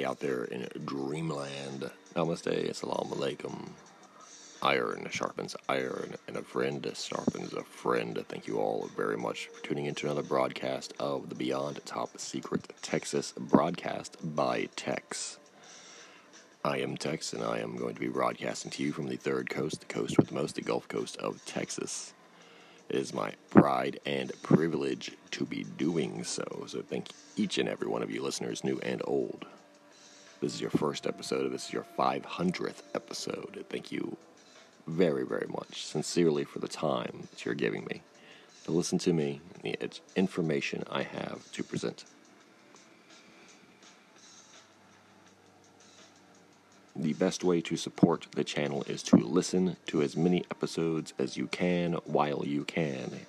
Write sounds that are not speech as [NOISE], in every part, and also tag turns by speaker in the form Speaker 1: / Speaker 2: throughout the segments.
Speaker 1: Everybody out there in dreamland. Namaste, assalamu alaikum. Iron sharpens iron, and a friend sharpens a friend. Thank you all very much for tuning in to another broadcast of the Beyond Top Secret Texas broadcast by Tex. I am Tex, and I am going to be broadcasting to you from the third coast, the coast with the most, the Gulf Coast of Texas. It is my pride and privilege to be doing so. So thank each and every one of you listeners, new and old. This is your first episode. This is your 500th episode. Thank you very, very much, sincerely, for the time that you're giving me to listen to me and the information I have to present. The best way to support the channel is to listen to as many episodes as you can while you can.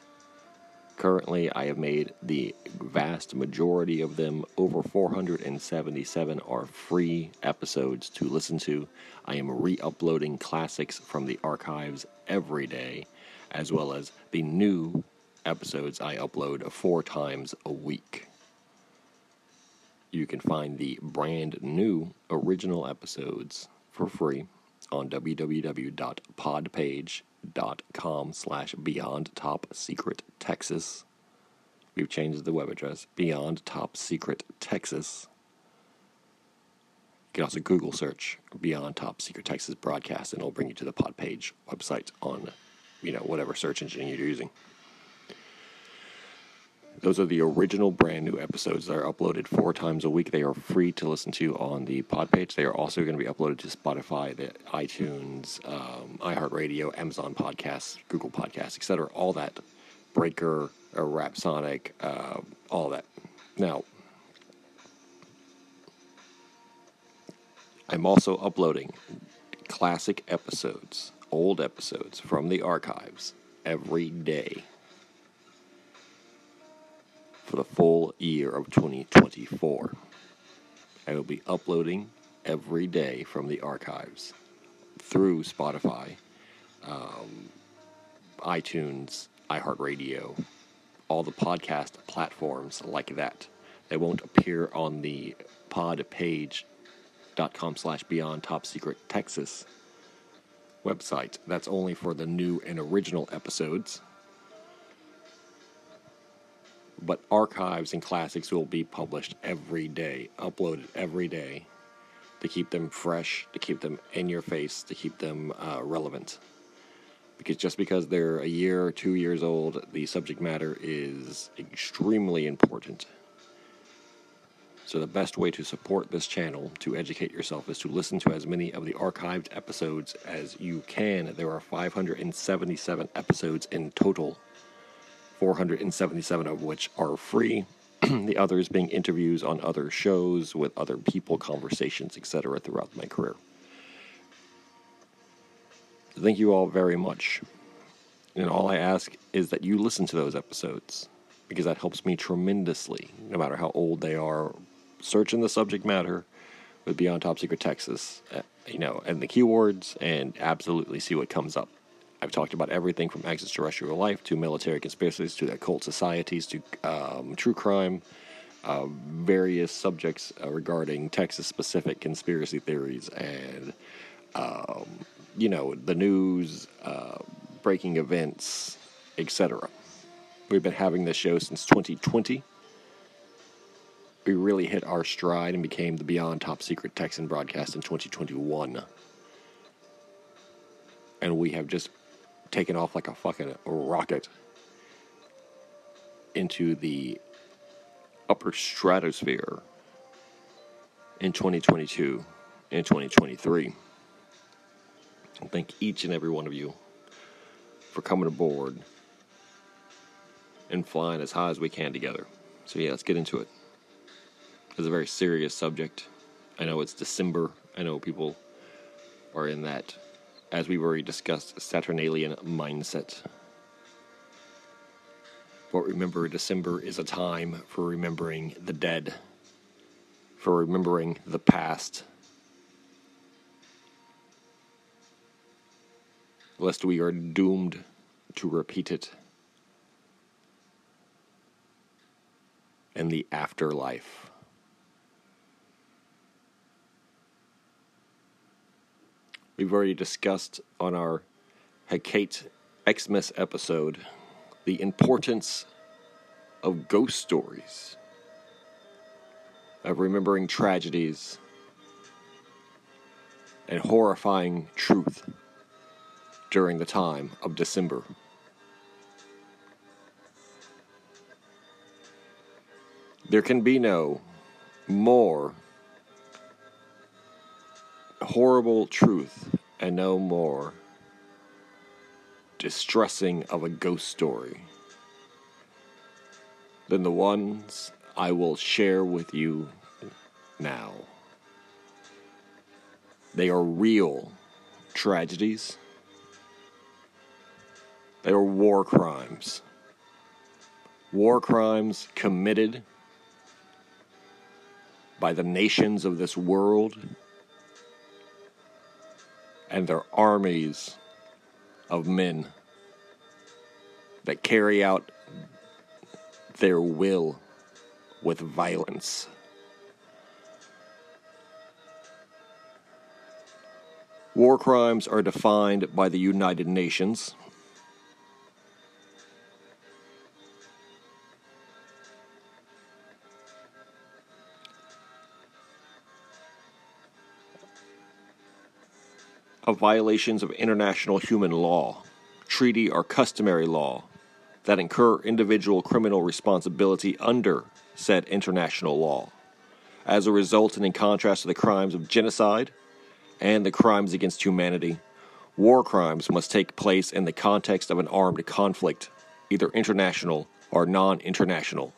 Speaker 1: Currently, I have made the vast majority of them, over 477, are free episodes to listen to. I am re uploading classics from the archives every day, as well as the new episodes I upload four times a week. You can find the brand new original episodes for free on www.podpage.com slash beyond top secret Texas. We've changed the web address, Beyond Top Secret Texas. You can also Google search Beyond Top Secret Texas broadcast, and it'll bring you to the pod page website on, you know, whatever search engine you're using. Those are the original brand new episodes that are uploaded four times a week. They are free to listen to on the pod page. They are also going to be uploaded to Spotify, the iTunes, um, iHeartRadio, Amazon Podcasts, Google Podcasts, etc. All that, Breaker, uh, Rapsonic, uh, all that. Now, I'm also uploading classic episodes, old episodes from the archives every day for the full year of 2024. I will be uploading every day from the archives through Spotify, um, iTunes, iHeartRadio, all the podcast platforms like that. They won't appear on the podpage.com slash beyond top secret Texas website. That's only for the new and original episodes but archives and classics will be published every day, uploaded every day to keep them fresh, to keep them in your face, to keep them uh, relevant. Because just because they're a year or two years old, the subject matter is extremely important. So, the best way to support this channel to educate yourself is to listen to as many of the archived episodes as you can. There are 577 episodes in total 477 of which are free. [CLEARS THROAT] the others being interviews on other shows with other people, conversations, etc., throughout my career. Thank you all very much. And all I ask is that you listen to those episodes because that helps me tremendously, no matter how old they are. Search in the subject matter with Beyond Top Secret Texas, uh, you know, and the keywords, and absolutely see what comes up. I've talked about everything from extraterrestrial life to military conspiracies to occult societies to um, true crime, uh, various subjects uh, regarding Texas specific conspiracy theories and, um, you know, the news, uh, breaking events, etc. We've been having this show since 2020. We really hit our stride and became the Beyond Top Secret Texan broadcast in 2021. And we have just taken off like a fucking rocket into the upper stratosphere in 2022 and 2023. And thank each and every one of you for coming aboard and flying as high as we can together. So, yeah, let's get into it. It's a very serious subject. I know it's December. I know people are in that as we've already discussed, Saturnalian mindset. But remember, December is a time for remembering the dead, for remembering the past, lest we are doomed to repeat it. And the afterlife. We've already discussed on our Hecate Xmas episode the importance of ghost stories, of remembering tragedies and horrifying truth during the time of December. There can be no more horrible truth and no more distressing of a ghost story than the ones I will share with you now. They are real tragedies. They are war crimes. War crimes committed by the nations of this world and their armies of men that carry out their will with violence. War crimes are defined by the United Nations. Violations of international human law, treaty, or customary law that incur individual criminal responsibility under said international law. As a result, and in contrast to the crimes of genocide, and the crimes against humanity, war crimes must take place in the context of an armed conflict, either international or non international.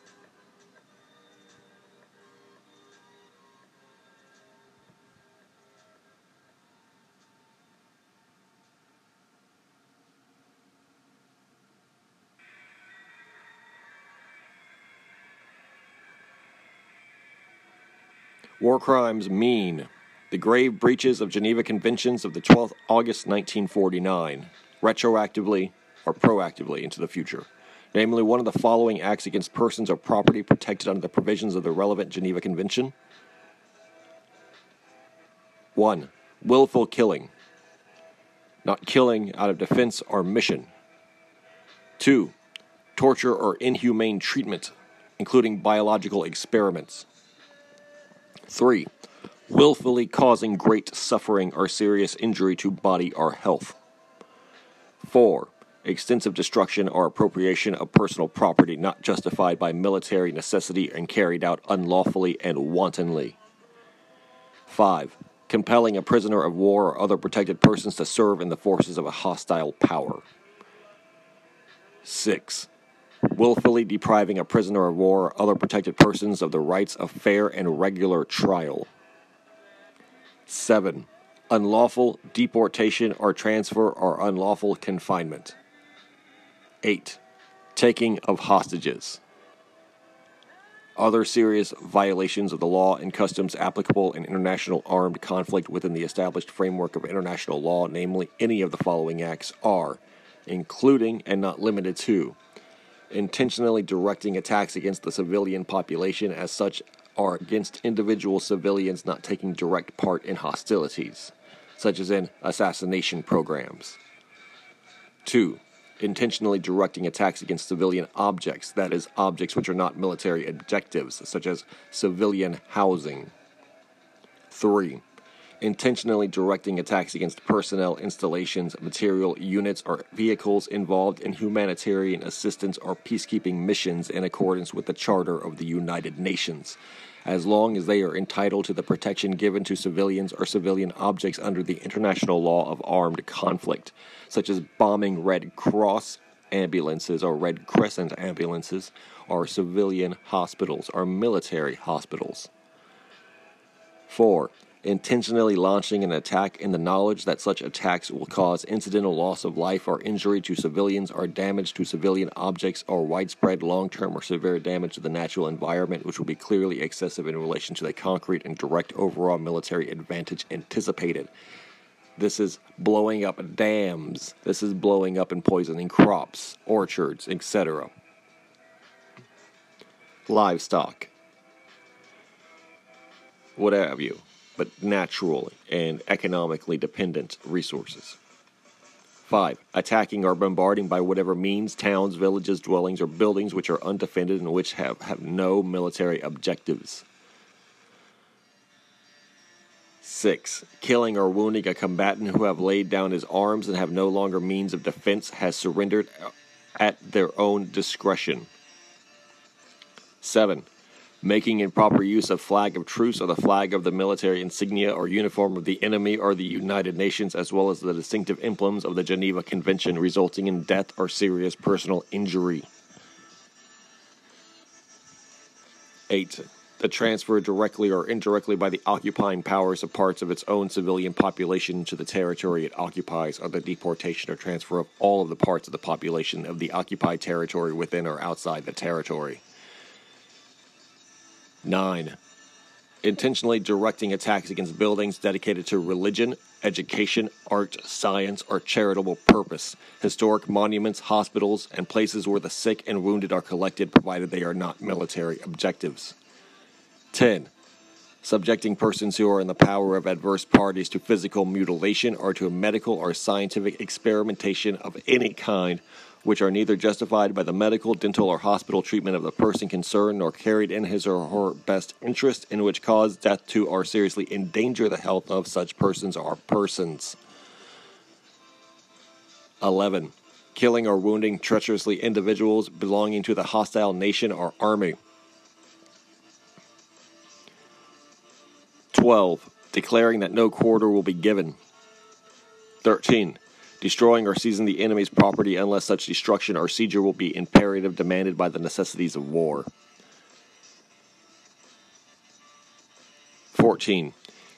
Speaker 1: War crimes mean the grave breaches of Geneva Conventions of the 12th August 1949, retroactively or proactively into the future. Namely, one of the following acts against persons or property protected under the provisions of the relevant Geneva Convention. 1. Willful killing. Not killing out of defense or mission. 2. Torture or inhumane treatment, including biological experiments. 3 willfully causing great suffering or serious injury to body or health. 4. Extensive destruction or appropriation of personal property not justified by military necessity and carried out unlawfully and wantonly. 5. Compelling a prisoner of war or other protected persons to serve in the forces of a hostile power. 6. Willfully depriving a prisoner of war or other protected persons of the rights of fair and regular trial. 7. Unlawful deportation or transfer or unlawful confinement. 8. Taking of hostages. Other serious violations of the law and customs applicable in international armed conflict within the established framework of international law, namely any of the following acts, are, including and not limited to, intentionally directing attacks against the civilian population as such are against individual civilians not taking direct part in hostilities, such as in assassination programs. 2. Intentionally directing attacks against civilian objects, that is, objects which are not military objectives, such as civilian housing. 3 intentionally directing attacks against personnel, installations, material, units, or vehicles involved in humanitarian assistance or peacekeeping missions in accordance with the Charter of the United Nations, as long as they are entitled to the protection given to civilians or civilian objects under the international law of armed conflict, such as bombing Red Cross ambulances or Red Crescent ambulances, or civilian hospitals or military hospitals. 4 intentionally launching an attack in the knowledge that such attacks will cause incidental loss of life or injury to civilians or damage to civilian objects or widespread long term or severe damage to the natural environment, which will be clearly excessive in relation to the concrete and direct overall military advantage anticipated. This is blowing up dams. This is blowing up and poisoning crops, orchards, etc. Livestock. What have you but natural and economically dependent resources. 5. Attacking or bombarding by whatever means towns, villages, dwellings, or buildings which are undefended and which have, have no military objectives. 6. Killing or wounding a combatant who have laid down his arms and have no longer means of defense has surrendered at their own discretion. 7. Making improper use of flag of truce or the flag of the military insignia or uniform of the enemy or the United Nations, as well as the distinctive emblems of the Geneva Convention, resulting in death or serious personal injury. 8 the transfer directly or indirectly by the occupying powers of parts of its own civilian population to the territory it occupies, or the deportation or transfer of all of the parts of the population of the occupied territory within or outside the territory. 9. Intentionally directing attacks against buildings dedicated to religion, education, art, science, or charitable purpose, historic monuments, hospitals, and places where the sick and wounded are collected, provided they are not military objectives. 10. Subjecting persons who are in the power of adverse parties to physical mutilation or to medical or scientific experimentation of any kind, which are neither justified by the medical, dental, or hospital treatment of the person concerned nor carried in his or her best interest, in which cause death to or seriously endanger the health of such persons or persons. 11. Killing or wounding treacherously individuals belonging to the hostile nation or army. 12. Declaring that no quarter will be given. 13. Destroying or seizing the enemy's property unless such destruction or seizure will be imperative demanded by the necessities of war. 14.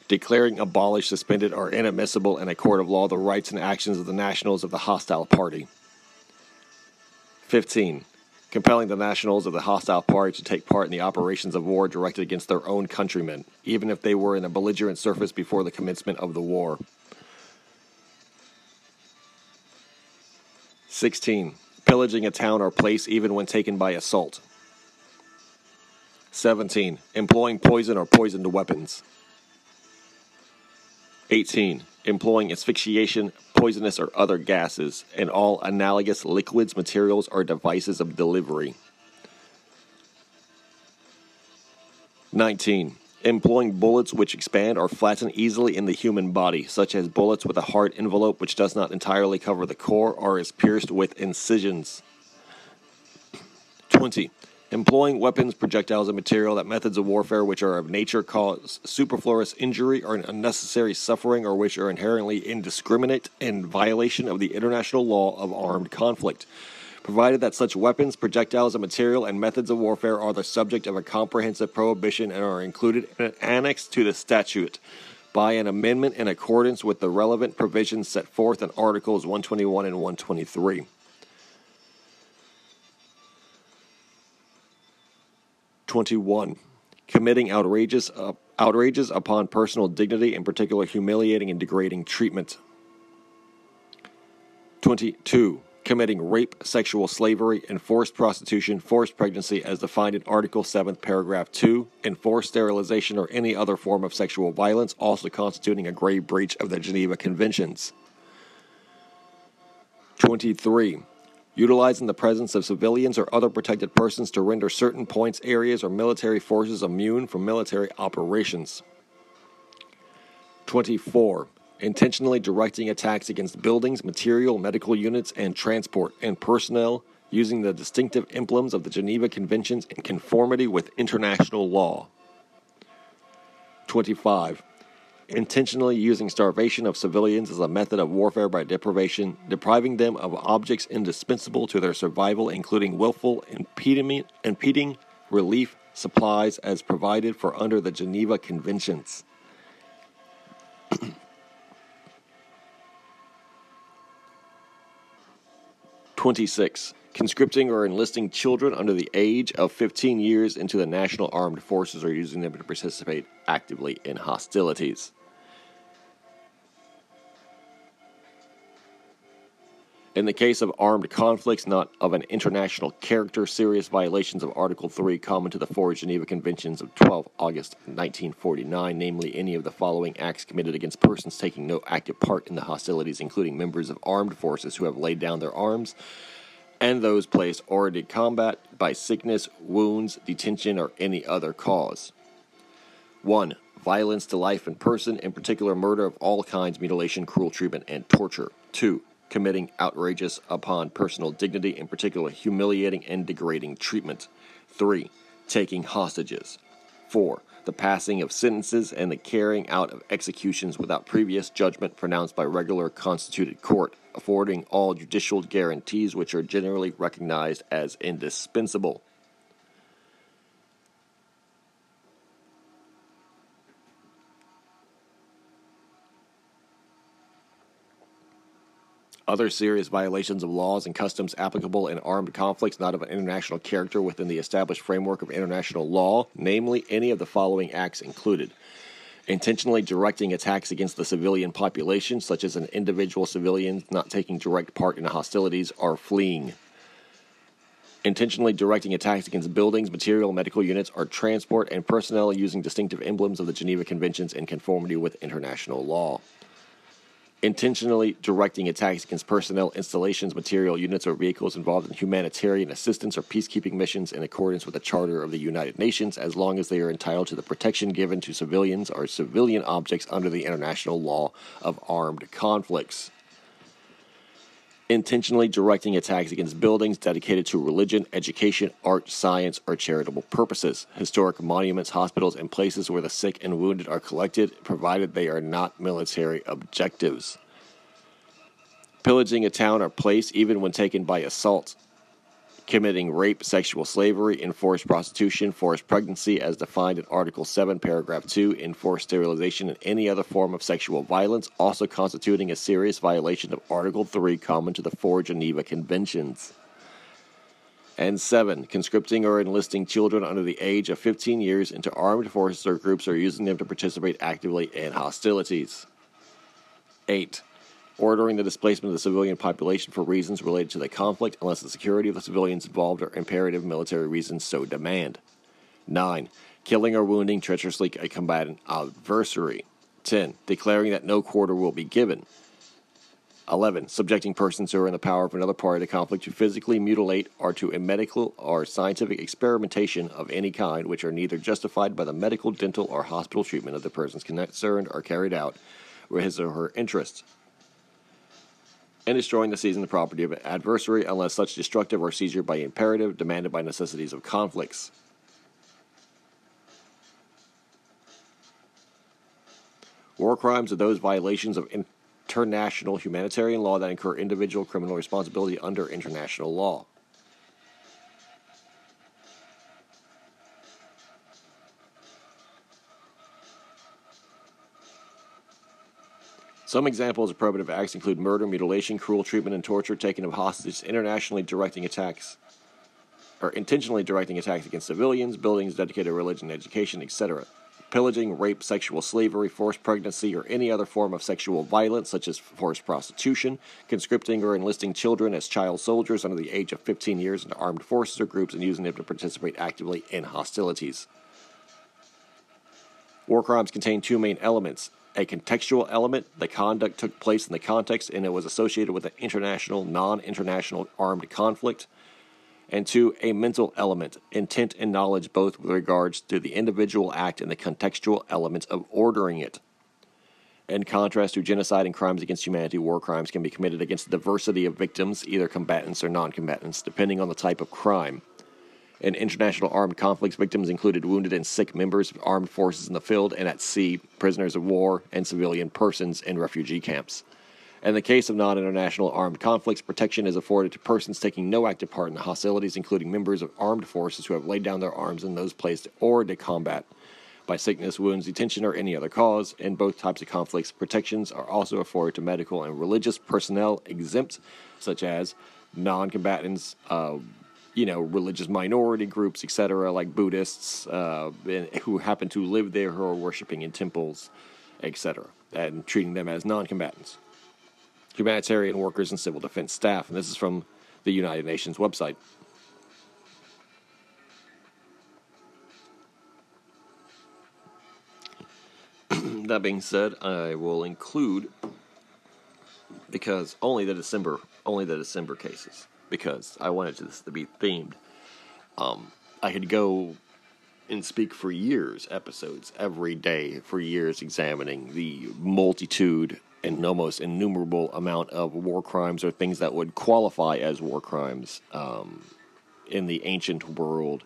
Speaker 1: Declaring abolished, suspended, or inadmissible in a court of law the rights and actions of the nationals of the hostile party. 15 compelling the nationals of the hostile party to take part in the operations of war directed against their own countrymen, even if they were in a belligerent surface before the commencement of the war. 16. Pillaging a town or place even when taken by assault. 17. Employing poison or poisoned weapons. 18. Employing asphyxiation, poisonous or other gases, and all analogous liquids, materials, or devices of delivery. 19. Employing bullets which expand or flatten easily in the human body, such as bullets with a hard envelope which does not entirely cover the core or is pierced with incisions. 20 employing weapons, projectiles, and material that methods of warfare which are of nature cause superfluous injury or unnecessary suffering or which are inherently indiscriminate in violation of the international law of armed conflict provided that such weapons, projectiles, and material and methods of warfare are the subject of a comprehensive prohibition and are included in an annex to the statute by an amendment in accordance with the relevant provisions set forth in Articles 121 and 123. 21. Committing outrageous, uh, outrages upon personal dignity, in particular humiliating and degrading treatment. 22. Committing rape, sexual slavery, enforced prostitution, forced pregnancy as defined in Article 7, Paragraph 2, enforced sterilization, or any other form of sexual violence, also constituting a grave breach of the Geneva Conventions. 23 utilizing the presence of civilians or other protected persons to render certain points, areas, or military forces immune from military operations. 24. Intentionally directing attacks against buildings, material, medical units, and transport, and personnel using the distinctive emblems of the Geneva Conventions in conformity with international law. 25 intentionally using starvation of civilians as a method of warfare by deprivation, depriving them of objects indispensable to their survival, including willful impeding, impeding relief supplies as provided for under the Geneva Conventions. Twenty-six. Conscripting or enlisting children under the age of 15 years into the National Armed Forces or using them to participate actively in hostilities. In the case of armed conflicts not of an international character, serious violations of Article 3 common to the four Geneva Conventions of 12 August 1949, namely any of the following acts committed against persons taking no active part in the hostilities, including members of armed forces who have laid down their arms, and those placed hors de combat by sickness, wounds, detention, or any other cause. 1. Violence to life and person, in particular murder of all kinds, mutilation, cruel treatment, and torture. 2 committing outrageous upon personal dignity, in particular humiliating and degrading treatment. 3. Taking hostages. 4. The passing of sentences and the carrying out of executions without previous judgment pronounced by regular constituted court, affording all judicial guarantees which are generally recognized as indispensable. Other serious violations of laws and customs applicable in armed conflicts not of an international character within the established framework of international law, namely any of the following acts included intentionally directing attacks against the civilian population, such as an individual civilian not taking direct part in hostilities or fleeing. Intentionally directing attacks against buildings, material, medical units, or transport and personnel using distinctive emblems of the Geneva Conventions in conformity with international law intentionally directing attacks against personnel, installations, material units, or vehicles involved in humanitarian assistance or peacekeeping missions in accordance with the Charter of the United Nations, as long as they are entitled to the protection given to civilians or civilian objects under the international law of armed conflicts intentionally directing attacks against buildings dedicated to religion, education, art, science, or charitable purposes, historic monuments, hospitals, and places where the sick and wounded are collected, provided they are not military objectives. Pillaging a town or place, even when taken by assault, committing rape, sexual slavery, enforced prostitution, forced pregnancy, as defined in Article 7, Paragraph 2, enforced sterilization, and any other form of sexual violence, also constituting a serious violation of Article 3, common to the four Geneva Conventions. And 7. Conscripting or enlisting children under the age of 15 years into armed forces or groups or using them to participate actively in hostilities. 8 ordering the displacement of the civilian population for reasons related to the conflict unless the security of the civilians involved or imperative military reasons so demand. 9. Killing or wounding treacherously a combatant adversary. 10. Declaring that no quarter will be given. 11. Subjecting persons who are in the power of another party to conflict to physically mutilate or to a medical or scientific experimentation of any kind which are neither justified by the medical, dental, or hospital treatment of the persons concerned or carried out with his or her interests and destroying the season the property of an adversary unless such destructive or seizure by imperative demanded by necessities of conflicts. War crimes are those violations of international humanitarian law that incur individual criminal responsibility under international law. Some examples of probative acts include murder, mutilation, cruel treatment, and torture, taking of hostages, internationally directing attacks, or intentionally directing attacks against civilians, buildings dedicated to religion, and education, etc. Pillaging, rape, sexual slavery, forced pregnancy, or any other form of sexual violence, such as forced prostitution, conscripting or enlisting children as child soldiers under the age of 15 years into armed forces or groups and using them to participate actively in hostilities. War crimes contain two main elements a contextual element. The conduct took place in the context and it was associated with an international, non international armed conflict. And two, a mental element, intent and knowledge, both with regards to the individual act and the contextual elements of ordering it. In contrast to genocide and crimes against humanity, war crimes can be committed against a diversity of victims, either combatants or non combatants, depending on the type of crime. In international armed conflicts, victims included wounded and sick members of armed forces in the field and at sea, prisoners of war, and civilian persons in refugee camps. In the case of non international armed conflicts, protection is afforded to persons taking no active part in the hostilities, including members of armed forces who have laid down their arms and those placed hors de combat by sickness, wounds, detention, or any other cause. In both types of conflicts, protections are also afforded to medical and religious personnel exempt, such as non combatants, uh, you know, religious minority groups, etc., like Buddhists uh, who happen to live there who are worshiping in temples, etc., and treating them as non combatants. humanitarian workers, and civil defense staff. And this is from the United Nations website. [CLEARS THROAT] that being said, I will include because only the December only the December cases because I wanted this to be themed. Um, I could go and speak for years, episodes every day for years, examining the multitude and almost innumerable amount of war crimes or things that would qualify as war crimes um, in the ancient world,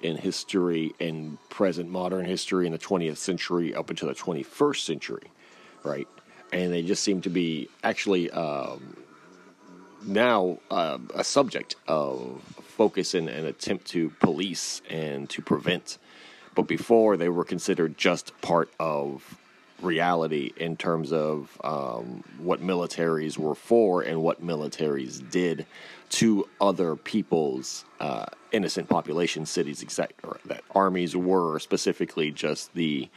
Speaker 1: in history, in present modern history, in the 20th century up until the 21st century, right? And they just seem to be actually um, now uh, a subject of focus and an attempt to police and to prevent. But before, they were considered just part of reality in terms of um, what militaries were for and what militaries did to other people's uh, innocent population, cities, etc. That armies were specifically just the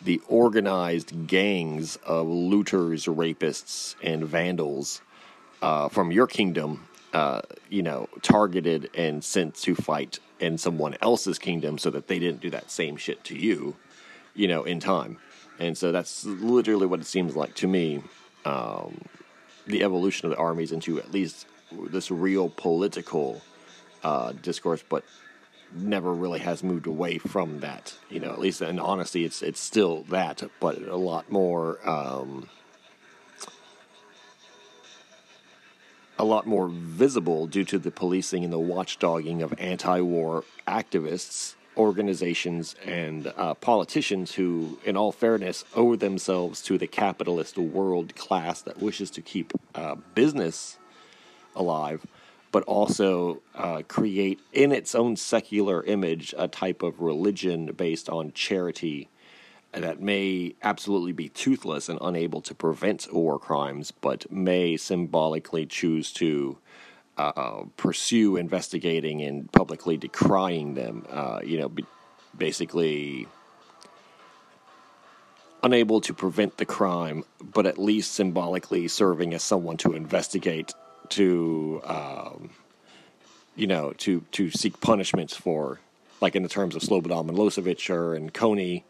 Speaker 1: the organized gangs of looters, rapists, and vandals uh, from your kingdom, uh, you know, targeted and sent to fight in someone else's kingdom so that they didn't do that same shit to you, you know, in time. And so that's literally what it seems like to me. Um, the evolution of the armies into at least this real political uh, discourse, but never really has moved away from that. You know, at least in honesty, it's it's still that, but a lot more. Um, a lot more visible due to the policing and the watchdogging of anti-war activists organizations and uh, politicians who, in all fairness, owe themselves to the capitalist world class that wishes to keep uh, business alive, but also uh, create in its own secular image a type of religion based on charity that may absolutely be toothless and unable to prevent war crimes, but may symbolically choose to uh, pursue investigating and publicly decrying them. Uh, you know, basically unable to prevent the crime, but at least symbolically serving as someone to investigate, to um, you know, to to seek punishments for, like in the terms of Slobodan Milosevic or and Kony,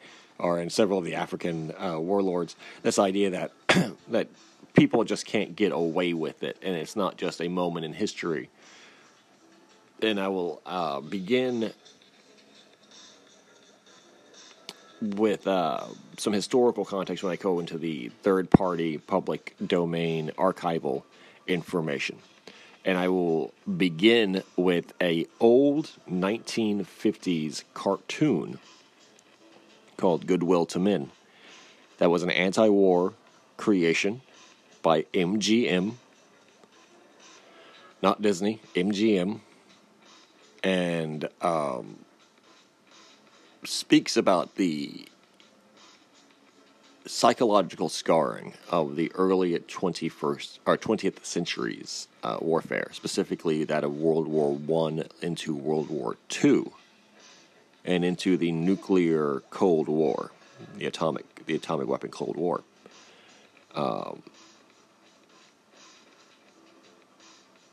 Speaker 1: or in several of the African uh, warlords. This idea that [CLEARS THROAT] that people just can't get away with it, and it's not just a moment in history. And I will uh, begin with uh, some historical context when I go into the third party public domain archival information. And I will begin with a old 1950s cartoon called Goodwill to Men. That was an anti-war creation by MGM, not Disney, MGM, and um, speaks about the psychological scarring of the early 21st or 20th centuries uh, warfare, specifically that of World War One into World War Two, and into the nuclear Cold War, the atomic the atomic weapon Cold War. Um,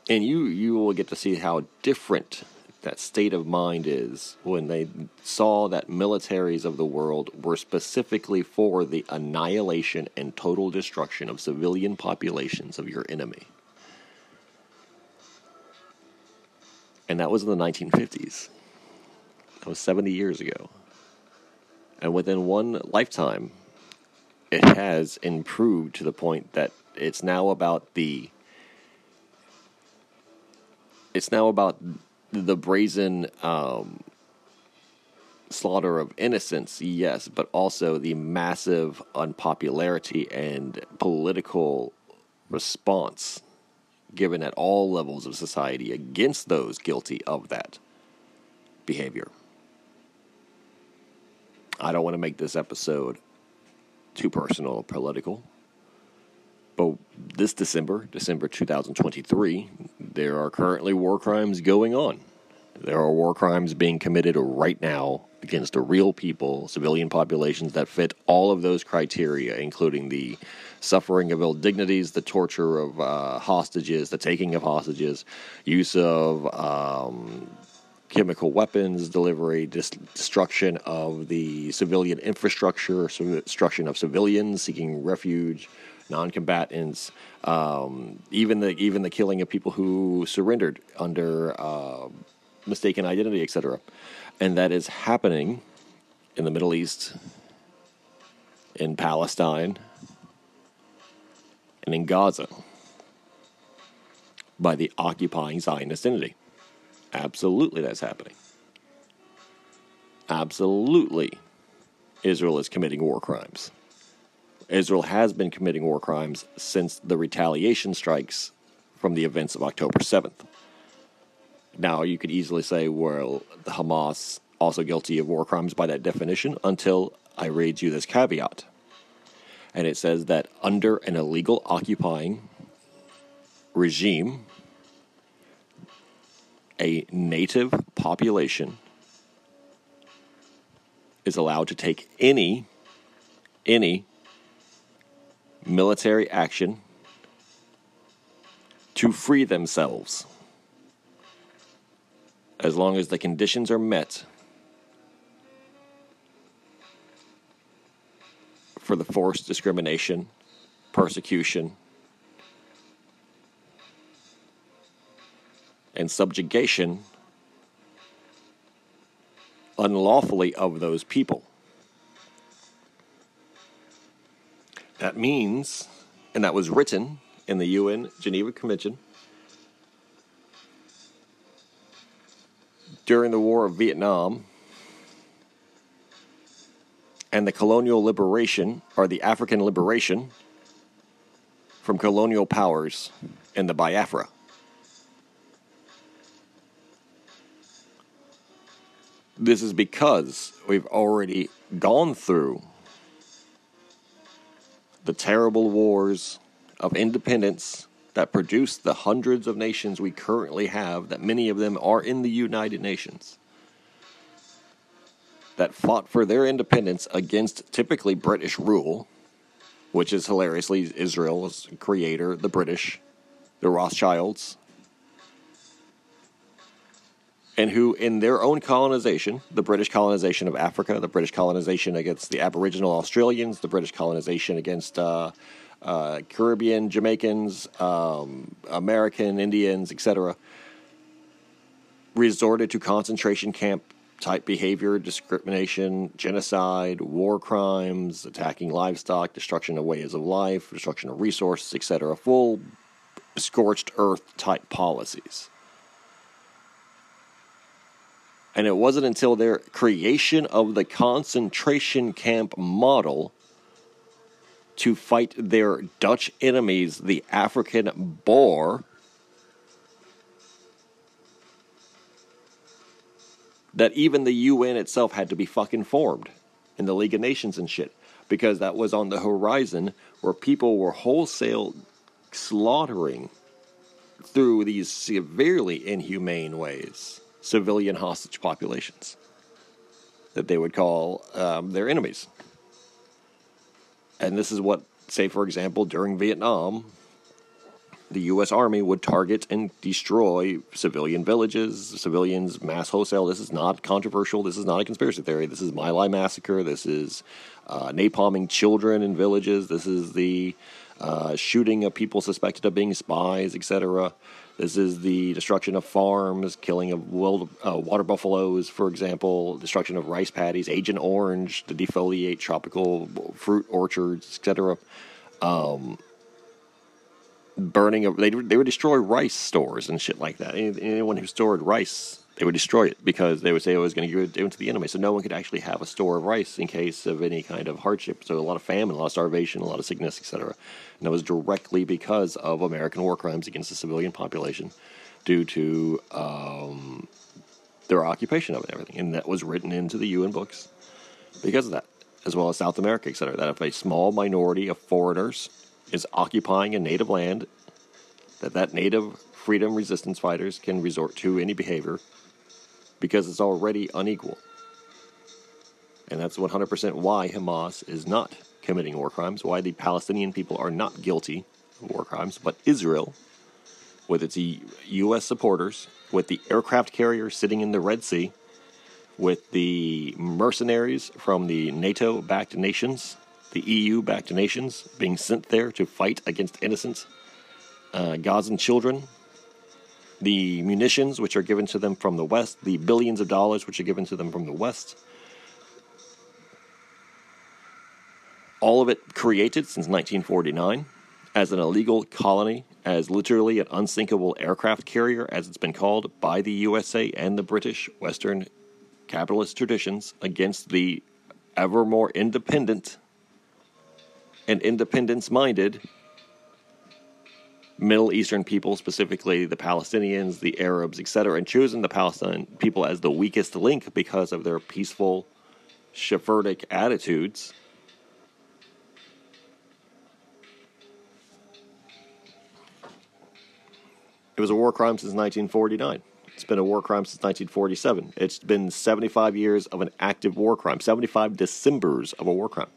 Speaker 1: and you you will get to see how different that state of mind is when they saw that militaries of the world were specifically for the annihilation and total destruction of civilian populations of your enemy. And that was in the 1950s. That was 70 years ago. And within one lifetime, it has improved to the point that it's now about the it's now about the brazen um, slaughter of innocents, yes, but also the massive unpopularity and political response given at all levels of society against those guilty of that behavior. I don't want to make this episode too personal or political. But this December, December 2023, there are currently war crimes going on. There are war crimes being committed right now against the real people, civilian populations that fit all of those criteria, including the suffering of ill dignities, the torture of uh, hostages, the taking of hostages, use of um, chemical weapons delivery, dis- destruction of the civilian infrastructure, destruction of civilians seeking refuge, non-combatants, um, even the even the killing of people who surrendered under uh, mistaken identity, etc. And that is happening in the Middle East, in Palestine, and in Gaza by the occupying Zionist entity. Absolutely, that's happening. Absolutely, Israel is committing war crimes. Israel has been committing war crimes since the retaliation strikes from the events of October 7th. Now, you could easily say, well, the Hamas also guilty of war crimes by that definition until I read you this caveat. And it says that under an illegal occupying regime, a native population is allowed to take any any military action to free themselves. As long as the conditions are met for the forced discrimination, persecution, and subjugation unlawfully of those people. That means, and that was written in the UN Geneva Convention during the War of Vietnam and the colonial liberation, or the African liberation, from colonial powers in the Biafra. This is because we've already gone through the terrible wars of independence that produced the hundreds of nations we currently have, that many of them are in the United Nations, that fought for their independence against typically British rule, which is hilariously Israel's creator, the British, the Rothschilds, and who, in their own colonization, the British colonization of Africa, the British colonization against the Aboriginal Australians, the British colonization against uh, uh, Caribbean, Jamaicans, um, American Indians, etc., resorted to concentration camp type behavior, discrimination, genocide, war crimes, attacking livestock, destruction of ways of life, destruction of resources, etc. Full scorched earth type policies. And it wasn't until their creation of the concentration camp model to fight their Dutch enemies, the African Boer, that even the UN itself had to be fucking formed in the League of Nations and shit because that was on the horizon where people were wholesale slaughtering through these severely inhumane ways civilian hostage populations that they would call um, their enemies. And this is what, say, for example, during Vietnam, the U.S. Army would target and destroy civilian villages, civilians, mass wholesale. This is not controversial. This is not a conspiracy theory. This is My Lai massacre. This is uh, napalming children in villages. This is the uh, shooting of people suspected of being spies, etc. This is the destruction of farms, killing of wild, uh, water buffaloes, for example, destruction of rice paddies, Agent Orange to defoliate tropical fruit orchards, etc. Um, burning of they they would destroy rice stores and shit like that. Anyone who stored rice, they would destroy it because they would say it was going to give it to the enemy. So no one could actually have a store of rice in case of any kind of hardship. So a lot of famine, a lot of starvation, a lot of sickness, etc. And that was directly because of American war crimes against the civilian population due to um, their occupation of it and everything. And that was written into the UN books because of that, as well as South America, etc. That if a small minority of foreigners is occupying a native land, that that native freedom resistance fighters can resort to any behavior because it's already unequal. And that's 100% why Hamas is not committing war crimes, why the Palestinian people are not guilty of war crimes, but Israel, with its U.S. supporters, with the aircraft carrier sitting in the Red Sea, with the mercenaries from the NATO backed nations, the EU backed nations being sent there to fight against innocent uh, Gazan children, the munitions which are given to them from the West, the billions of dollars which are given to them from the West. All of it created since 1949 as an illegal colony, as literally an unsinkable aircraft carrier, as it's been called by the USA and the British Western capitalist traditions against the ever more independent and independence minded Middle Eastern people, specifically the Palestinians, the Arabs, etc., and chosen the Palestinian people as the weakest link because of their peaceful, shepherdic attitudes. It was a war crime since 1949. It's been a war crime since 1947. It's been 75 years of an active war crime, 75 Decembers of a war crime.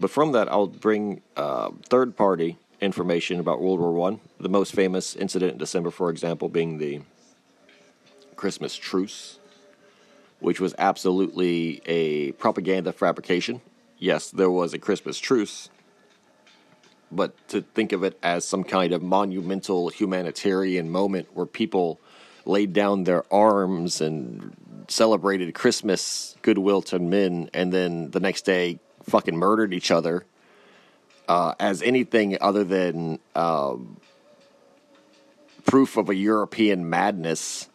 Speaker 1: But from that, I'll bring uh, third party information about World War One. The most famous incident in December, for example, being the Christmas truce, which was absolutely a propaganda fabrication. Yes, there was a Christmas truce, but to think of it as some kind of monumental humanitarian moment where people laid down their arms and celebrated Christmas goodwill to men, and then the next day fucking murdered each other uh, as anything other than um, proof of a European madness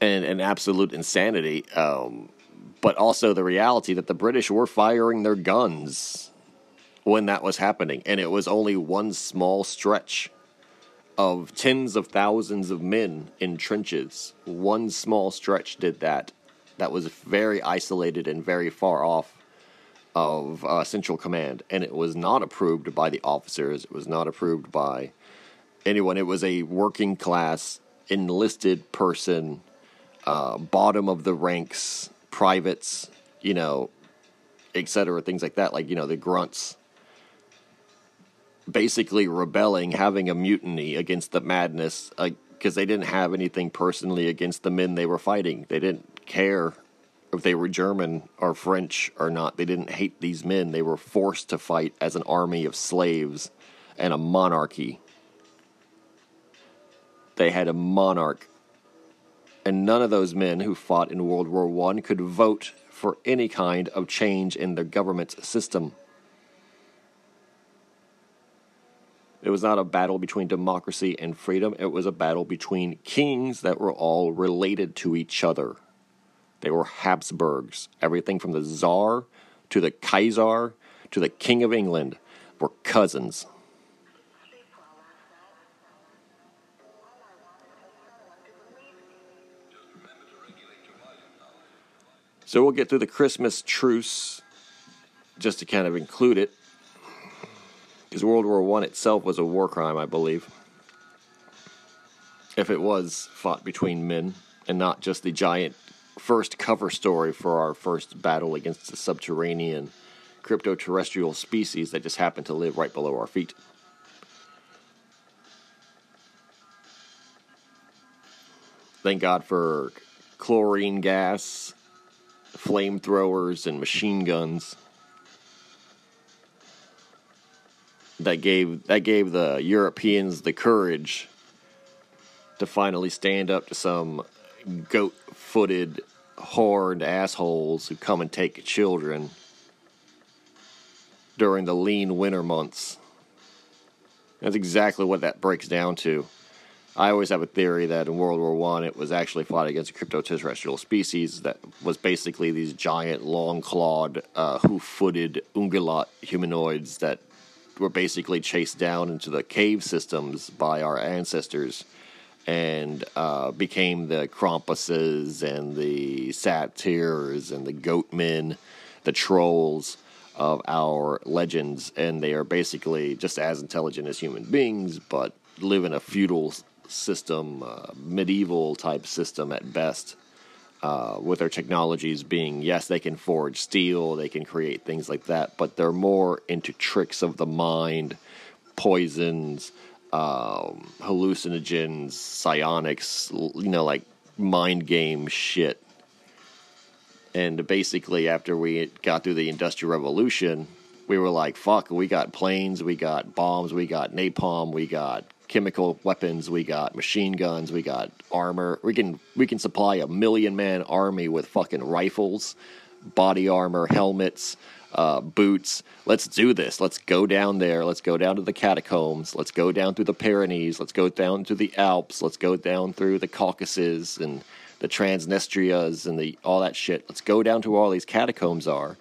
Speaker 1: and an absolute insanity. Um, but also the reality that the British were firing their guns when that was happening, and it was only one small stretch of tens of thousands of men in trenches. One small stretch did that. That was very isolated and very far off of uh, Central Command, and it was not approved by the officers. It was not approved by anyone. It was a working class enlisted person, uh, bottom of the ranks privates, you know, etc., things like that, like, you know, the grunts basically rebelling, having a mutiny against the madness because uh, they didn't have anything personally against the men they were fighting. They didn't care if they were German or French or not. They didn't hate these men. They were forced to fight as an army of slaves and a monarchy. They had a monarch and none of those men who fought in World War I could vote for any kind of change in the government system. It was not a battle between democracy and freedom, it was a battle between kings that were all related to each other. They were Habsburgs. Everything from the Tsar to the Kaiser to the King of England were cousins. So we'll get through the Christmas truce just to kind of include it. Because World War One itself was a war crime, I believe. If it was fought between men and not just the giant first cover story for our first battle against the subterranean crypto-terrestrial species that just happen to live right below our feet. Thank God for chlorine gas flamethrowers and machine guns that gave that gave the Europeans the courage to finally stand up to some goat-footed horned assholes who come and take children during the lean winter months. That's exactly what that breaks down to. I always have a theory that in World War One, it was actually fought against a crypto-terrestrial species that was basically these giant, long-clawed, uh, hoof-footed ungulate humanoids that were basically chased down into the cave systems by our ancestors and uh, became the Krampuses and the Satyrs and the Goatmen, the Trolls of our legends, and they are basically just as intelligent as human beings, but live in a feudal system, uh, medieval type system at best. Uh, with their technologies being, yes, they can forge steel, they can create things like that, but they're more into tricks of the mind, poisons, um, hallucinogens, psionics, you know, like mind game shit. And basically, after we got through the Industrial Revolution, we were like, fuck, we got planes, we got bombs, we got napalm, we got chemical weapons, we got machine guns, we got armor. We can we can supply a million man army with fucking rifles, body armor, helmets, uh, boots. Let's do this. Let's go down there. Let's go down to the catacombs. Let's go down through the Pyrenees. Let's go down to the Alps. Let's go down through the Caucasus and the Transnistrias and the all that shit. Let's go down to where all these catacombs are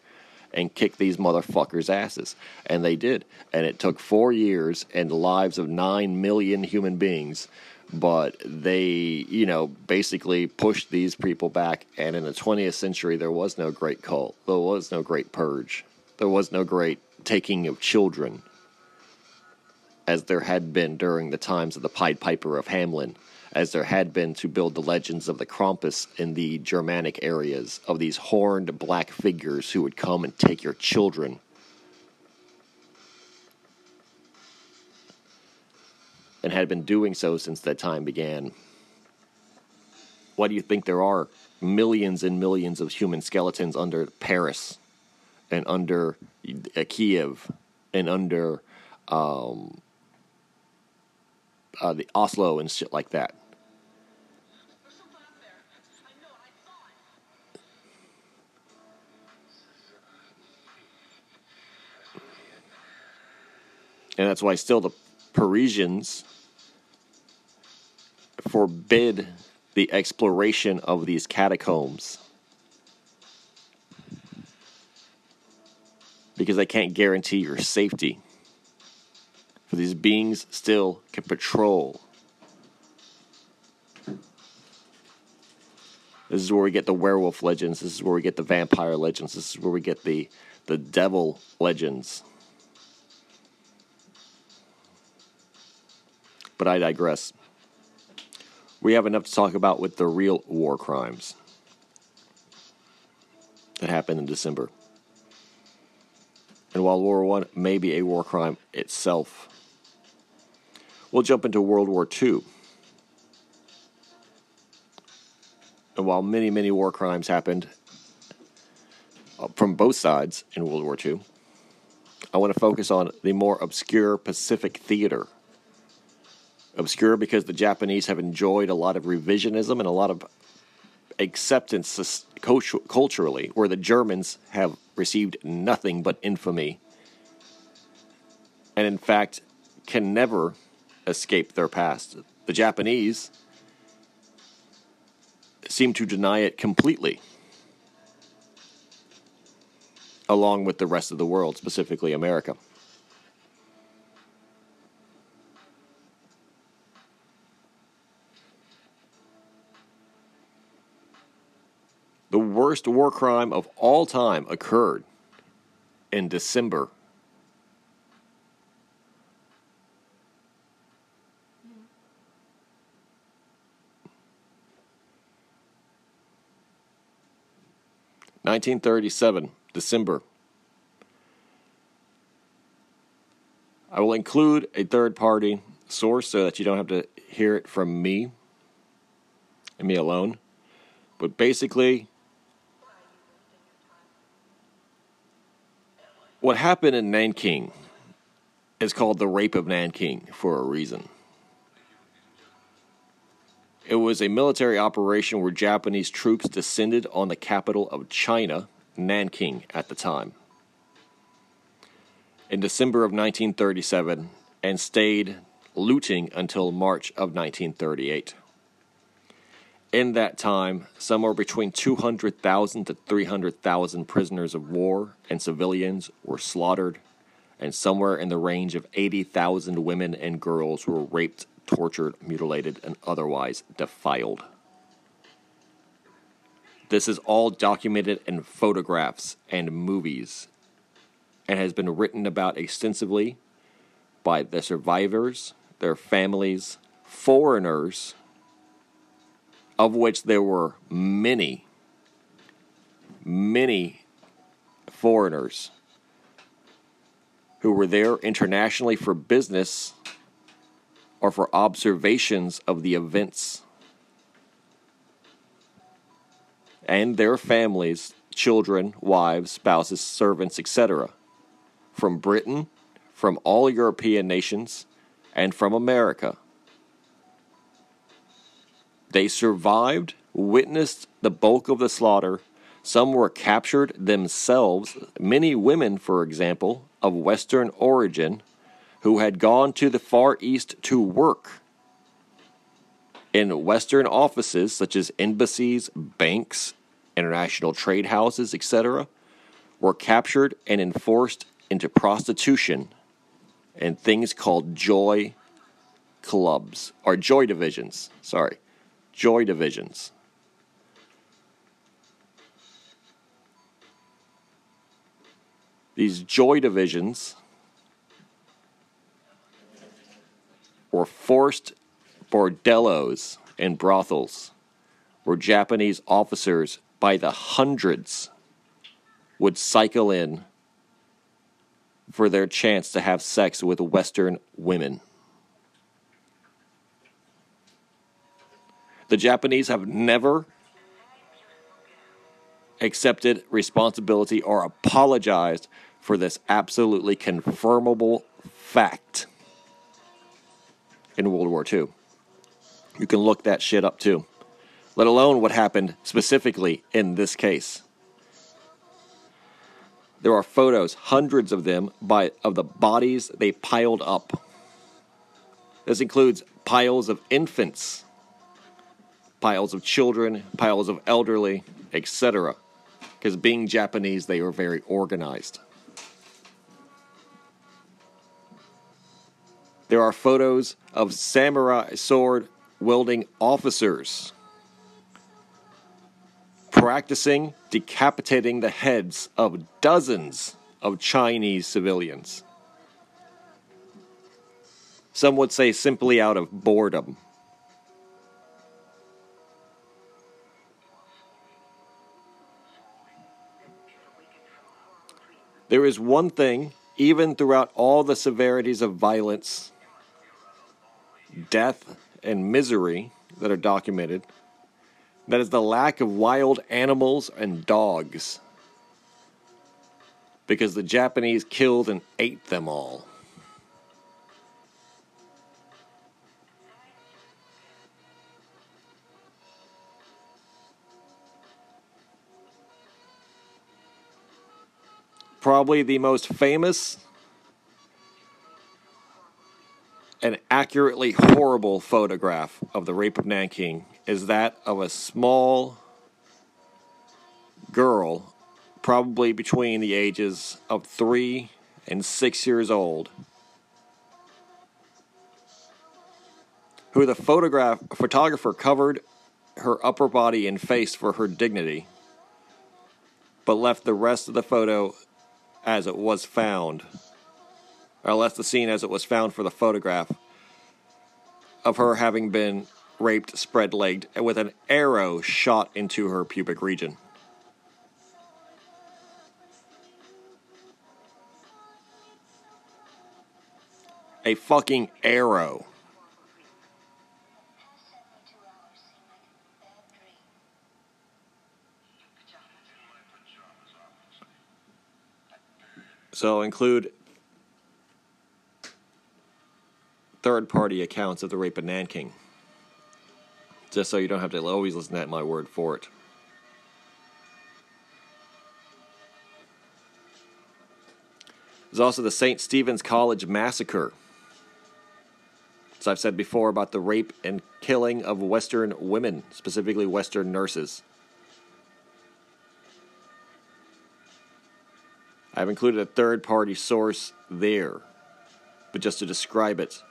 Speaker 1: and kick these motherfuckers' asses. And they did. And it took four years and the lives of nine million human beings. But they, you know, basically pushed these people back. And in the 20th century, there was no great cult. There was no great purge. There was no great taking of children, as there had been during the times of the Pied Piper of Hamelin as there had been to build the legends of the Krampus in the Germanic areas of these horned black figures who would come and take your children. And had been doing so since that time began. Why do you think there are millions and millions of human skeletons under Paris and under uh, Kiev and under um, uh, the Oslo and shit like that? And that's why still the Parisians forbid the exploration of these catacombs because they can't guarantee your safety. For these beings still can patrol. This is where we get the werewolf legends. This is where we get the vampire legends. This is where we get the the devil legends. But I digress. We have enough to talk about with the real war crimes that happened in December. And while World War I may be a war crime itself, we'll jump into World War II. And while many, many war crimes happened uh, from both sides in World War II, I want to focus on the more obscure Pacific theater obscure because the Japanese have enjoyed a lot of revisionism and a lot of acceptance culturally, where the Germans have received nothing but infamy and, in fact, can never escape their past. The Japanese seem to deny it completely, along with the rest of the world, specifically America. Worst war crime of all time occurred in December. Nineteen thirty seven, December. I will include a third party source so that you don't have to hear it from me and me alone. But basically, What happened in Nanking is called the Rape of Nanking for a reason. It was a military operation where Japanese troops descended on the capital of China, Nanking, at the time, in December of 1937 and stayed looting until March of 1938 in that time, somewhere between 200,000 to 300,000 prisoners of war and civilians were slaughtered, and somewhere in the range of 80,000 women and girls were raped, tortured, mutilated, and otherwise defiled. This is all documented in photographs and movies and has been written about extensively by the survivors, their families, foreigners, of which there were many, many foreigners who were there internationally for business or for observations of the events. And their families, children, wives, spouses, servants, etc., from Britain, from all European nations, and from America. They survived, witnessed the bulk of the slaughter. Some were captured themselves, many women, for example, of Western origin, who had gone to the Far East to work in Western offices such as embassies, banks, international trade houses, etc., were captured and enforced into prostitution and things called joy clubs or joy divisions. Sorry, joy divisions. These joy divisions were forced bordellos and brothels where Japanese officers by the hundreds would cycle in for their chance to have sex with Western women. The Japanese have never accepted responsibility or apologized for this absolutely confirmable fact in World War II. You can look that shit up too, let alone what happened specifically in this case. There are photos, hundreds of them, by of the bodies they piled up. This includes piles of infants, piles of children, piles of elderly, etc. Because being Japanese, they are very organized. There are photos of samurai sword wielding officers practicing decapitating the heads of dozens of Chinese civilians. Some would say simply out of boredom. There is one thing, even throughout all the severities of violence, death, and misery that are documented, that is the lack of wild animals and dogs. Because the Japanese killed and ate them all. Probably the most famous and accurately horrible photograph of the rape of Nanking is that of a small girl, probably between the ages of three and six years old, who the photograph photographer covered her upper body and face for her dignity, but left the rest of the photo as it was found, or left the scene as it was found for the photograph of her having been raped spread legged and with an arrow shot into her pubic region. A fucking arrow. So include third party accounts of the rape of Nanking just so you don't have to always listen to my word for it. There's also the St. Stephen's College massacre. As I've said before about the rape and killing of Western women, specifically Western nurses. I've included a third party source there, but just to describe it.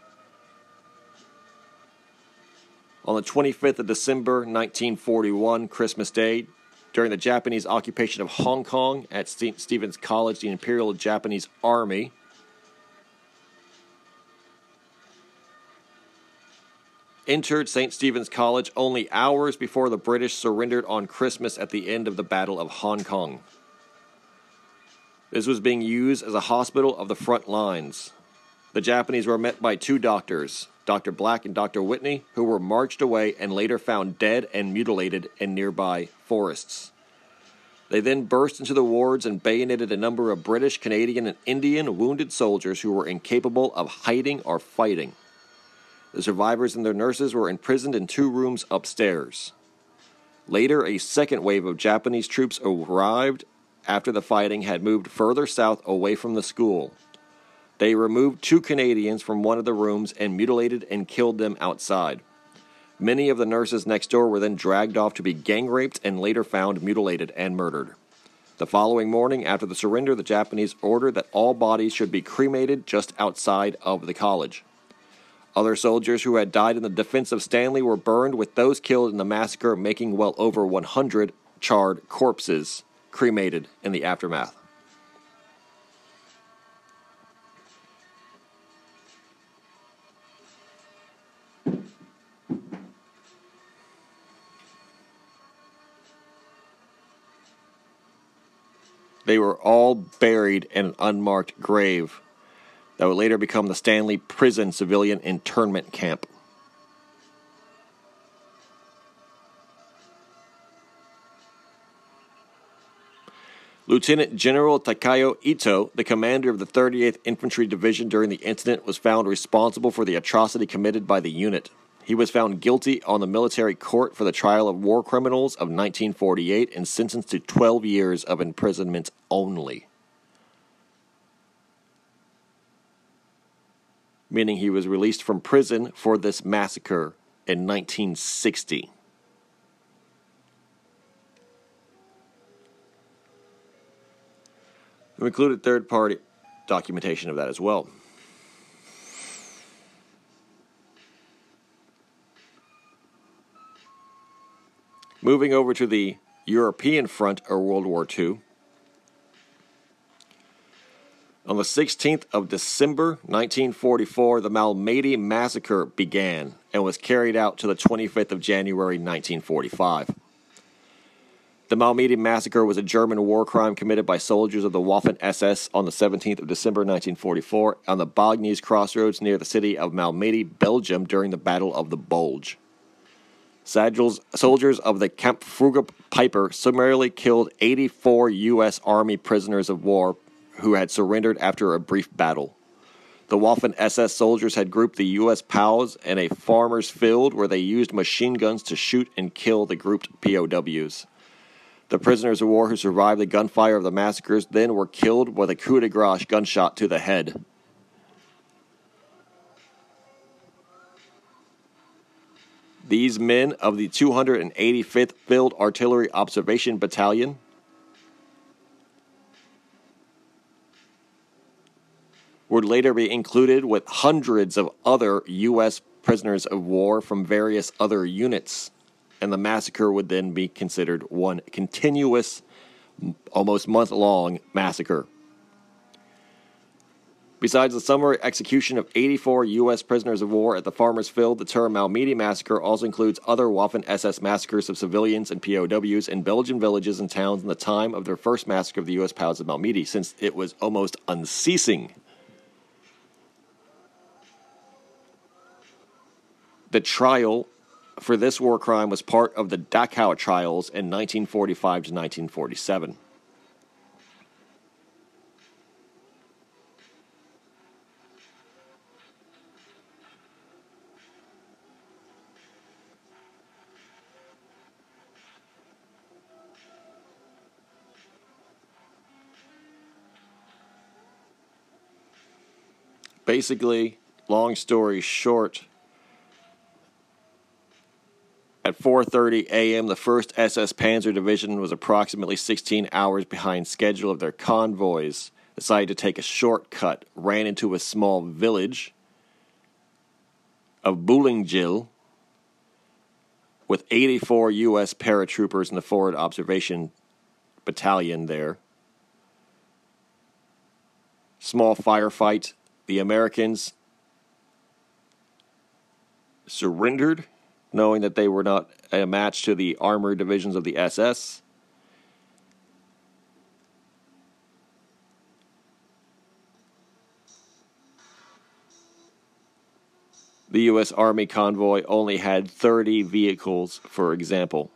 Speaker 1: On the 25th of December, 1941, Christmas Day, during the Japanese occupation of Hong Kong at St- Stevens College, the Imperial Japanese Army entered St. Stephen's College only hours before the British surrendered on Christmas at the end of the Battle of Hong Kong. This was being used as a hospital of the front lines. The Japanese were met by two doctors, Dr. Black and Dr. Whitney, who were marched away and later found dead and mutilated in nearby forests. They then burst into the wards and bayoneted a number of British, Canadian, and Indian wounded soldiers who were incapable of hiding or fighting. The survivors and their nurses were imprisoned in two rooms upstairs. Later, a second wave of Japanese troops arrived after the fighting had moved further south away from the school. They removed two Canadians from one of the rooms and mutilated and killed them outside. Many of the nurses next door were then dragged off to be gang raped and later found mutilated and murdered. The following morning, after the surrender, the Japanese ordered that all bodies should be cremated just outside of the college. Other soldiers who had died in the defense of Stanley were burned, with those killed in the massacre making well over 100 charred corpses cremated in the aftermath. They were all buried in an unmarked grave that would later become the Stanley Prison Civilian Internment Camp. Lieutenant General Takayo Ito, the commander of the 38th Infantry Division during the incident, was found responsible for the atrocity committed by the unit. He was found guilty on the military court for the trial of war criminals of 1948 and sentenced to 12 years of imprisonment only. Meaning he was released from prison for this massacre in 1960. We included third party documentation of that as well. Moving over to the European front of World War II. On the 16th of December 1944, the Malmedy Massacre began and was carried out to the 25th of January 1945. The Malmedy Massacre was a German war crime committed by soldiers of the Waffen SS on the 17th of December 1944 on the Baugnez crossroads near the city of Malmedy, Belgium, during the Battle of the Bulge. Soldiers of the Kampfgruppe Piper summarily killed 84 U.S. Army prisoners of war who had surrendered after a brief battle. The Waffen SS soldiers had grouped the U.S. POWs in a farmer's field where they used machine guns to shoot and kill the grouped POWs. The prisoners of war who survived the gunfire of the massacres then were killed with a coup de grace gunshot to the head. These men of the 285th Field Artillery Observation Battalion would later be included with hundreds of other U.S. prisoners of war from various other units, and the massacre would then be considered one continuous, almost month long massacre. Besides the summary execution of 84 U.S. prisoners of war at the Farmers Field, the term Malmedy Massacre also includes other Waffen SS massacres of civilians and POWs in Belgian villages and towns in the time of their first massacre of the U.S. POWs of Malmedy, since it was almost unceasing. The trial for this war crime was part of the Dachau trials in 1945 to 1947. basically, long story short, at 4:30 a.m., the 1st SS Panzer Division was approximately 16 hours behind schedule of their convoys. Decided to take a shortcut, ran into a small village of Boulingil, with 84 U.S. paratroopers in the forward observation battalion there. Small firefight. The Americans surrendered, knowing that they were not a match to the armored divisions of the SS. The U.S. Army convoy only had 30 vehicles, for example.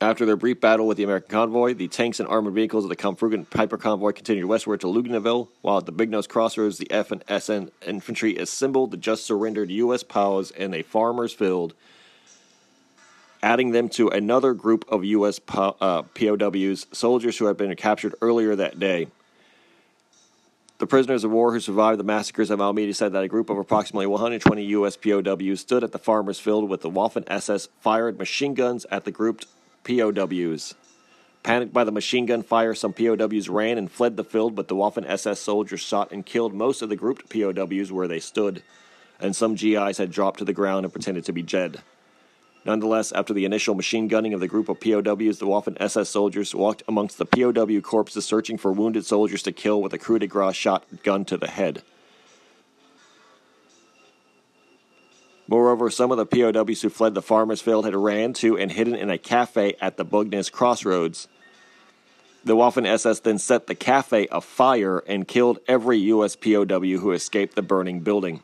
Speaker 1: After their brief battle with the American convoy, the tanks and armored vehicles of the Kampfgruppe Piper convoy continued westward to Ligneuville, while at the Big Nose Crossroads, the Waffen SS infantry assembled the just surrendered U.S. POWs in a farmer's field adding them to another group of U.S. uh, POWs, soldiers who had been captured earlier that day. The prisoners of war who survived the massacres of Malmedy said that a group of approximately 120 U.S. POWs stood at the farmers' field with the Waffen SS fired machine guns at the grouped POWs. Panicked by the machine gun fire, some POWs ran and fled the field, but the Waffen SS soldiers shot and killed most of the grouped POWs where they stood, and some GIs had dropped to the ground and pretended to be dead. Nonetheless, after the initial machine gunning of the group of POWs, the Waffen SS soldiers walked amongst the POW corpses searching for wounded soldiers to kill with a coup de grace shotgun to the head. Moreover, some of the POWs who fled the farmers' field had ran to and hidden in a cafe at the Baugnez crossroads. The Waffen SS then set the cafe afire and killed every U.S. POW who escaped the burning building.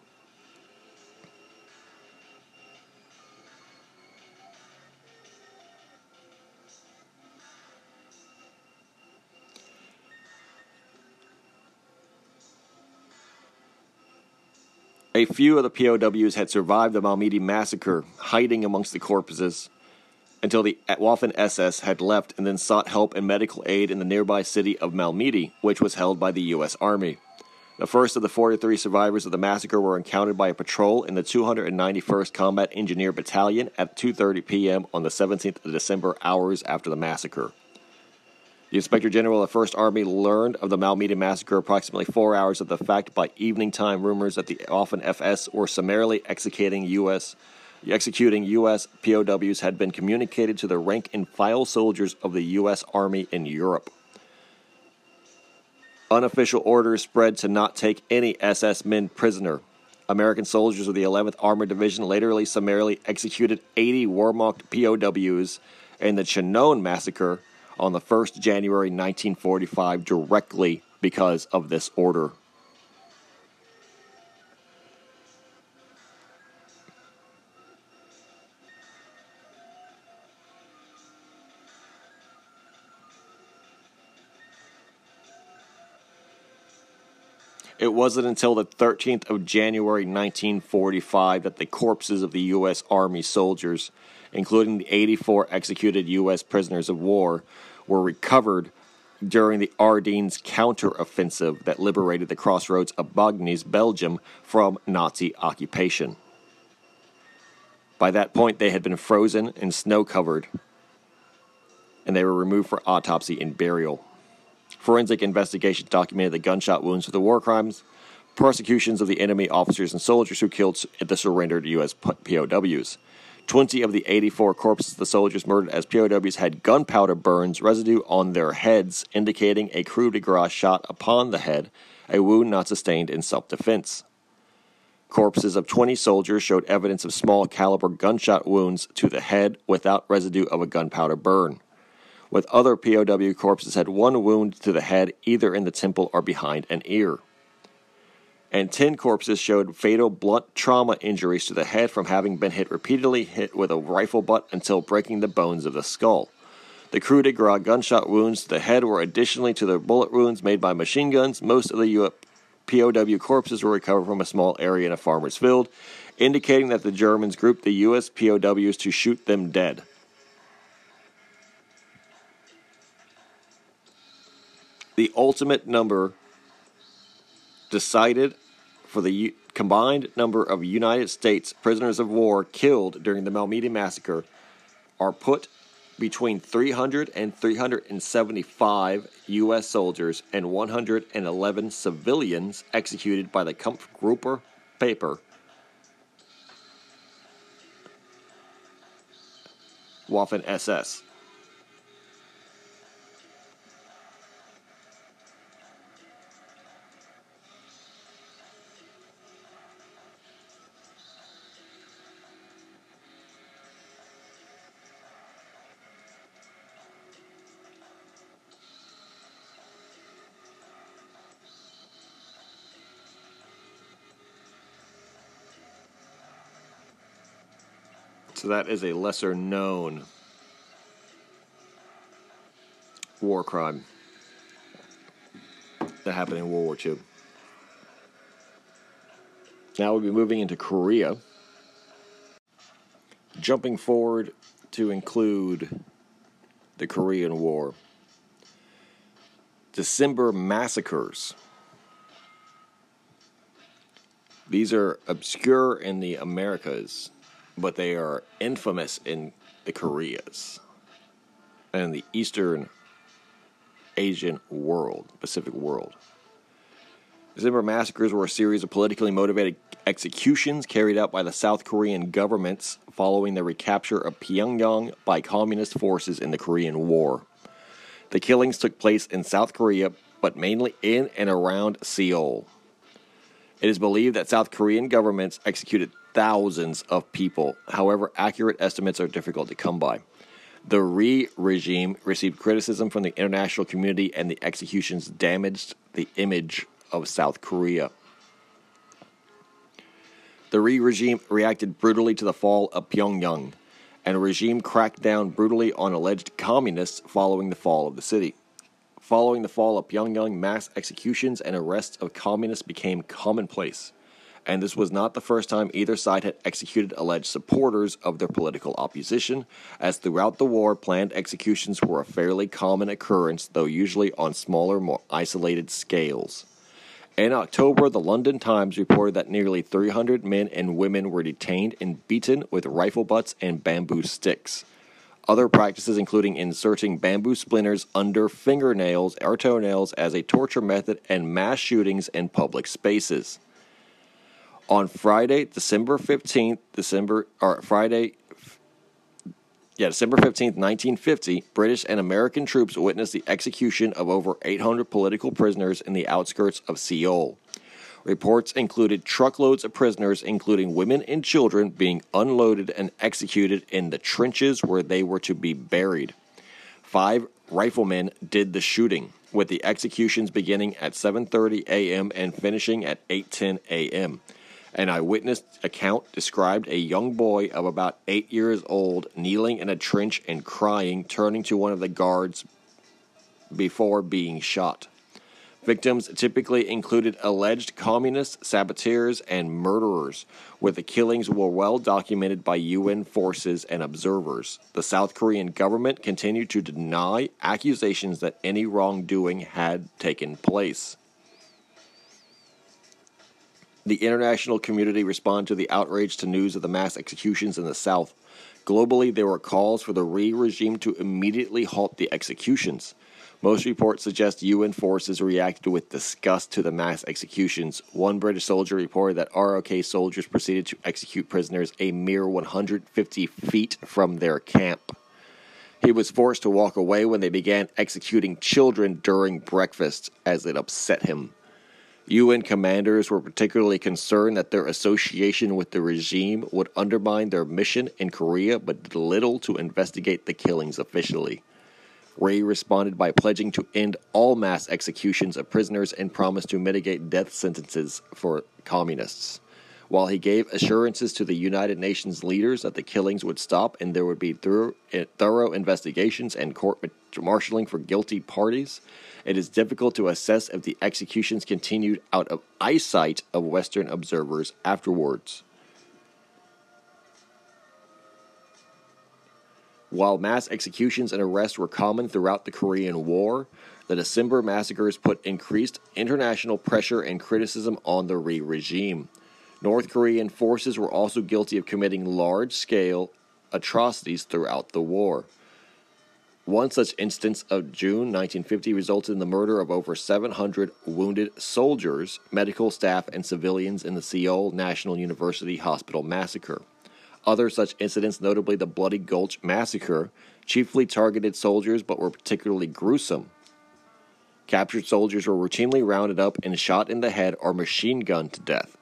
Speaker 1: A few of the POWs had survived the Malmedy massacre, hiding amongst the corpses, until the Waffen SS had left and then sought help and medical aid in the nearby city of Malmedy, which was held by the U.S. Army. The first of the 43 survivors of the massacre were encountered by a patrol in the 291st Combat Engineer Battalion at 2:30 p.m. on the 17th of December, hours after the massacre. The Inspector General of the First Army learned of the Malmedy massacre approximately four hours of the fact by evening time rumors that the Waffen SS were summarily executing U.S. executing U.S. POWs had been communicated to the rank and file soldiers of the U.S. Army in Europe. Unofficial orders spread to not take any SS men prisoner. American soldiers of the 11th Armored Division laterally summarily executed 80 Wehrmacht POWs in the Chenogne massacre on the 1st January 1945 directly because of this order. It wasn't until the 13th of January 1945 that the corpses of the U.S. Army soldiers, including the 84 executed U.S. prisoners of war, were recovered during the Ardennes counteroffensive that liberated the crossroads of Baugnez, Belgium, from Nazi occupation. By that point, they had been frozen and snow covered, and they were removed for autopsy and burial. Forensic investigations documented the gunshot wounds for the war crimes, prosecutions of the enemy officers and soldiers who killed the surrendered U.S. POWs. 20 of the 84 corpses the soldiers murdered as POWs had gunpowder burns residue on their heads, indicating a coup de grace shot upon the head, a wound not sustained in self defense. Corpses of 20 soldiers showed evidence of small caliber gunshot wounds to the head without residue of a gunpowder burn. With other POW corpses had one wound to the head, either in the temple or behind an ear and 10 corpses showed fatal blunt trauma injuries to the head from having been hit repeatedly hit with a rifle butt until breaking the bones of the skull. The coup de grace gunshot wounds to the head were additionally to the bullet wounds made by machine guns. Most of the POW corpses were recovered from a small area in a farmer's field, indicating that the Germans grouped the U.S. POWs to shoot them dead. The ultimate number decided for the U- combined number of United States prisoners of war killed during the Malmedy massacre are put between 300 and 375 U.S. soldiers and 111 civilians executed by the Kampfgruppe Piper. Waffen SS. So that is a lesser known war crime that happened in World War II. Now we'll be moving into Korea. Jumping forward to include the Korean War. December massacres. These are obscure in the Americas but they are infamous in the Koreas and the Eastern Asian world, Pacific world. December massacres were a series of politically motivated executions carried out by the South Korean governments following the recapture of Pyongyang by communist forces in the Korean War. The killings took place in South Korea, but mainly in and around Seoul. It is believed that South Korean governments executed thousands of people. However, accurate estimates are difficult to come by. The Rhee regime received criticism from the international community, and the executions damaged the image of South Korea. The Rhee regime reacted brutally to the fall of Pyongyang, and the regime cracked down brutally on alleged communists following the fall of the city. Following the fall of Pyongyang, mass executions and arrests of communists became commonplace and this was not the first time either side had executed alleged supporters of their political opposition, as throughout the war, planned executions were a fairly common occurrence, though usually on smaller, more isolated scales. In October, the London Times reported that nearly 300 men and women were detained and beaten with rifle butts and bamboo sticks. Other practices, including inserting bamboo splinters under fingernails or toenails as a torture method, and mass shootings in public spaces on Friday, December 15th, December or Friday yeah, December 15th, 1950, British and American troops witnessed the execution of over 800 political prisoners in the outskirts of Seoul. Reports included truckloads of prisoners, including women and children, being unloaded and executed in the trenches where they were to be buried. Five riflemen did the shooting, with the executions beginning at 7:30 a.m. and finishing at 8:10 a.m. An eyewitness account described a young boy of about eight years old kneeling in a trench and crying, turning to one of the guards before being shot. Victims typically included alleged communists, saboteurs, and murderers, where the killings were well documented by UN forces and observers. The South Korean government continued to deny accusations that any wrongdoing had taken place. The international community responded to the outrage to news of the mass executions in the South. Globally, there were calls for the Rhee regime to immediately halt the executions. Most reports suggest UN forces reacted with disgust to the mass executions. One British soldier reported that ROK soldiers proceeded to execute prisoners a mere 150 feet from their camp. He was forced to walk away when they began executing children during breakfast, as it upset him. UN commanders were particularly concerned that their association with the regime would undermine their mission in Korea, but did little to investigate the killings officially. Ray responded by pledging to end all mass executions of prisoners and promised to mitigate death sentences for communists. While he gave assurances to the United Nations leaders that the killings would stop and there would be thorough, eh, thorough investigations and court marshaling for guilty parties, it is difficult to assess if the executions continued out of eyesight of Western observers afterwards. While mass executions and arrests were common throughout the Korean War, the December massacres put increased international pressure and criticism on the Rhee regime. North Korean forces were also guilty of committing large scale atrocities throughout the war. One such instance of June 1950 resulted in the murder of over 700 wounded soldiers, medical staff, and civilians in the Seoul National University Hospital massacre. Other such incidents, notably the Bloody Gulch massacre, chiefly targeted soldiers but were particularly gruesome. Captured soldiers were routinely rounded up and shot in the head or machine gunned to death.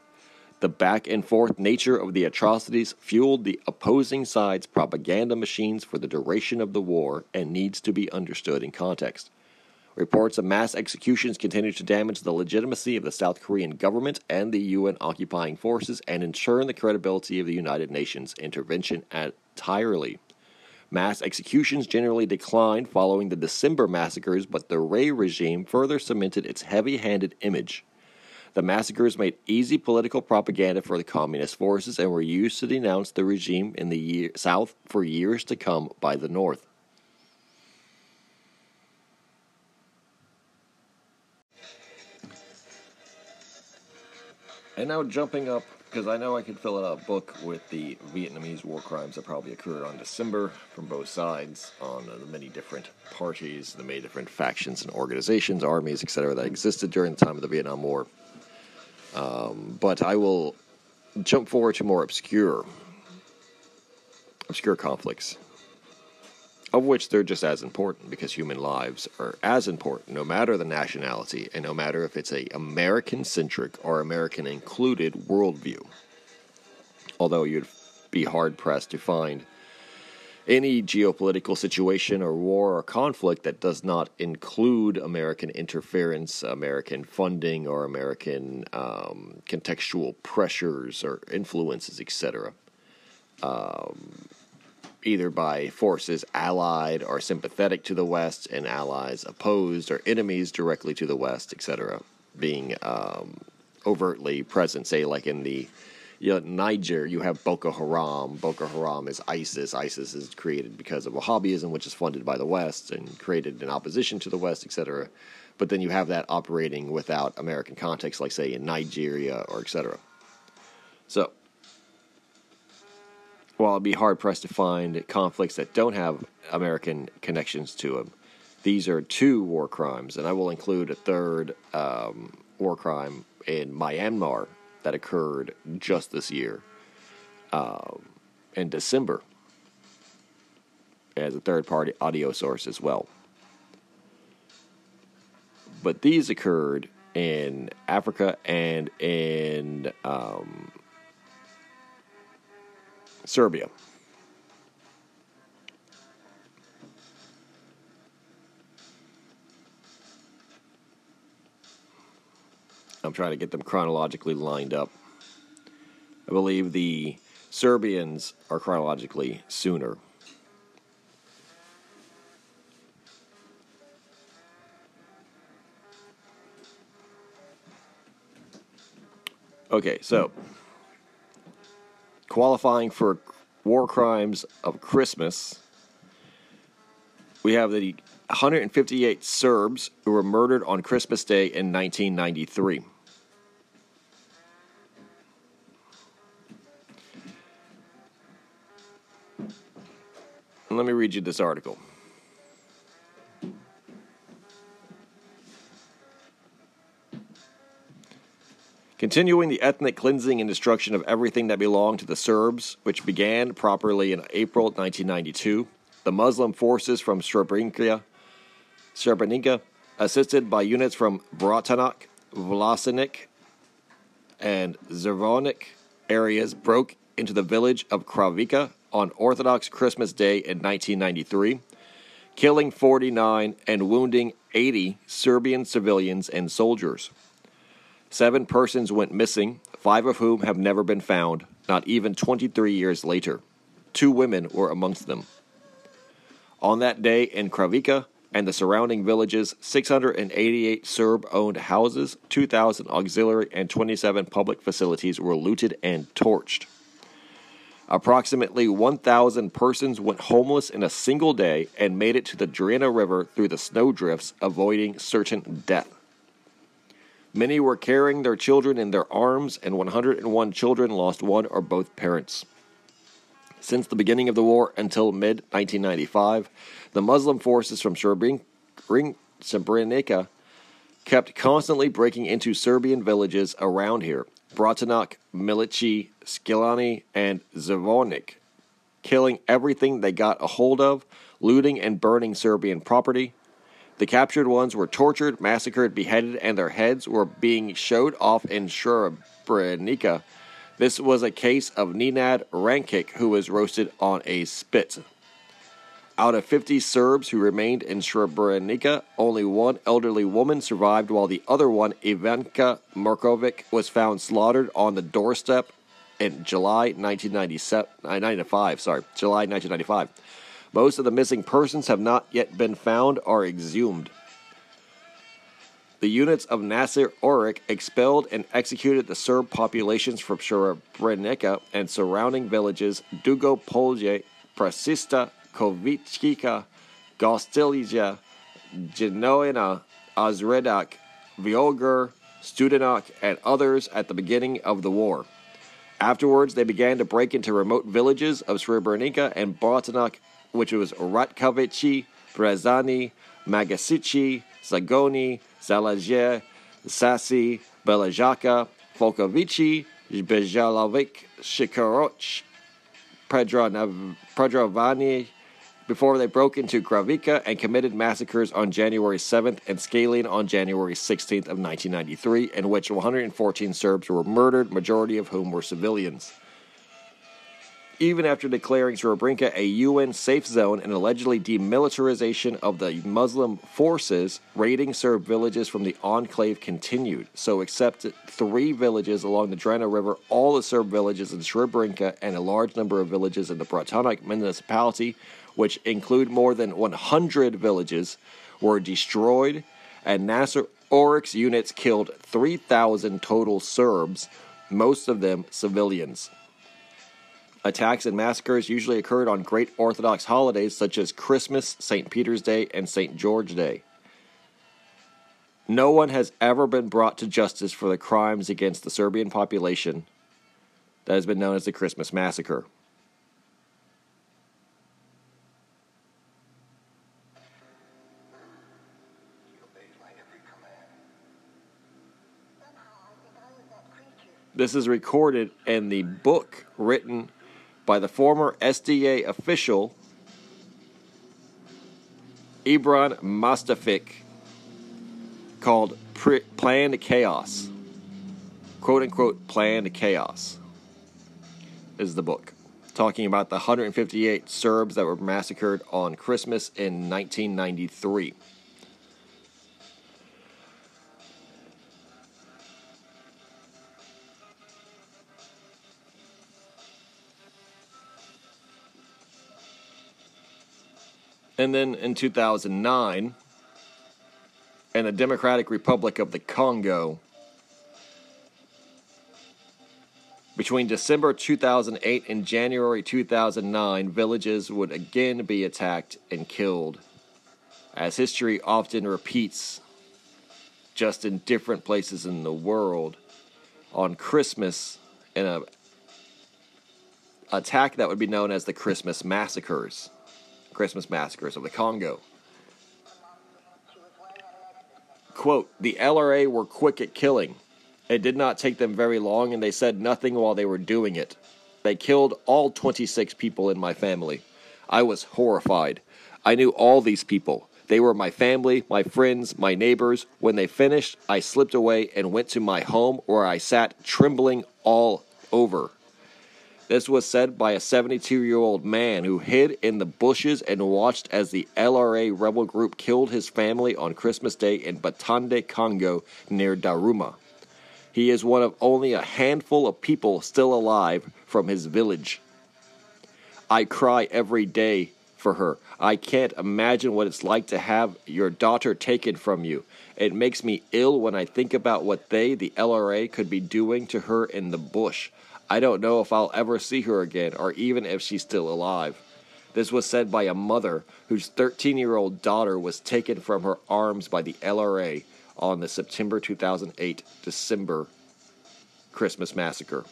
Speaker 1: The back and forth nature of the atrocities fueled the opposing side's propaganda machines for the duration of the war and needs to be understood in context. Reports of mass executions continue to damage the legitimacy of the South Korean government and the UN occupying forces and in turn the credibility of the United Nations intervention entirely. Mass executions generally declined following the December massacres, but the Ray regime further cemented its heavy handed image. The massacres made easy political propaganda for the communist forces and were used to denounce the regime in the year, South for years to come by the North. And now jumping up because I know I could fill out a book with the Vietnamese war crimes that probably occurred on December from both sides, on the many different parties, the many different factions and organizations, armies, etc., that existed during the time of the Vietnam War. Um, but I will jump forward to more obscure, obscure conflicts of which they're just as important because human lives are as important no matter the nationality and no matter if it's a American centric or American included worldview. Although you'd be hard pressed to find any geopolitical situation or war or conflict that does not include American interference, American funding, or American um, contextual pressures or influences, etc. Um, either by forces allied or sympathetic to the West and allies opposed or enemies directly to the West, etc., being um, overtly present, say, like in the you know, Niger, you have Boko Haram. Boko Haram is ISIS. ISIS is created because of Wahhabism, which is funded by the West and created in opposition to the West, etc. But then you have that operating without American context, like, say, in Nigeria or etc. So, while it'd be hard pressed to find conflicts that don't have American connections to them, these are two war crimes, and I will include a third um, war crime in Myanmar that occurred just this year um, in December as a third party audio source as well. But these occurred in Africa and in um, Serbia. I'm trying to get them chronologically lined up. I believe the Serbians are chronologically sooner. Okay, so qualifying for war crimes of Christmas, we have the 158 Serbs who were murdered on Christmas Day in 1993. let me read you this article. Continuing the ethnic cleansing and destruction of everything that belonged to the Serbs, which began properly in April 1992, the Muslim forces from Srebrenica, Srebrenica assisted by units from Bratunac, Vlasenik, and Zvornik areas, broke into the village of Kravika on Orthodox Christmas Day in 1993, killing 49 and wounding 80 Serbian civilians and soldiers. Seven persons went missing, five of whom have never been found, not even 23 years later. Two women were amongst them. On that day in Kravika and the surrounding villages, 688 Serb owned houses, 2,000 auxiliary, and 27 public facilities were looted and torched. Approximately 1,000 persons went homeless in a single day and made it to the Drina River through the snowdrifts, avoiding certain death. Many were carrying their children in their arms, and 101 children lost one or both parents. Since the beginning of the war until mid 1995, the Muslim forces from Srebrenica kept constantly breaking into Serbian villages around here Bratunac, Milici, Skilani, and Zvornik, killing everything they got a hold of, looting and burning Serbian property. The captured ones were tortured, massacred, beheaded, and their heads were being showed off in Srebrenica. This was a case of Nenad Rankic, who was roasted on a spit. Out of 50 Serbs who remained in Srebrenica, only one elderly woman survived, while the other one, Ivanka Markovic, was found slaughtered on the doorstep in July 1995. Sorry, July 1995. Most of the missing persons have not yet been found or exhumed. The units of Nasser Oric expelled and executed the Serb populations from Srebrenica and surrounding villages Dugo Polje, Prasista, Kovichika, Gostilija, Genoina, Ozredak, Violger, Studenac, and others at the beginning of the war. Afterwards, they began to break into remote villages of Srebrenica and Bratunac, which was Ratkovici, Brezani, Magasici, Zagoni, Zalaje, Sasi, Belajaka, Folkovici, Bejalovic, Shikoroch, Predrovani, before they broke into Kravica and committed massacres on January 7th and Skalin on January 16th of 1993, in which 114 Serbs were murdered, majority of whom were civilians. Even after declaring Srebrenica a UN safe zone and allegedly demilitarization of the Muslim forces, raiding Serb villages from the enclave continued. So, except three villages along the Drina River, all the Serb villages in Srebrenica and a large number of villages in the Bratunac municipality which include more than 100 villages, were destroyed, and Nasser Oric's units killed 3,000 total Serbs, most of them civilians. Attacks and massacres usually occurred on great Orthodox holidays such as Christmas, St. Peter's Day, and St. George Day. No one has ever been brought to justice for the crimes against the Serbian population that has been known as the Christmas Massacre. This is recorded in the book written by the former SDA official Ibran Mustafic called Planned Chaos. Quote unquote, Planned Chaos is the book. Talking about the 158 Serbs that were massacred on Christmas in 1993. And then in 2009, in the Democratic Republic of the Congo, between December 2008 and January 2009, villages would again be attacked and killed, as history often repeats, just in different places in the world. On Christmas, in a attack that would be known as the Christmas massacres. Christmas massacres of the Congo. Quote, the LRA were quick at killing. It did not take them very long, and they said nothing while they were doing it. They killed all 26 people in my family. I was horrified. I knew all these people. They were my family, my friends, my neighbors. When they finished, I slipped away and went to my home where I sat trembling all over. This was said by a 72 year old man who hid in the bushes and watched as the LRA rebel group killed his family on Christmas Day in Batande, Congo, near Doruma. He is one of only a handful of people still alive from his village. I cry every day for her. I can't imagine what it's like to have your daughter taken from you. It makes me ill when I think about what they, the LRA, could be doing to her in the bush. I don't know if I'll ever see her again or even if she's still alive. This was said by a mother whose 13 year old daughter was taken from her arms by the LRA on the September 2008 December Christmas massacre.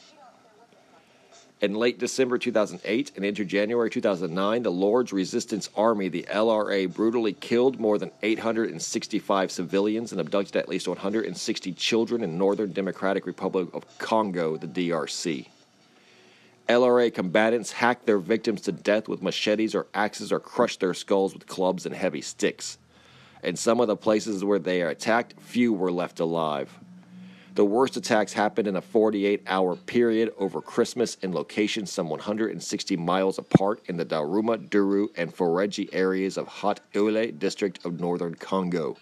Speaker 1: In late December 2008 and into January 2009, the Lord's Resistance Army, the LRA, brutally killed more than 865 civilians and abducted at least 160 children in Northern Democratic Republic of Congo, the DRC. LRA combatants hacked their victims to death with machetes or axes or crushed their skulls with clubs and heavy sticks. In some of the places where they are attacked, few were left alive. The worst attacks happened in a 48 hour period over Christmas in locations some 160 miles apart in the Doruma, Duru, and Faradje areas of Haut-Uele district of northern Congo.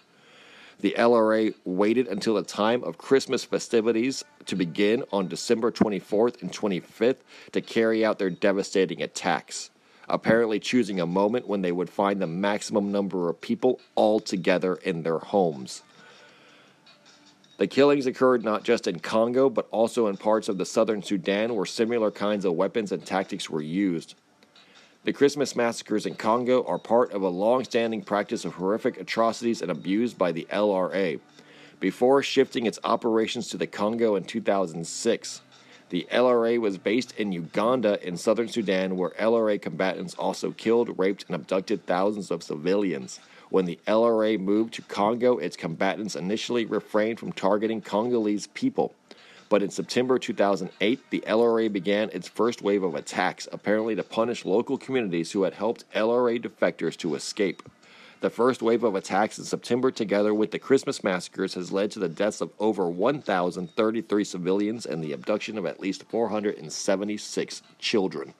Speaker 1: The LRA waited until the time of Christmas festivities to begin on December 24th and 25th to carry out their devastating attacks, apparently choosing a moment when they would find the maximum number of people all together in their homes. The killings occurred not just in Congo, but also in parts of the southern Sudan where similar kinds of weapons and tactics were used. The Christmas massacres in Congo are part of a long standing practice of horrific atrocities and abuse by the LRA. Before shifting its operations to the Congo in 2006, the LRA was based in Uganda in southern Sudan, where LRA combatants also killed, raped, and abducted thousands of civilians. When the LRA moved to Congo, its combatants initially refrained from targeting Congolese people. But in September 2008, the LRA began its first wave of attacks, apparently to punish local communities who had helped LRA defectors to escape. The first wave of attacks in September, together with the Christmas massacres, has led to the deaths of over 1,033 civilians and the abduction of at least 476 children.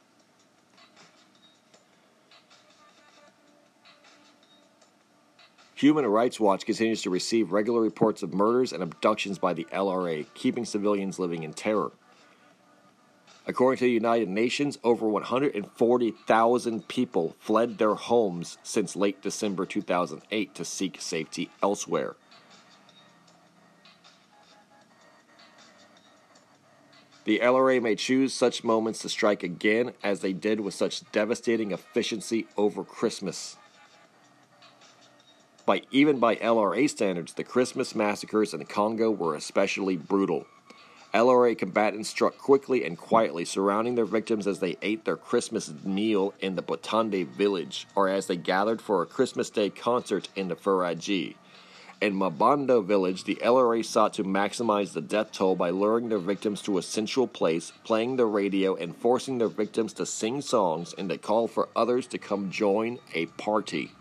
Speaker 1: Human Rights Watch continues to receive regular reports of murders and abductions by the LRA, keeping civilians living in terror. According to the United Nations, over 140,000 people fled their homes since late December 2008 to seek safety elsewhere. The LRA may choose such moments to strike again as they did with such devastating efficiency over Christmas. By even by LRA standards, the Christmas massacres in the Congo were especially brutal. LRA combatants struck quickly and quietly, surrounding their victims as they ate their Christmas meal in the Batande village, or as they gathered for a Christmas Day concert in the Faradje. In Mabanda village, the LRA sought to maximize the death toll by luring their victims to a central place, playing the radio, and forcing their victims to sing songs and to call for others to come join a party.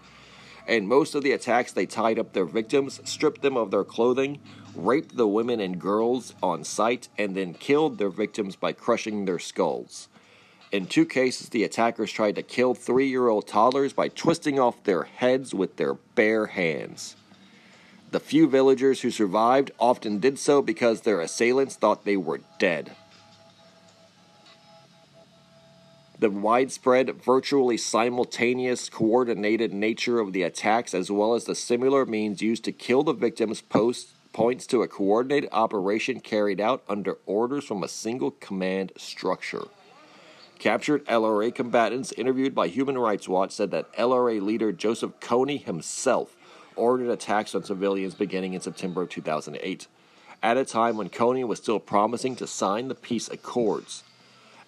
Speaker 1: In most of the attacks, they tied up their victims, stripped them of their clothing, raped the women and girls on sight, and then killed their victims by crushing their skulls. In two cases, the attackers tried to kill three year old toddlers by twisting off their heads with their bare hands. The few villagers who survived often did so because their assailants thought they were dead. The widespread, virtually simultaneous, coordinated nature of the attacks, as well as the similar means used to kill the victims, post, points to a coordinated operation carried out under orders from a single command structure. Captured LRA combatants interviewed by Human Rights Watch said that LRA leader Joseph Kony himself ordered attacks on civilians beginning in September of 2008, at a time when Kony was still promising to sign the peace accords.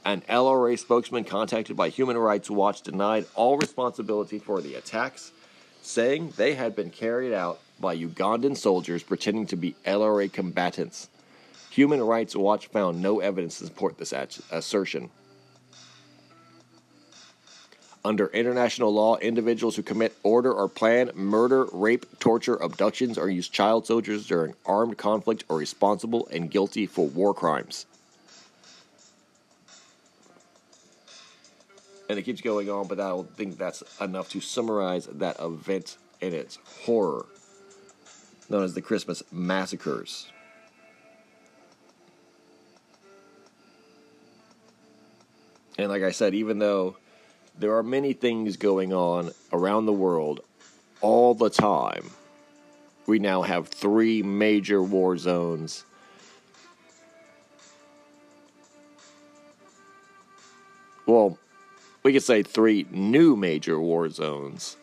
Speaker 1: An LRA spokesman contacted by Human Rights Watch denied all responsibility for the attacks, saying they had been carried out by Ugandan soldiers pretending to be LRA combatants. Human Rights Watch found no evidence to support this assertion. Under international law, individuals who commit order or plan murder, rape, torture, abductions, or use child soldiers during armed conflict are responsible and guilty for war crimes. And it keeps going on, but I don't think that's enough to summarize that event and its horror, known as the Christmas massacres. And like I said, even though there are many things going on around the world all the time, we now have three major war zones. Well, we could say three new major war zones,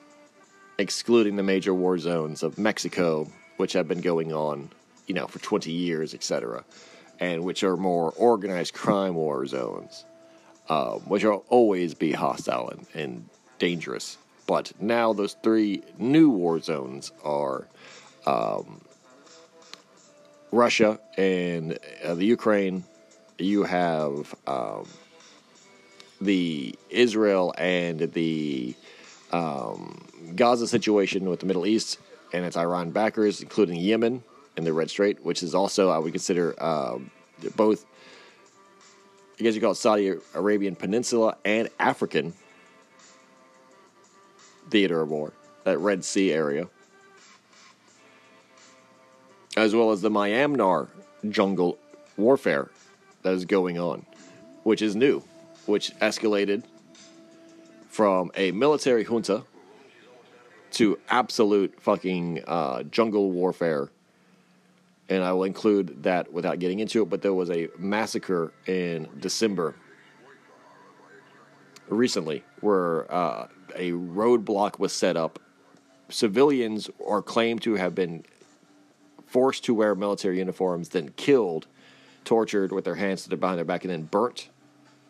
Speaker 1: excluding the major war zones of Mexico, which have been going on, you know, for 20 years, etc., and which are more organized crime war zones. um, which will always be hostile and, and dangerous. But now those three new war zones are um, Russia and uh, the Ukraine. You have um, the Israel and the um, Gaza situation with the Middle East and its Iran backers, including Yemen and the Red Strait, which is also I would consider um, both. I guess you call it Saudi Arabian Peninsula and African theater of war, that Red Sea area, as well as the Myanmar jungle warfare that is going on, which is new, which escalated from a military junta to absolute fucking uh, jungle warfare. And I will include that without getting into it, but there was a massacre in December recently where uh, a roadblock was set up. Civilians are claimed to have been forced to wear military uniforms, then killed, tortured with their hands behind their back, and then burnt,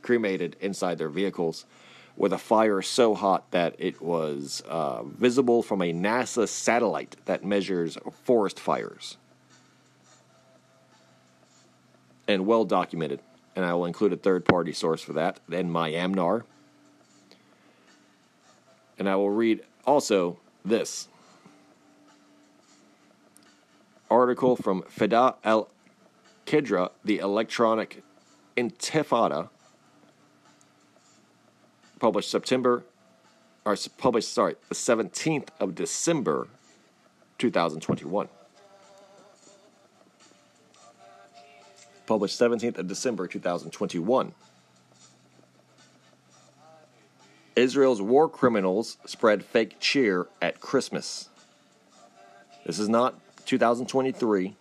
Speaker 1: cremated inside their vehicles with a fire so hot that it was uh, visible from a NASA satellite that measures forest fires. And well documented. And I will include a third party source for that. Then Myanmar, and I will read also this article from Fida al Kidra, the electronic intifada, published September, or published, sorry, the 17th of December, 2021. Published 17th of December, 2021. Israel's war criminals spread fake cheer at Christmas. This is not 2023.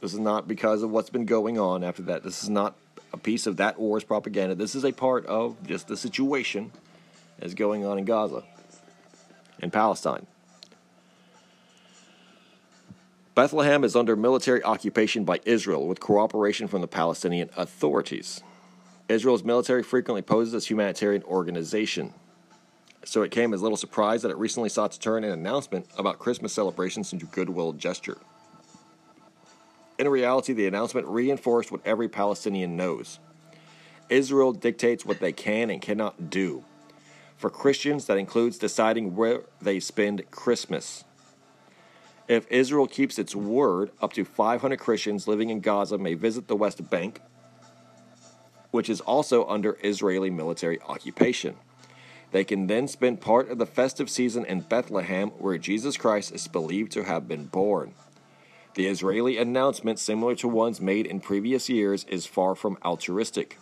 Speaker 1: This is not because of what's been going on after that. This is not a piece of that war's propaganda. This is a part of just the situation that's going on in Gaza and Palestine. Bethlehem is under military occupation by Israel with cooperation from the Palestinian authorities. Israel's military frequently poses as humanitarian organization. So it came as little surprise that it recently sought to turn an announcement about Christmas celebrations into goodwill gesture. In reality, the announcement reinforced what every Palestinian knows. Israel dictates what they can and cannot do. For Christians, that includes deciding where they spend Christmas. If Israel keeps its word, up to 500 Christians living in Gaza may visit the West Bank, which is also under Israeli military occupation. They can then spend part of the festive season in Bethlehem, where Jesus Christ is believed to have been born. The Israeli announcement, similar to ones made in previous years, is far from altruistic.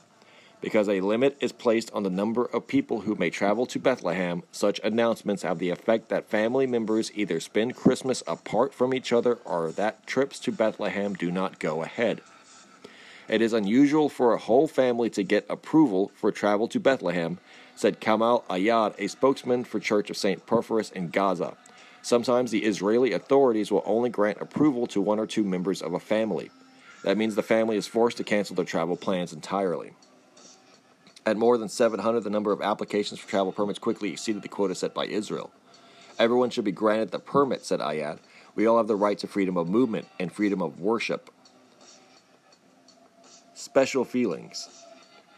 Speaker 1: Because a limit is placed on the number of people who may travel to Bethlehem, such announcements have the effect that family members either spend Christmas apart from each other or that trips to Bethlehem do not go ahead. It is unusual for a whole family to get approval for travel to Bethlehem, said Kamal Ayad, a spokesman for Church of St. Porphyrius in Gaza. Sometimes the Israeli authorities will only grant approval to one or two members of a family. That means the family is forced to cancel their travel plans entirely. At more than 700, the number of applications for travel permits quickly exceeded the quota set by Israel. Everyone should be granted the permit, said Ayad. We all have the right to freedom of movement and freedom of worship special feelings.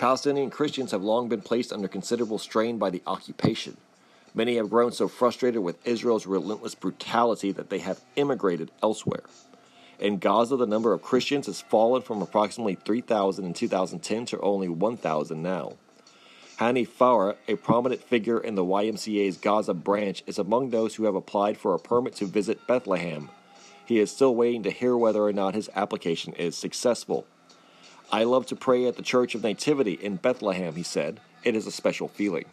Speaker 1: Palestinian Christians have long been placed under considerable strain by the occupation. Many have grown so frustrated with Israel's relentless brutality that they have immigrated elsewhere. In Gaza, the number of Christians has fallen from approximately 3,000 in 2010 to only 1,000 now. Hani Farah, a prominent figure in the YMCA's Gaza branch, is among those who have applied for a permit to visit Bethlehem. He is still waiting to hear whether or not his application is successful. I love to pray at the Church of Nativity in Bethlehem, he said. It is a special feeling.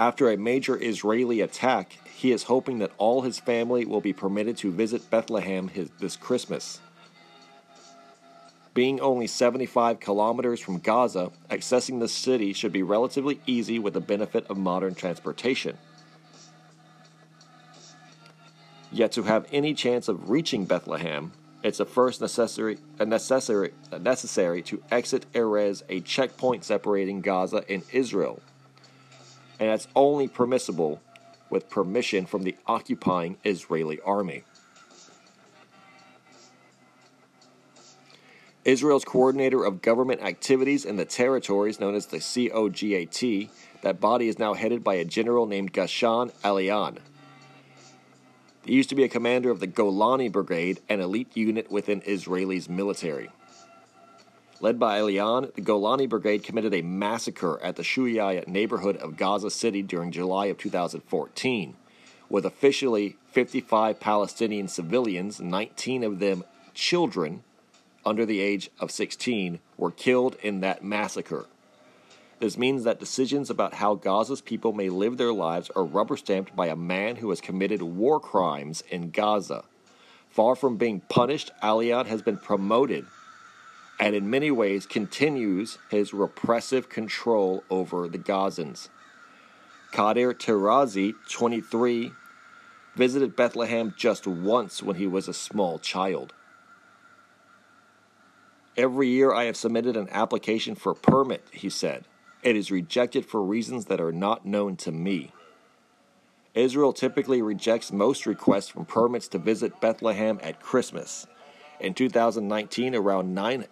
Speaker 1: After a major Israeli attack, he is hoping that all his family will be permitted to visit Bethlehem his, this Christmas. Being only 75 kilometers from Gaza, accessing the city should be relatively easy with the benefit of modern transportation. Yet to have any chance of reaching Bethlehem, It's a first necessary, a necessary, a necessary to exit Erez, a checkpoint separating Gaza and Israel. And that's only permissible with permission from the occupying Israeli army. Israel's coordinator of government activities in the territories, known as the COGAT, that body is now headed by a general named Ghassan Alian. He used to be a commander of the Golani Brigade, an elite unit within Israel's military. Led by Alian, the Golani Brigade committed a massacre at the Shuyaya neighborhood of Gaza City during July of 2014, with officially 55 Palestinian civilians, 19 of them children under the age of 16, were killed in that massacre. This means that decisions about how Gaza's people may live their lives are rubber stamped by a man who has committed war crimes in Gaza. Far from being punished, Alian has been promoted and in many ways continues his repressive control over the Gazans. Kader Tarazi, 23, visited Bethlehem just once when he was a small child. Every year I have submitted an application for a permit, he said. It is rejected for reasons that are not known to me. Israel typically rejects most requests from permits to visit Bethlehem at Christmas. In 2019, around 9 or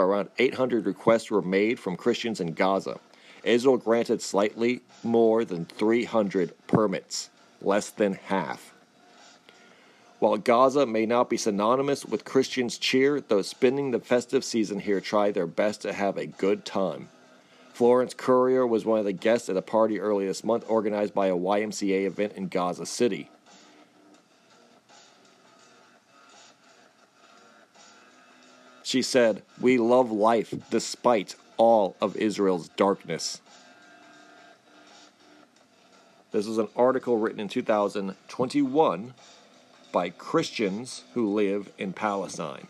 Speaker 1: around 800 requests were made from Christians in Gaza. Israel granted slightly more than 300 permits, less than half. While Gaza may not be synonymous with Christians' cheer, those spending the festive season here try their best to have a good time. Florence Courier was one of the guests at a party early this month organized by a YMCA event in Gaza City. She said, We love life despite all of Israel's darkness. This was an article written in 2021 by Christians who live in Palestine,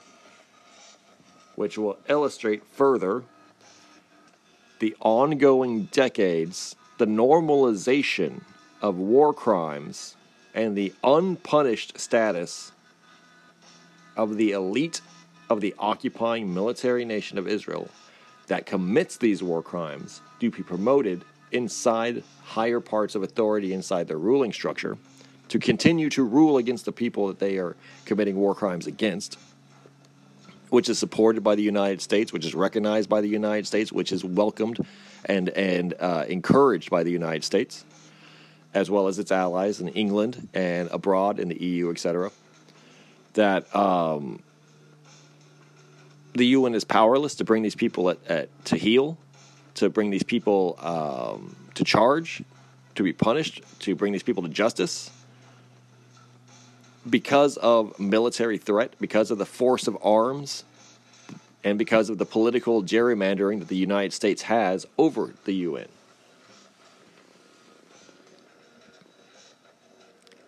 Speaker 1: which will illustrate further the ongoing decades, the normalization of war crimes, and the unpunished status of the elite of the occupying military nation of Israel that commits these war crimes to be promoted inside higher parts of authority inside their ruling structure to continue to rule against the people that they are committing war crimes against which is supported by the United States, which is recognized by the United States, which is welcomed and and uh, encouraged by the United States, as well as its allies in England and abroad in the EU, etc. That um, the UN is powerless to bring these people at, at, to heal, to bring these people um, to charge, to be punished, to bring these people to justice because of military threat, because of the force of arms, and because of the political gerrymandering that the United States has over the UN.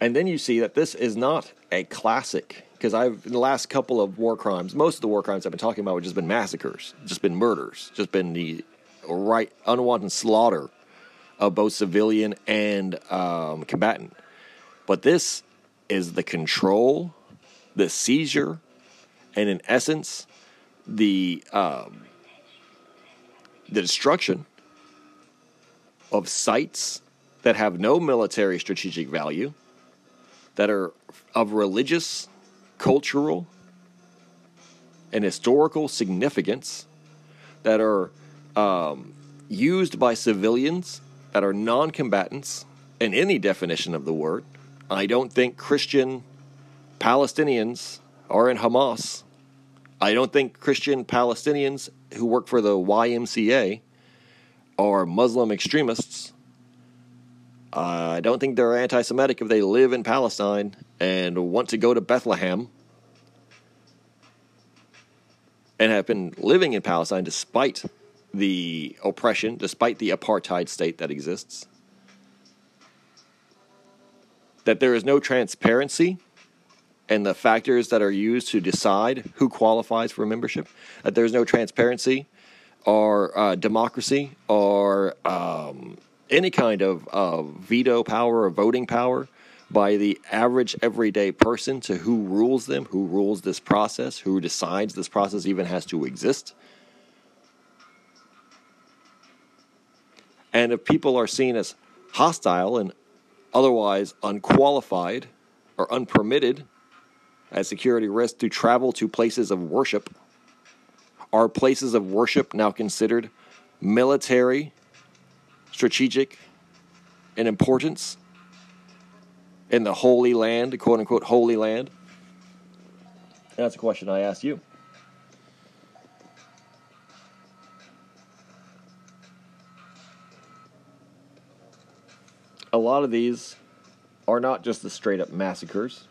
Speaker 1: And then you see that this is not a classic because I've in the last couple of war crimes, most of the war crimes I've been talking about have just been massacres, just been murders, just been the right unwanted slaughter of both civilian and um, combatant. But this is the control, the seizure, and in essence, the um, the destruction of sites that have no military strategic value, that are of religious, cultural, and historical significance, that are um, used by civilians that are non combatants in any definition of the word I don't think Christian Palestinians are in Hamas. I don't think Christian Palestinians who work for the YMCA are Muslim extremists. I don't think they're anti Semitic if they live in Palestine and want to go to Bethlehem and have been living in Palestine despite the oppression, despite the apartheid state that exists. That there is no transparency and the factors that are used to decide who qualifies for membership, that there's no transparency or uh, democracy or um, any kind of, of veto power or voting power by the average everyday person to who rules them, who rules this process, who decides this process even has to exist. And if people are seen as hostile and otherwise unqualified or unpermitted as security risk to travel to places of worship, are places of worship now considered military, strategic, in importance in the Holy Land, quote unquote, Holy Land? And that's a question I ask you. A lot of these are not just the straight up massacres.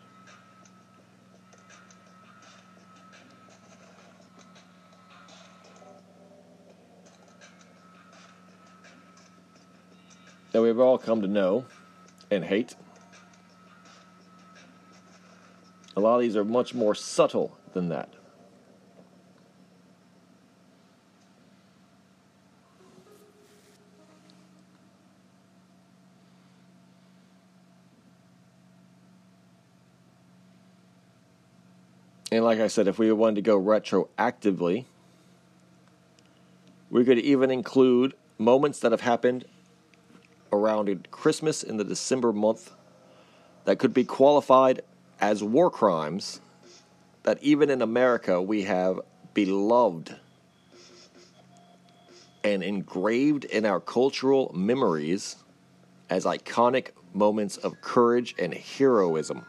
Speaker 1: That we've all come to know and hate. A lot of these are much more subtle than that. And like I said, if we wanted to go retroactively, we could even include moments that have happened around Christmas in the December month that could be qualified as war crimes that even in America we have beloved and engraved in our cultural memories as iconic moments of courage and heroism.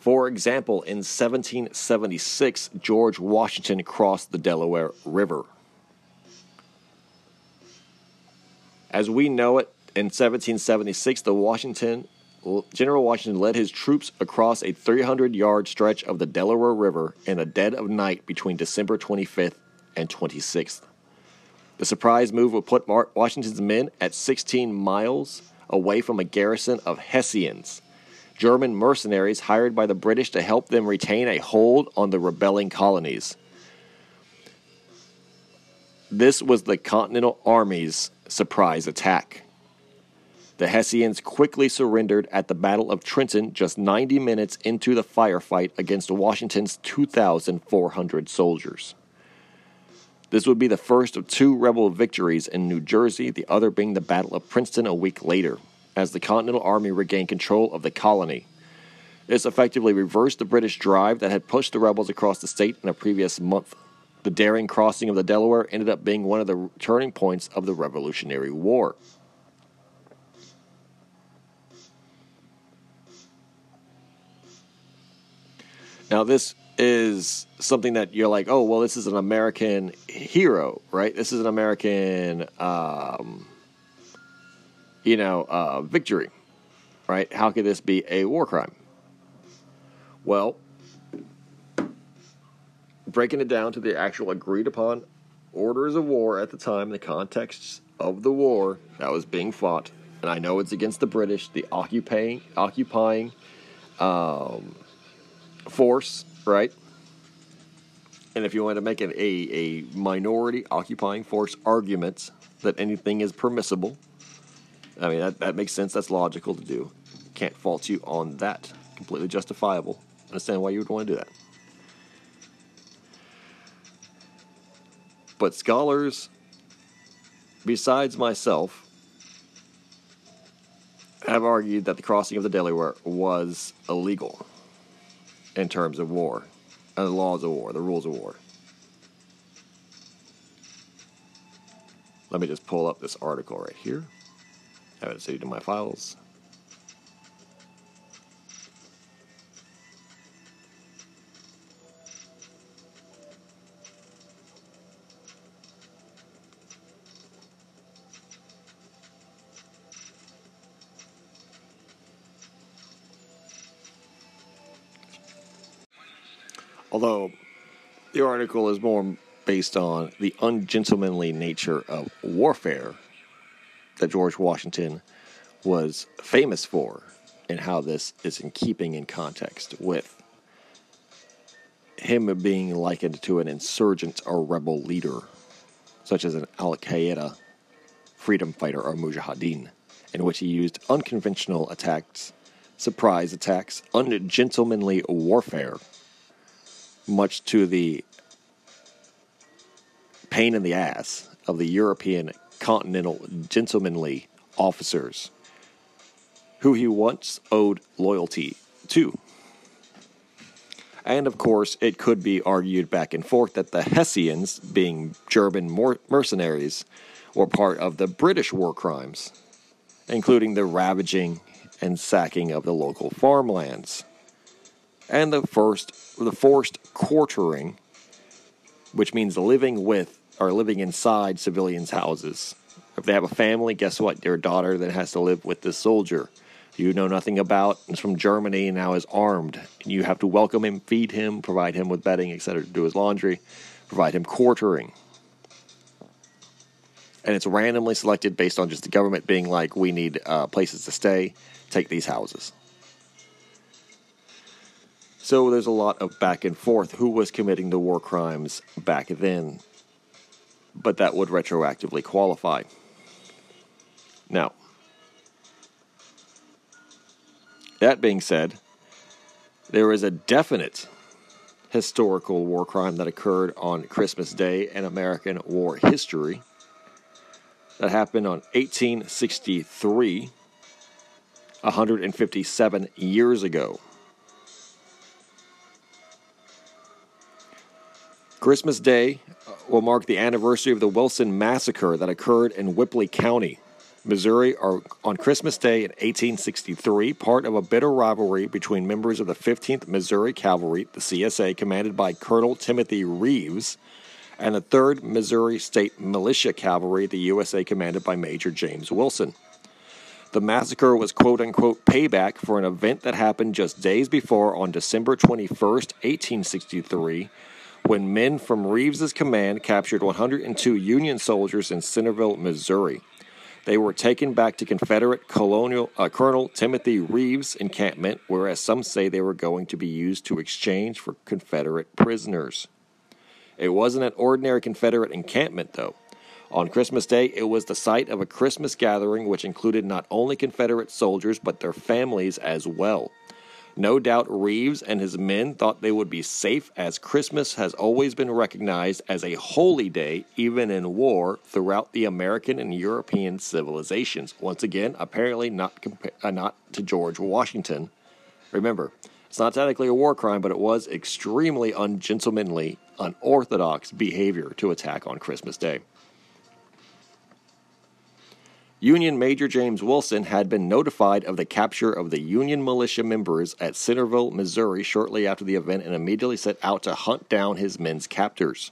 Speaker 1: For example, in 1776, George Washington crossed the Delaware River. As we know it, in 1776, the Washington General Washington led his troops across a 300 yard stretch of the Delaware River in the dead of night between December 25th and 26th. The surprise move would put Washington's men at 16 miles away from a garrison of Hessians, German mercenaries hired by the British to help them retain a hold on the rebelling colonies. This was the Continental Army's surprise attack. The Hessians quickly surrendered at the Battle of Trenton just 90 minutes into the firefight against Washington's 2,400 soldiers. This would be the first of two rebel victories in New Jersey, the other being the Battle of Princeton a week later, as the Continental Army regained control of the colony. This effectively reversed the British drive that had pushed the rebels across the state in a previous month. The daring crossing of the Delaware ended up being one of the turning points of the Revolutionary War. Now, this is something that you're like, oh, well, this is an American hero, right? This is an American, um, you know, uh, victory, right? How could this be a war crime? Well, breaking it down to the actual agreed upon orders of war at the time, the context of the war that was being fought, and I know it's against the British, the occupying, occupying, um, force, right? And if you want to make it a, a minority occupying force argument that anything is permissible, I mean, that, that makes sense. That's logical to do. Can't fault you on that. Completely justifiable. Understand why you would want to do that. But scholars, besides myself, have argued that the crossing of the Delaware was illegal in terms of war, and the laws of war, the rules of war. Let me just pull up this article right here. Have it saved in my files. Although the article is more based on the ungentlemanly nature of warfare that George Washington was famous for and how this is in keeping in context with him being likened to an insurgent or rebel leader, such as an Al Qaeda freedom fighter or Mujahideen, in which he used unconventional attacks, surprise attacks, ungentlemanly warfare, much to the pain in the ass of the European continental gentlemanly officers who he once owed loyalty to. And of course, it could be argued back and forth that the Hessians, being German mercenaries, were part of the British war crimes, including the ravaging and sacking of the local farmlands, and the first the forced quartering, which means living with or living inside civilians' houses. If they have a family, guess what? Their daughter then has to live with this soldier you know nothing about, is from Germany and now is armed. You have to welcome him, feed him, provide him with bedding, etc., to do his laundry, provide him quartering. And it's randomly selected based on just the government being like, we need uh, places to stay, take these houses. So there's a lot of back and forth. Who was committing the war crimes back then? But that would retroactively qualify. Now, That being said, there is a definite historical war crime that occurred on Christmas Day in American war history that happened on 1863, 157 years ago. Christmas Day uh, will mark the anniversary of the Wilson Massacre that occurred in Ripley County, Missouri on Christmas Day in 1863, part of a bitter rivalry between members of the 15th Missouri Cavalry, the CSA, commanded by Colonel Timothy Reeves, and the 3rd Missouri State Militia Cavalry, the USA, commanded by Major James Wilson. The massacre was quote unquote payback for an event that happened just days before on December 21, 1863, when men from Reeves's command captured 102 Union soldiers in Centerville, Missouri. They were taken back to Confederate Colonial, uh, Colonel Timothy Reeves' encampment, whereas some say they were going to be used to exchange for Confederate prisoners. It wasn't an ordinary Confederate encampment, though. On Christmas Day, it was the site of a Christmas gathering which included not only Confederate soldiers but their families as well. No doubt Reeves and his men thought they would be safe, as Christmas has always been recognized as a holy day, even in war, throughout the American and European civilizations. Once again, apparently not, compa- uh, not to George Washington. Remember, it's not technically a war crime, but it was extremely ungentlemanly, unorthodox behavior to attack on Christmas Day. Union Major James Wilson had been notified of the capture of the Union militia members at Centerville, Missouri, shortly after the event and immediately set out to hunt down his men's captors.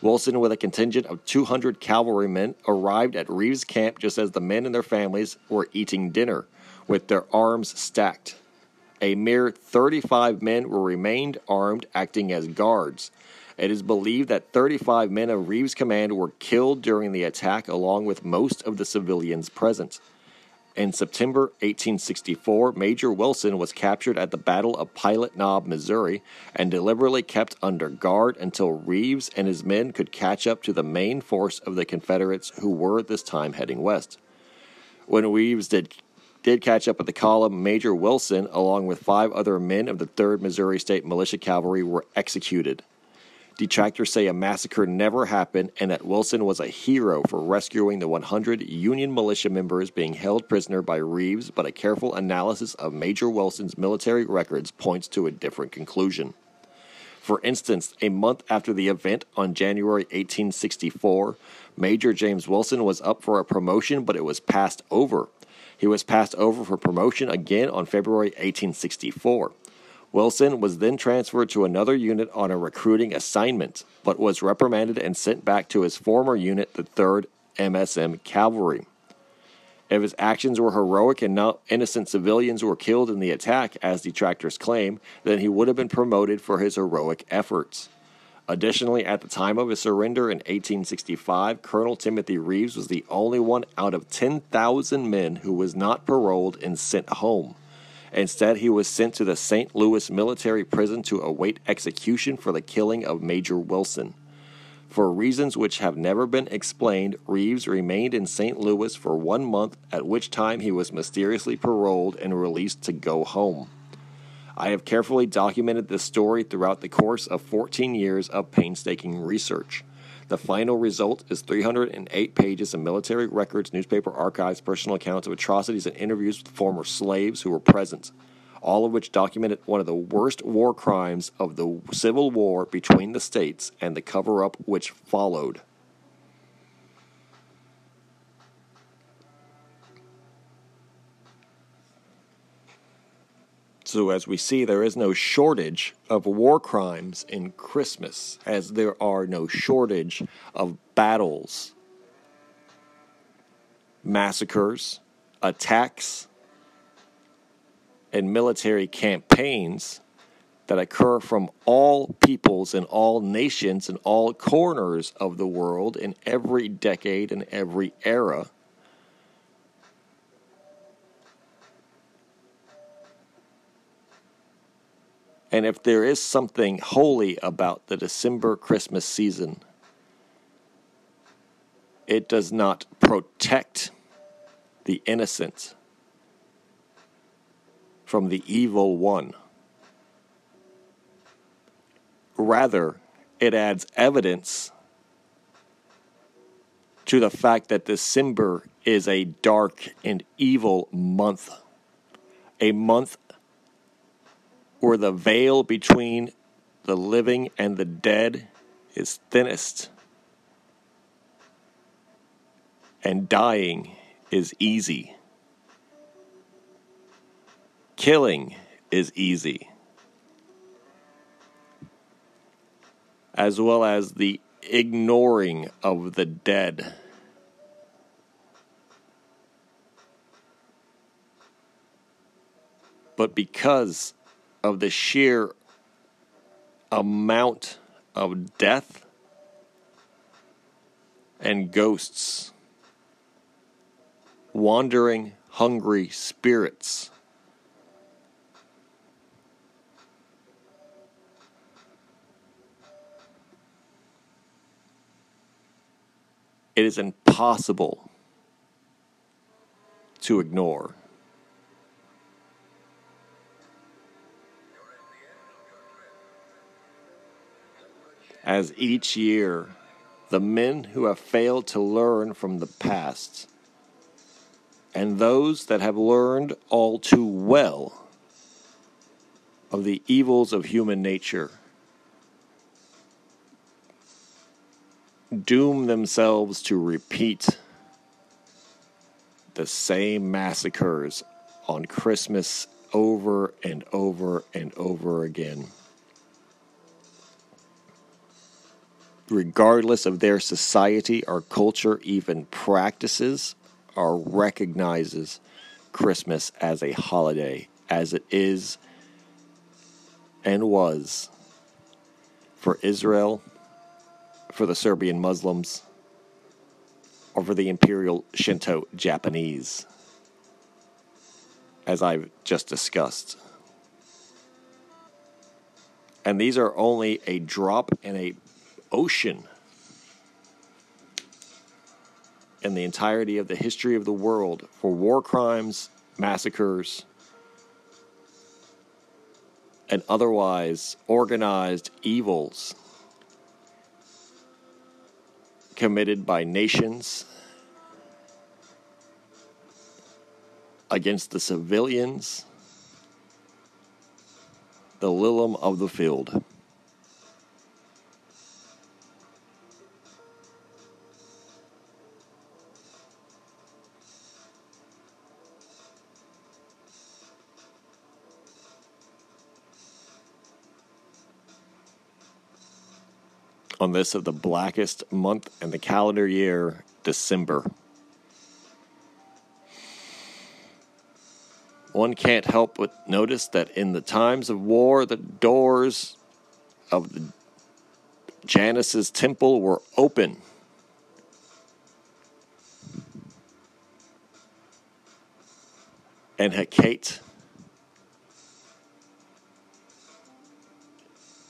Speaker 1: Wilson, with a contingent of 200 cavalrymen, arrived at Reeves' camp just as the men and their families were eating dinner, with their arms stacked. A mere 35 men were remained armed, acting as guards. It is believed that 35 men of Reeves' command were killed during the attack, along with most of the civilians present. In September 1864, Major Wilson was captured at the Battle of Pilot Knob, Missouri, and deliberately kept under guard until Reeves and his men could catch up to the main force of the Confederates who were at this time heading west. When Reeves did did catch up with the column, Major Wilson, along with five other men of the 3rd Missouri State Militia Cavalry, were executed. Detractors say a massacre never happened and that Wilson was a hero for rescuing the 100 Union militia members being held prisoner by Reeves, but a careful analysis of Major Wilson's military records points to a different conclusion. For instance, a month after the event on January 1864, Major James Wilson was up for a promotion, but it was passed over. He was passed over for promotion again on February 1864. Wilson was then transferred to another unit on a recruiting assignment, but was reprimanded and sent back to his former unit, the 3rd MSM Cavalry. If his actions were heroic and not innocent civilians were killed in the attack, as detractors claim, then he would have been promoted for his heroic efforts. Additionally, at the time of his surrender in 1865, Colonel Timothy Reeves was the only one out of 10,000 men who was not paroled and sent home. Instead, he was sent to the St. Louis military prison to await execution for the killing of Major Wilson. For reasons which have never been explained, Reeves remained in St. Louis for one month, at which time he was mysteriously paroled and released to go home. I have carefully documented this story throughout the course of 14 years of painstaking research. The final result is 308 pages of military records, newspaper archives, personal accounts of atrocities, and interviews with former slaves who were present, all of which documented one of the worst war crimes of the Civil War between the states and the cover up which followed. So, as we see, there is no shortage of war crimes in Christmas, as there are no shortage of battles, massacres, attacks, and military campaigns that occur from all peoples and all nations and all corners of the world in every decade and every era And if there is something holy about the December Christmas season, it does not protect the innocent from the evil one. Rather, it adds evidence to the fact that December is a dark and evil month, a month where the veil between the living and the dead is thinnest, and dying is easy. Killing is easy, as well as the ignoring of the dead. But because of the sheer amount of death and ghosts, wandering, hungry spirits. It is impossible to ignore. As each year the men who have failed to learn from the past and those that have learned all too well of the evils of human nature doom themselves to repeat the same massacres on Christmas over and over and over again. Regardless of their society or culture, even practices, or recognizes Christmas as a holiday, as it is and was for Israel, for the Serbian Muslims, or for the Imperial Shinto Japanese, as I've just discussed. And these are only a drop in a ocean and the entirety of the history of the world for war crimes, massacres, and otherwise organized evils committed by nations against the civilians, the lilium of the field. On this of the blackest month in the calendar year, December. One can't help but notice that in the times of war, the doors of the Janus's temple were open. And Hecate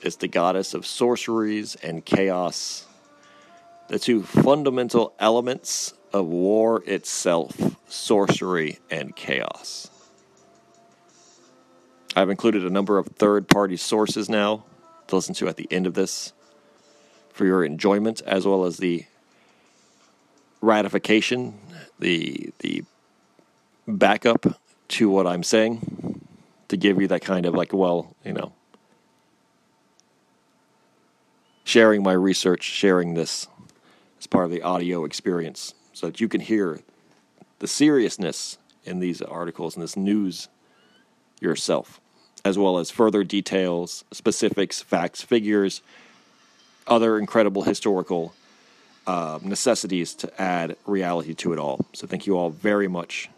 Speaker 1: is the goddess of sorceries and chaos the two fundamental elements of war itself sorcery and chaos. I've included a number of third party sources now to listen to at the end of this for your enjoyment as well as the ratification, the the backup to what I'm saying to give you that kind of like, well, you know, sharing my research, sharing this as part of the audio experience so that you can hear the seriousness in these articles and this news yourself, as well as further details, specifics, facts, figures, other incredible historical uh, necessities to add reality to it all. So, thank you all very much.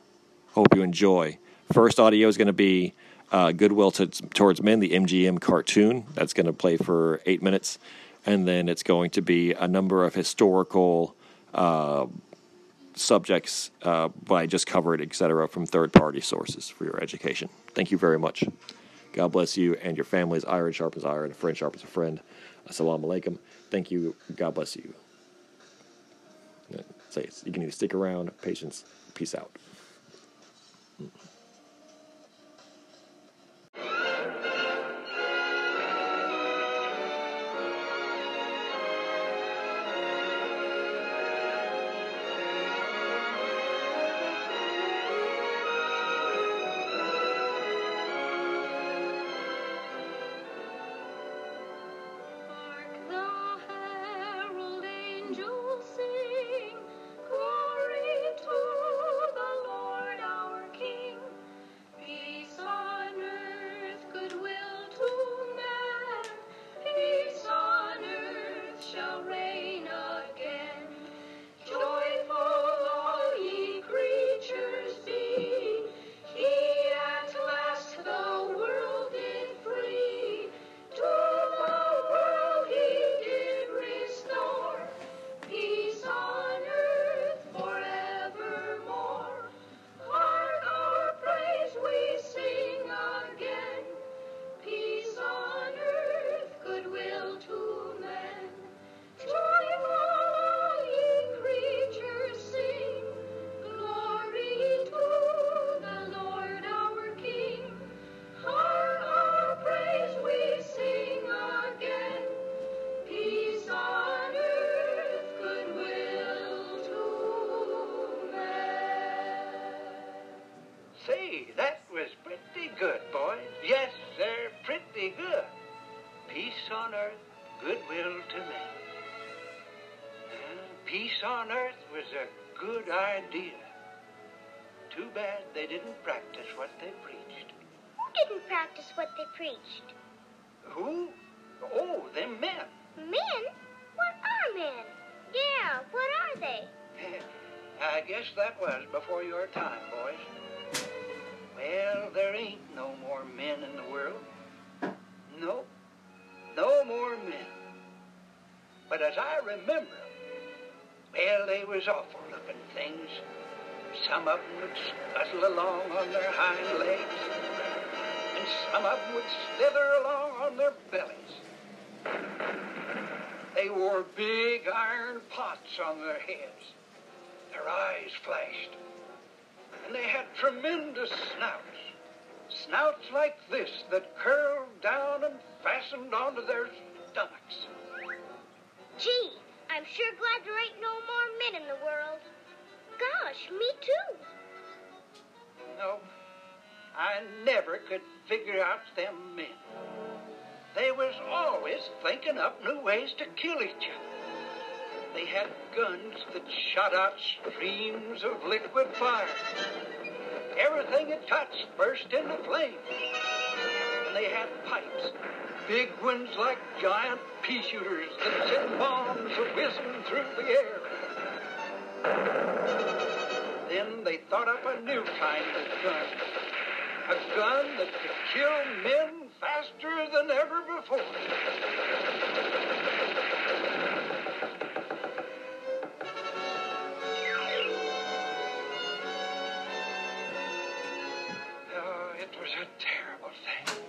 Speaker 1: Hope you enjoy. First audio is going to be uh, Goodwill to, Towards Men, the MGM cartoon. That's going to play for eight minutes. And then it's going to be a number of historical uh, subjects, uh, I just covered, etc., from third party sources for your education. Thank you very much. God bless you and your families. Iron sharpens iron, a friend sharpens a friend. Assalamu alaikum. Thank you. God bless you. Say you can either stick around, patience, peace out.
Speaker 2: Preached.
Speaker 3: Who? Oh, them men.
Speaker 2: Men? What are men? Yeah, what are they?
Speaker 3: I guess that was before your time, boys. Well, there ain't no more men in the world. No, no more men. But as I remember them, well, they was awful looking things. Some of them would scuttle along on their hind legs and some of them would slither along on their bellies. They wore big iron pots on their heads. Their eyes flashed. And they had tremendous snouts. Snouts like this that curled down and fastened onto their stomachs.
Speaker 2: Gee, I'm sure glad there ain't no more men in the world. Gosh, me too.
Speaker 3: No, I never could figure out them men. They was always thinking up new ways to kill each other. They had guns that shot out streams of liquid fire. Everything it touched burst into flame. And they had pipes, big ones like giant pea shooters that sent bombs whizzing through the air. Then they thought up a new kind of gun a gun that could kill men faster than ever before. Oh, it was a terrible thing.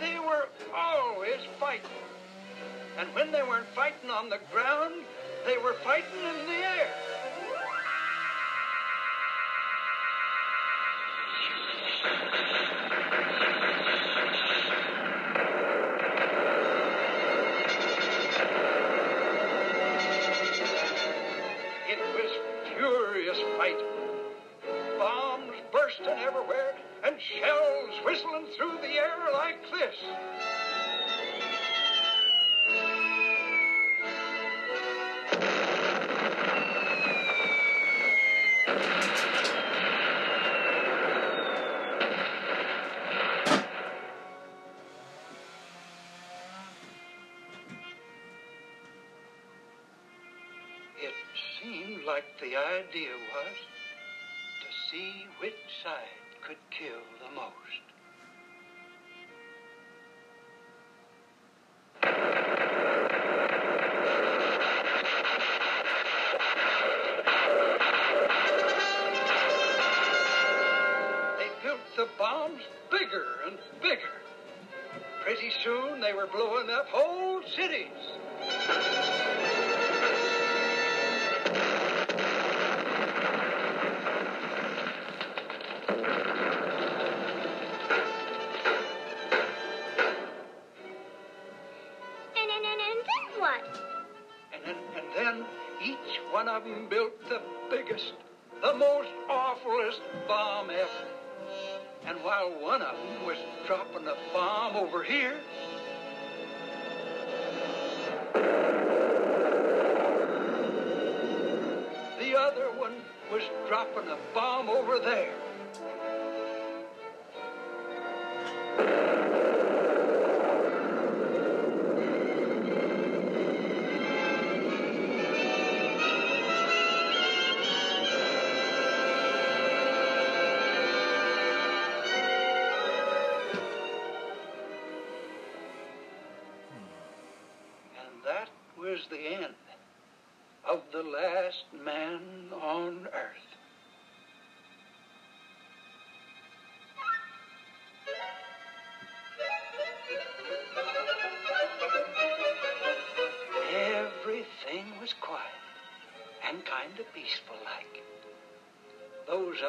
Speaker 3: They were always fighting. And when they weren't fighting on the ground, They were fighting in the air. Blowing up whole cities. The other one was dropping a bomb over there.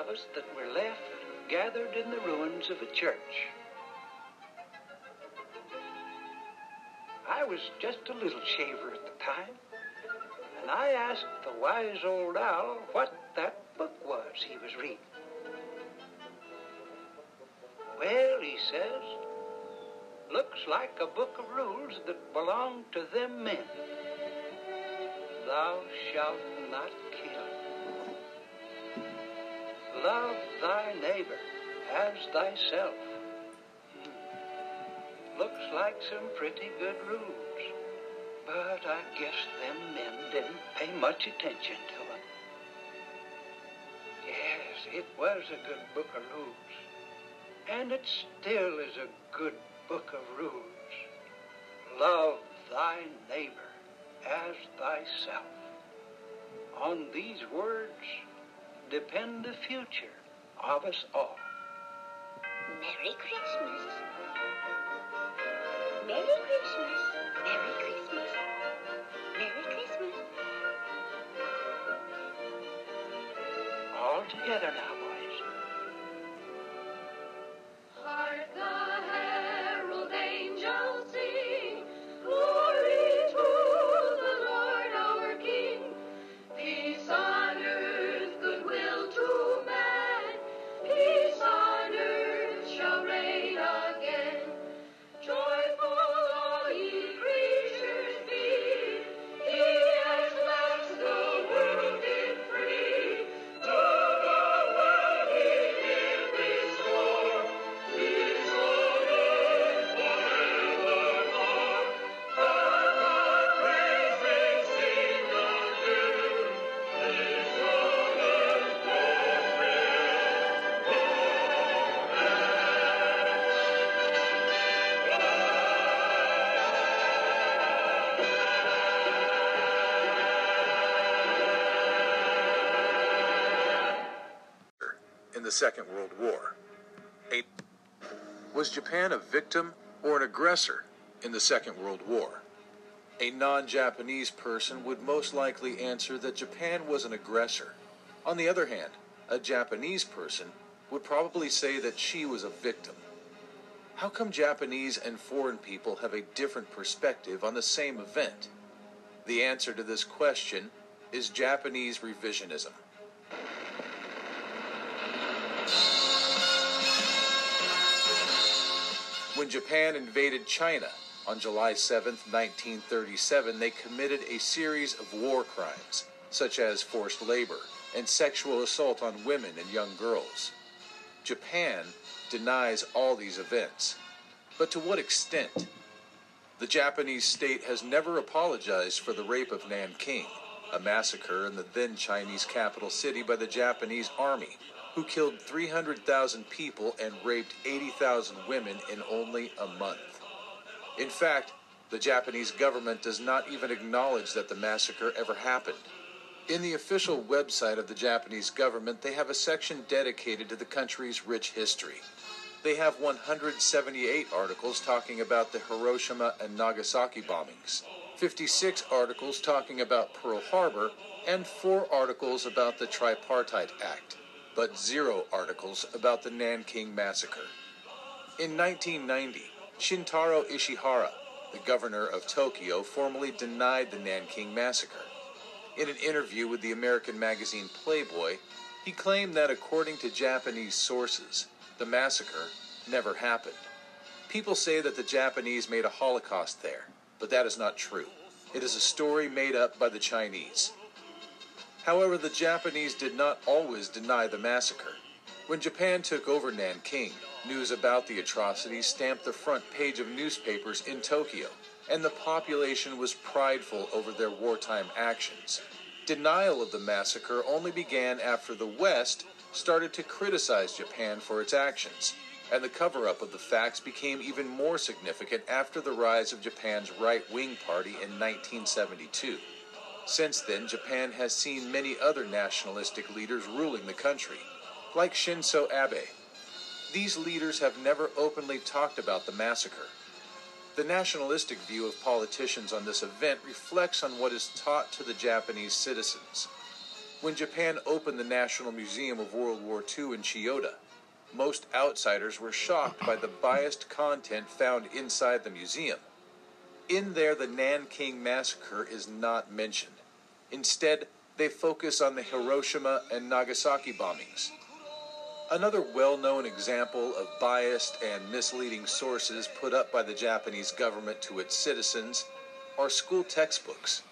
Speaker 3: Of us that were left gathered in the ruins of a church. I was just a little shaver at the time, and I asked the wise old owl what that book was he was reading. Well, he says, looks like a book of rules that belong to them men. Thou shalt not Love thy neighbor as thyself. Hmm. Looks like some pretty good rules. But I guess them men didn't pay much attention to them. Yes, it was a good book of rules. And it still is a good book of rules. Love thy neighbor as thyself. On these words depend the future of us all.
Speaker 2: Merry Christmas. Merry Christmas. Merry Christmas. Merry Christmas.
Speaker 3: All together now,
Speaker 4: Second World War? Was Japan a victim or an aggressor in the Second World War? A non Japanese person would most likely answer that Japan was an aggressor. On the other hand, a Japanese person would probably say that she was a victim. How come Japanese and foreign people have a different perspective on the same event? The answer to this question is Japanese revisionism. When Japan invaded China on July 7, 1937, they committed a series of war crimes, such as forced labor and sexual assault on women and young girls. Japan denies all these events. But to what extent? The Japanese state has never apologized for the rape of Nanking, a massacre in the then Chinese capital city by the Japanese army, who killed 300,000 people and raped 80,000 women in only a month. In fact, the Japanese government does not even acknowledge that the massacre ever happened. In the official website of the Japanese government, they have a section dedicated to the country's rich history. They have 178 articles talking about the Hiroshima and Nagasaki bombings, 56 articles talking about Pearl Harbor, and 4 articles about the Tripartite Pact, but zero articles about the Nanking Massacre. In 1990, Shintaro Ishihara, the governor of Tokyo, formally denied the Nanking Massacre. In an interview with the American magazine Playboy, he claimed that according to Japanese sources, the massacre never happened. People say that the Japanese made a Holocaust there, but that is not true. It is a story made up by the Chinese. However, the Japanese did not always deny the massacre. When Japan took over Nanking, news about the atrocities stamped the front page of newspapers in Tokyo, and the population was prideful over their wartime actions. Denial of the massacre only began after the West started to criticize Japan for its actions, and the cover up of the facts became even more significant after the rise of Japan's right wing party in 1972. Since then, Japan has seen many other nationalistic leaders ruling the country, like Shinzo Abe. These leaders have never openly talked about the massacre. The nationalistic view of politicians on this event reflects on what is taught to the Japanese citizens. When Japan opened the National Museum of World War II in Chiyoda, most outsiders were shocked by the biased content found inside the museum. In there, the Nanking Massacre is not mentioned. Instead, they focus on the Hiroshima and Nagasaki bombings. Another well known example of biased and misleading sources put up by the Japanese government to its citizens are school textbooks.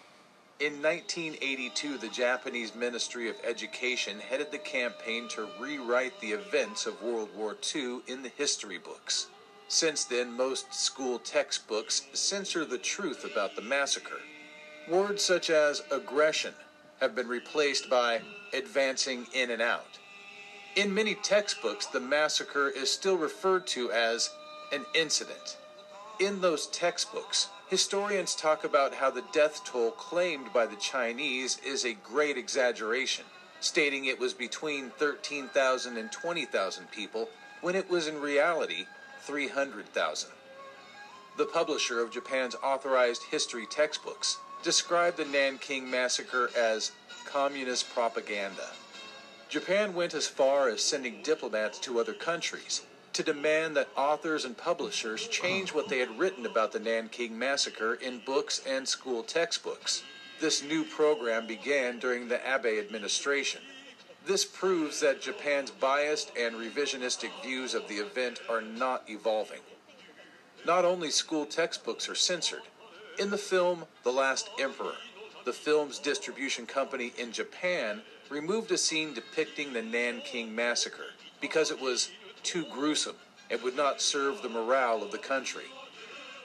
Speaker 4: In 1982, the Japanese Ministry of Education headed the campaign to rewrite the events of World War II in the history books. Since then, most school textbooks censor the truth about the massacre. Words such as aggression have been replaced by advancing in and out. In many textbooks, the massacre is still referred to as an incident. In those textbooks, historians talk about how the death toll claimed by the Chinese is a great exaggeration, stating it was between 13,000 and 20,000 people when it was in reality 300,000. The publisher of Japan's authorized history textbooks described the Nanking massacre as communist propaganda. Japan went as far as sending diplomats to other countries to demand that authors and publishers change what they had written about the Nanking massacre in books and school textbooks. This new program began during the Abe administration. This proves that Japan's biased and revisionistic views of the event are not evolving. Not only school textbooks are censored, in the film The Last Emperor, the film's distribution company in Japan removed a scene depicting the Nanking massacre because it was too gruesome and would not serve the morale of the country.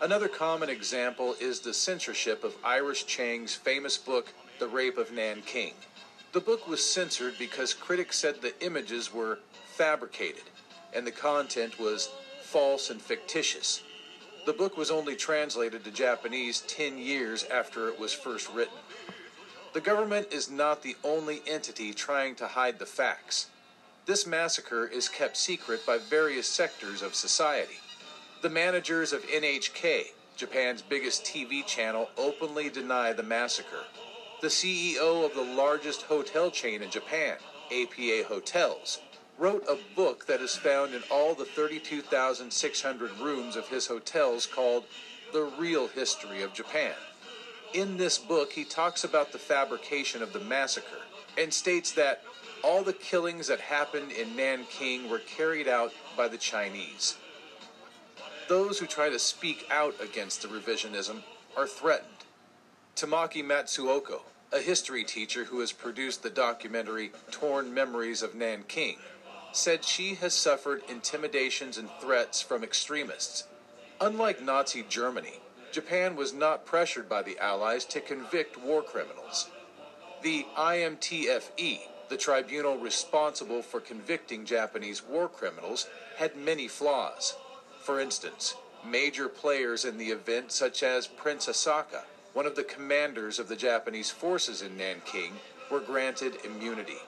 Speaker 4: Another common example is the censorship of Iris Chang's famous book, The Rape of Nanking. The book was censored because critics said the images were fabricated and the content was false and fictitious. The book was only translated to Japanese 10 years after it was first written. The government is not the only entity trying to hide the facts. This massacre is kept secret by various sectors of society. The managers of NHK Japan's biggest TV channel, openly deny the massacre. The CEO of the largest hotel chain in Japan, APA Hotels, wrote a book that is found in all the 32,600 rooms of his hotels called The Real History of Japan. In this book, he talks about the fabrication of the massacre and states that all the killings that happened in Nanking were carried out by the Chinese. Those who try to speak out against the revisionism are threatened. Tamaki Matsuoka, a history teacher who has produced the documentary Torn Memories of Nanking, said she has suffered intimidations and threats from extremists. Unlike Nazi Germany, Japan was not pressured by the Allies to convict war criminals. The IMTFE, the tribunal responsible for convicting Japanese war criminals, had many flaws. For instance, major players in the event, such as Prince Asaka, one of the commanders of the Japanese forces in Nanking, were granted immunity.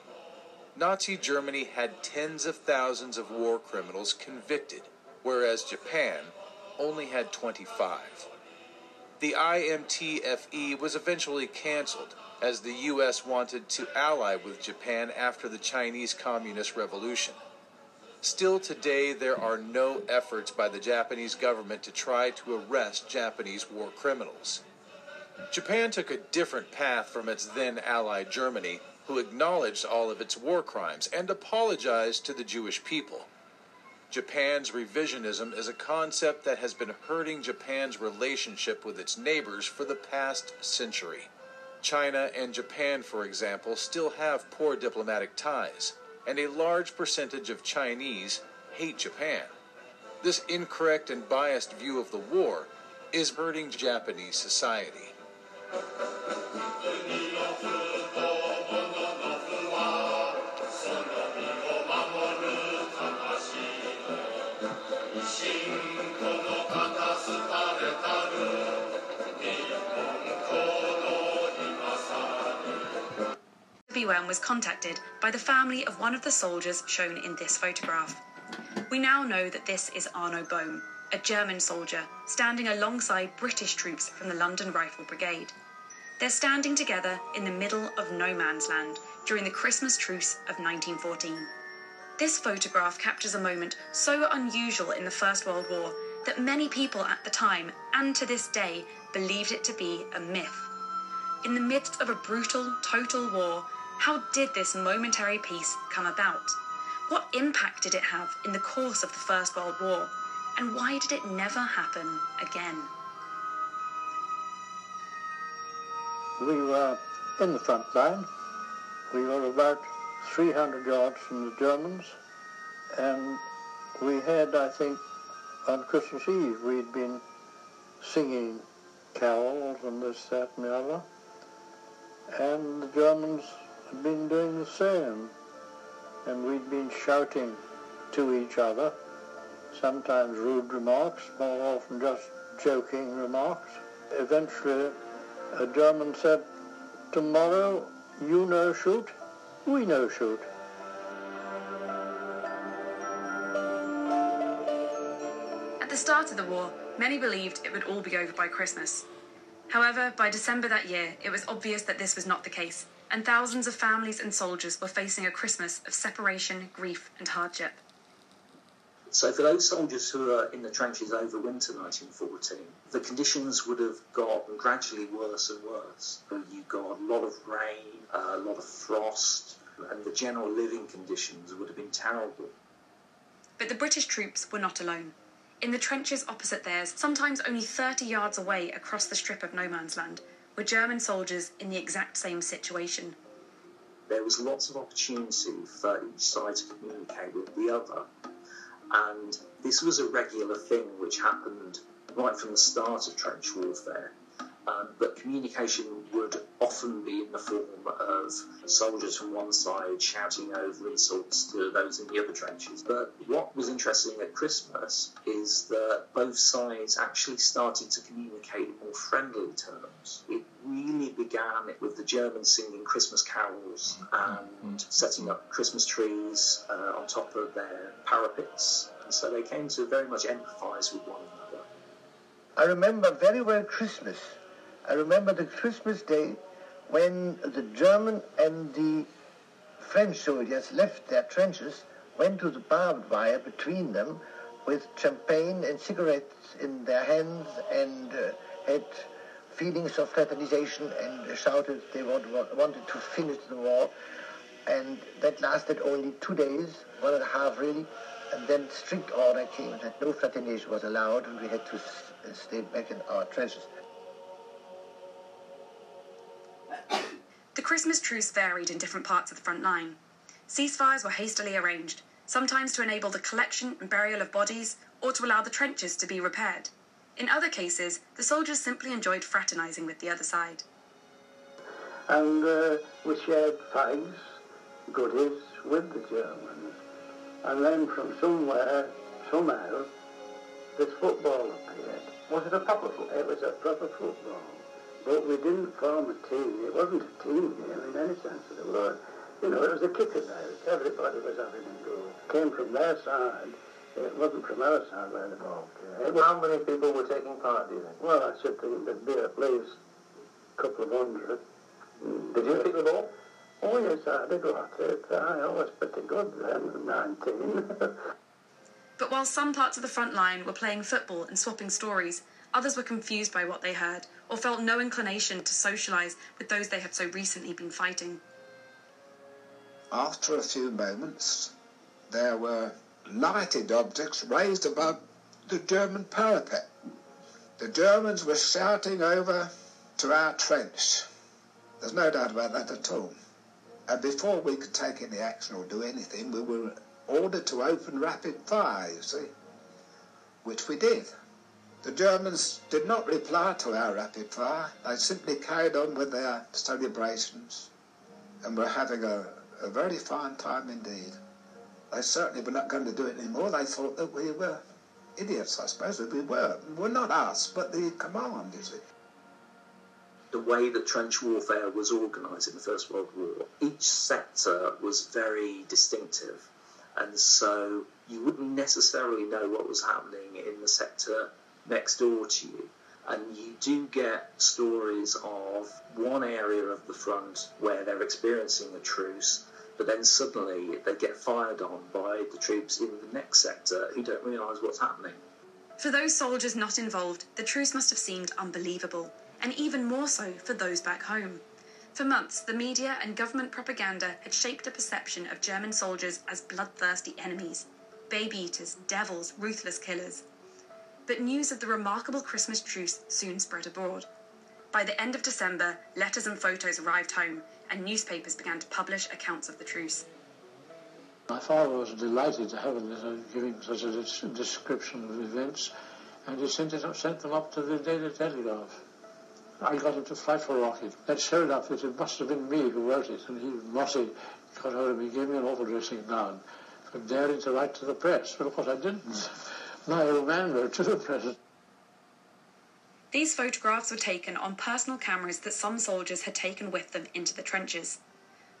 Speaker 4: Nazi Germany had tens of thousands of war criminals convicted, whereas Japan only had 25. The IMTFE was eventually canceled as the U.S. wanted to ally with Japan after the Chinese Communist Revolution. Still today, there are no efforts by the Japanese government to try to arrest Japanese war criminals. Japan took a different path from its then ally Germany, who acknowledged all of its war crimes and apologized to the Jewish people. Japan's revisionism is a concept that has been hurting Japan's relationship with its neighbors for the past century. China and Japan, for example, still have poor diplomatic ties, and a large percentage of Chinese hate Japan. This incorrect and biased view of the war is hurting Japanese society.
Speaker 5: Everyone was contacted by the family of one of the soldiers shown in this photograph. We now know that this is Arno Bohm, a German soldier standing alongside British troops from the London Rifle Brigade. They're standing together in the middle of no man's land during the Christmas truce of 1914. This photograph captures a moment so unusual in the First World War that many people at the time and to this day believed it to be a myth. In the midst of a brutal, total war, how did this momentary peace come about? What impact did it have in the course of the First World War? And why did it never happen again?
Speaker 6: We were in the front line. We were about 300 yards from the Germans, and we had, I think, on Christmas Eve, we'd been singing carols and this, that, and the other, and the Germans had been doing the same, and we'd been shouting to each other, sometimes rude remarks, more often just joking remarks. Eventually, a German said, tomorrow you no shoot, we no shoot.
Speaker 5: At the start of the war, many believed it would all be over by Christmas. However, by December that year, it was obvious that this was not the case, and thousands of families and soldiers were facing a Christmas of separation, grief, and hardship.
Speaker 7: So for those soldiers who were in the trenches over winter 1914, the conditions would have gotten gradually worse and worse. You got a lot of rain, a lot of frost, and the general living conditions would have been terrible.
Speaker 5: But the British troops were not alone. In the trenches opposite theirs, sometimes only 30 yards away across the strip of no man's land, were German soldiers in the exact same situation.
Speaker 7: There was lots of opportunity for each side to communicate with the other. And this was a regular thing which happened right from the start of trench warfare. Um, but communication would often be in the form of soldiers from one side shouting over insults to those in the other trenches. But what was interesting at Christmas is that both sides actually started to communicate in more friendly terms. It really began with the Germans singing Christmas carols and setting up Christmas trees uh, on top of their parapets. And so they came to very much empathise with one another.
Speaker 6: I remember very well Christmas. I remember the Christmas day when the German and the French soldiers left their trenches, went to the barbed wire between them with champagne and cigarettes in their hands and uh, had feelings of fraternization and shouted they want, wanted to finish the war. And that lasted only two days, one and a half really. And then strict order came that no fraternization was allowed and we had to stay back in our trenches.
Speaker 5: Christmas truce varied in different parts of the front line. Ceasefires were hastily arranged, sometimes to enable the collection and burial of bodies or to allow the trenches to be repaired. In other cases, the soldiers simply enjoyed fraternizing with the other side.
Speaker 6: and uh, we shared fags, goodies with the Germans. And then from somewhere, somehow, this football appeared.
Speaker 8: Was it a proper football?
Speaker 6: It was a proper football. But we didn't form a team. It wasn't a team game in any sense of the word. You know, it was a kick about. Everybody was having a go. Came from their side. It wasn't from our side where the ball came. It was,
Speaker 8: How many people were taking part, do you think?
Speaker 6: well, I should think there'd be at least a couple of hundred.
Speaker 8: Did you kick the ball?
Speaker 6: Oh, yes, I did watch it. I was pretty good then, 19. [LAUGHS]
Speaker 5: But while some parts of the front line were playing football and swapping stories, others were confused by what they heard or felt no inclination to socialise with those they had so recently been fighting.
Speaker 9: After a few moments, there were lighted objects raised above the German parapet. The Germans were shouting over to our trench. There's no doubt about that at all. And before we could take any action or do anything, we were ordered to open rapid fire, you see, which we did. The Germans did not reply to our rapid fire. They simply carried on with their celebrations and were having a, a very fine time indeed. They certainly were not going to do it anymore. They thought that we were idiots, I suppose, we were. Well, not us, but the command, you see.
Speaker 7: the way that trench warfare was organised in the First World War, each sector was very distinctive. And so you wouldn't necessarily know what was happening in the sector next door to you. And you do get stories of one area of the front where they're experiencing a truce, but then suddenly they get fired on by the troops in the next sector who don't realise what's happening.
Speaker 5: For those soldiers not involved, the truce must have seemed unbelievable, and even more so for those back home. For months, the media and government propaganda had shaped a perception of German soldiers as bloodthirsty enemies, baby eaters, devils, ruthless killers. But news of the remarkable Christmas truce soon spread abroad. By the end of December, letters and photos arrived home, and newspapers began to publish accounts of the truce.
Speaker 6: My father was delighted to have a letter giving such a description of events, and he sent, it up, sent them up to the Daily Telegraph. I got him to fight for Rocket. That showed up that it must have been me who wrote it, and he, Mossy, got hold of me, gave me an awful dressing down for daring to write to the press. But of course I didn't. Hmm. My old man wrote to the press.
Speaker 5: These photographs were taken on personal cameras that some soldiers had taken with them into the trenches.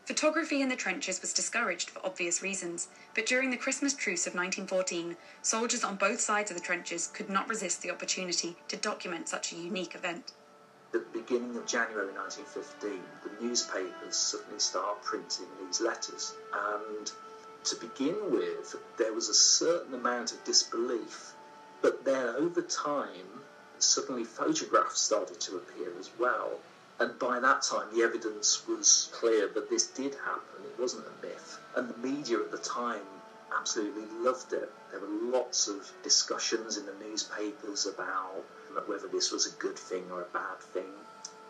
Speaker 5: Photography in the trenches was discouraged for obvious reasons, but during the Christmas truce of 1914, soldiers on both sides of the trenches could not resist the opportunity to document such a unique event.
Speaker 7: At the beginning of January 1915, the newspapers suddenly start printing these letters. And to begin with, there was a certain amount of disbelief. But then over time, suddenly photographs started to appear as well. And by that time, the evidence was clear that this did happen. It wasn't a myth. And the media at the time absolutely loved it. There were lots of discussions in the newspapers about whether this was a good thing or a bad thing.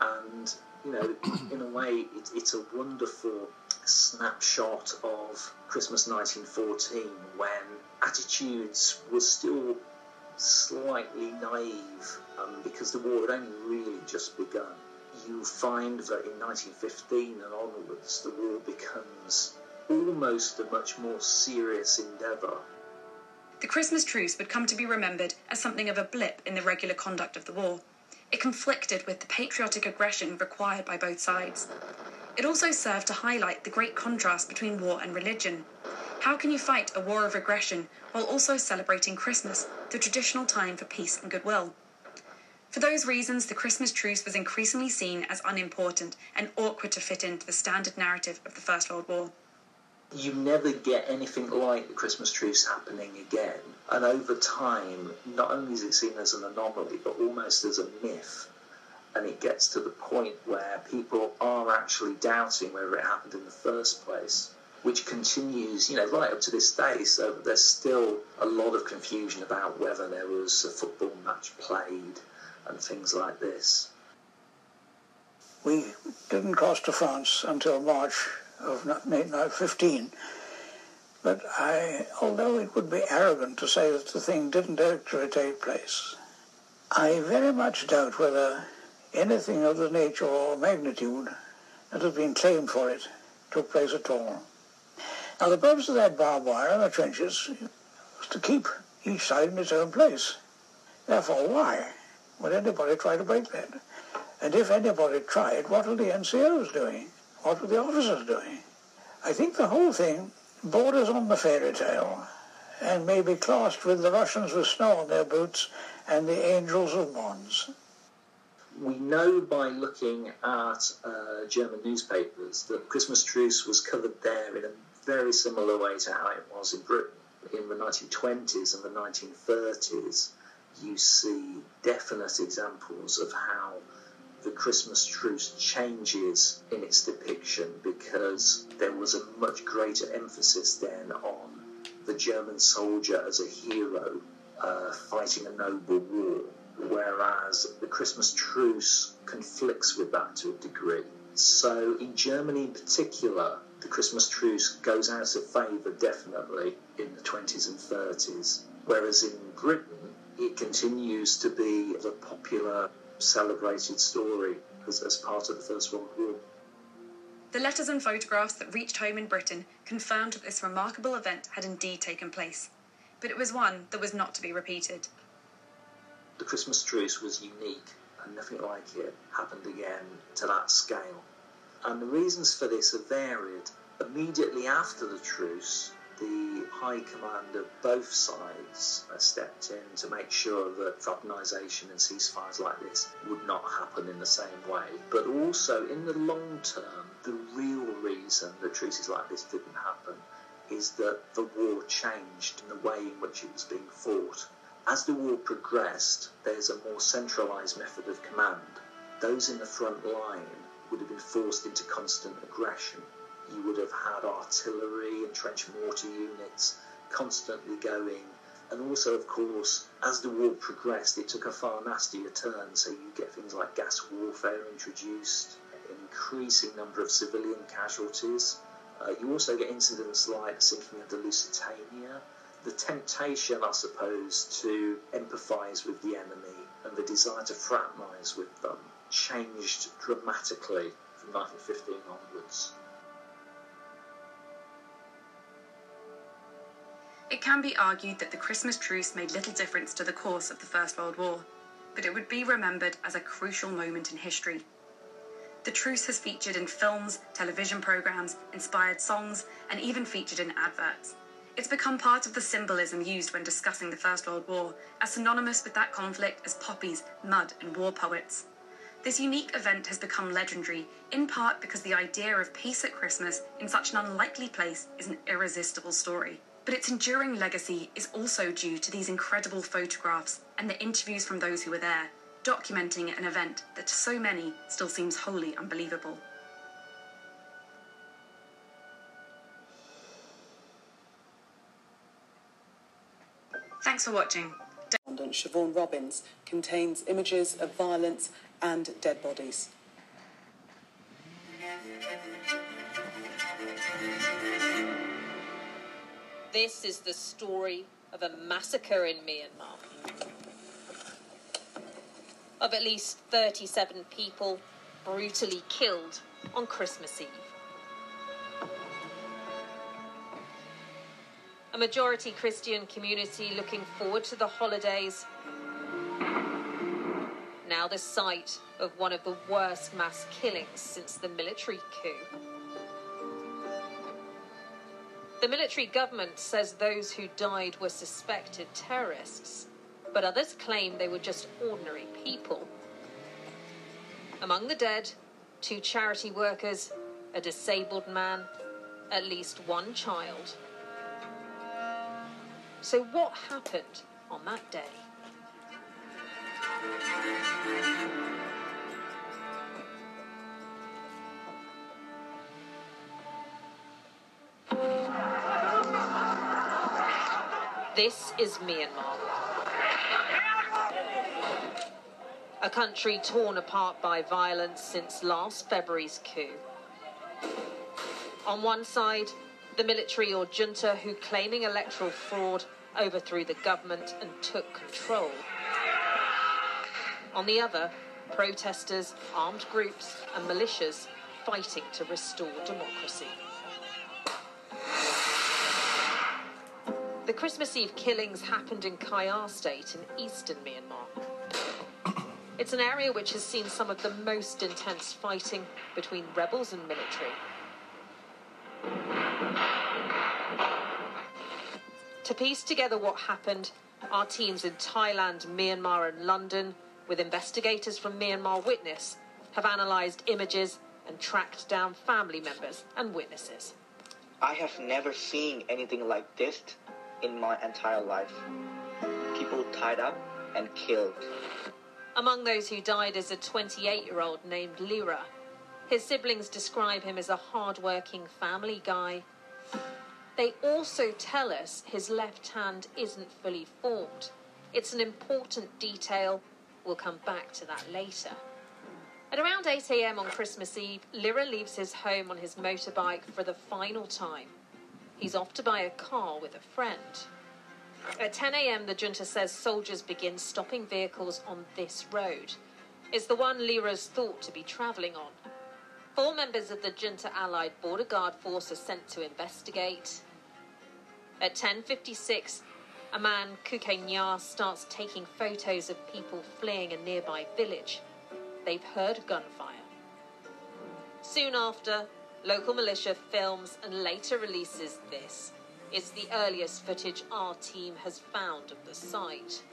Speaker 7: And, you know, in a way, it, it's a wonderful snapshot of Christmas 1914 when attitudes were still slightly naive um, because the war had only really just begun. You find that in 1915 and onwards, the war becomes almost a much more serious endeavour.
Speaker 5: The Christmas truce would come to be remembered as something of a blip in the regular conduct of the war. It conflicted with the patriotic aggression required by both sides. It also served to highlight the great contrast between war and religion. How can you fight a war of aggression while also celebrating Christmas, the traditional time for peace and goodwill? For those reasons, the Christmas truce was increasingly seen as unimportant and awkward to fit into the standard narrative of the First World War.
Speaker 7: You never get anything like the Christmas truce happening again. And over time, not only is it seen as an anomaly, but almost as a myth. And it gets to the point where people are actually doubting whether it happened in the first place, which continues, you know, right up to this day. So there's still a lot of confusion about whether there was a football match played and things like this.
Speaker 6: We didn't cross to France until March of 1915. But I, although it would be arrogant to say that the thing didn't actually take place, I very much doubt whether anything of the nature or magnitude that has been claimed for it took place at all. Now the purpose of that barbed wire in the trenches was to keep each side in its own place. Therefore, why would anybody try to break that? And if anybody tried, what were the NCOs doing? What were the officers doing? I think the whole thing borders on the fairy tale and may be classed with the Russians with snow on their boots and the angels of Mons.
Speaker 7: We know by looking at uh, German newspapers that Christmas truce was covered there in a very similar way to how it was in Britain. In the 1920s and the 1930s, you see definite examples of how the Christmas truce changes in its depiction because there was a much greater emphasis then on the German soldier as a hero uh, fighting a noble war, whereas the Christmas truce conflicts with that to a degree. So in Germany in particular, the Christmas truce goes out of favour definitely in the 20s and 30s, whereas in Britain it continues to be the popular celebrated story as, as part of the First World War.
Speaker 5: The letters and photographs that reached home in Britain confirmed that this remarkable event had indeed taken place, but it was one that was not to be repeated.
Speaker 7: The Christmas truce was unique, and nothing like it happened again to that scale. And the reasons for this are varied. Immediately after the truce, the high command of both sides uh, stepped in to make sure that fraternisation and ceasefires like this would not happen in the same way. But also, in the long term, the real reason that truces like this didn't happen is that the war changed in the way in which it was being fought. As the war progressed, there's a more centralised method of command. Those in the front line would have been forced into constant aggression you would have had artillery and trench mortar units constantly going. And also, of course, as the war progressed, it took a far nastier turn. So you get things like gas warfare introduced, an increasing number of civilian casualties. Uh, you also get incidents like sinking of the Lusitania. The temptation, I suppose, to empathise with the enemy and the desire to fraternise with them changed dramatically from 1915 onwards.
Speaker 5: It can be argued that the Christmas truce made little difference to the course of the First World War, but it would be remembered as a crucial moment in history. The truce has featured in films, television programmes, inspired songs, and even featured in adverts. It's become part of the symbolism used when discussing the First World War, as synonymous with that conflict as poppies, mud, and war poets. This unique event has become legendary, in part because the idea of peace at Christmas in such an unlikely place is an irresistible story. But its enduring legacy is also due to these incredible photographs and the interviews from those who were there, documenting an event that to so many still seems wholly unbelievable. Thanks for watching.
Speaker 10: Correspondent Siobhan Robbins contains images of violence and dead bodies.
Speaker 11: This is the story of a massacre in Myanmar. Of at least 37 people brutally killed on Christmas Eve. Majority Christian community looking forward to the holidays. Now the site of one of the worst mass killings since the military coup. The military government says those who died were suspected terrorists. but others claim they were just ordinary people. Among the dead, two charity workers, a disabled man, at least one child. So, what happened on that day? This is Myanmar. A country torn apart by violence since last February's coup. On one side, the military or junta who, claiming electoral fraud, overthrew the government and took control. On the other, protesters, armed groups, and militias fighting to restore democracy. The Christmas Eve killings happened in Kayah State in eastern Myanmar. It's an area which has seen some of the most intense fighting between rebels and military. To piece together what happened, our teams in Thailand, Myanmar, and London, with investigators from Myanmar Witness, have analysed images and tracked down family members and witnesses.
Speaker 12: I have never seen anything like this in my entire life. People tied up and killed.
Speaker 11: Among those who died is a 28 year old named Lira. His siblings describe him as a hard working family guy. They also tell us his left hand isn't fully formed. It's an important detail. We'll come back to that later. At around 8 am on Christmas Eve, Lira leaves his home on his motorbike for the final time. He's off to buy a car with a friend. At 10 am, the junta says soldiers begin stopping vehicles on this road. It's the one Lira's thought to be travelling on. Four members of the junta allied border guard force are sent to investigate. At 10:56, a man Kukenya starts taking photos of people fleeing a nearby village. They've heard gunfire. Soon after, local militia films and later releases this. It's the earliest footage our team has found of the site.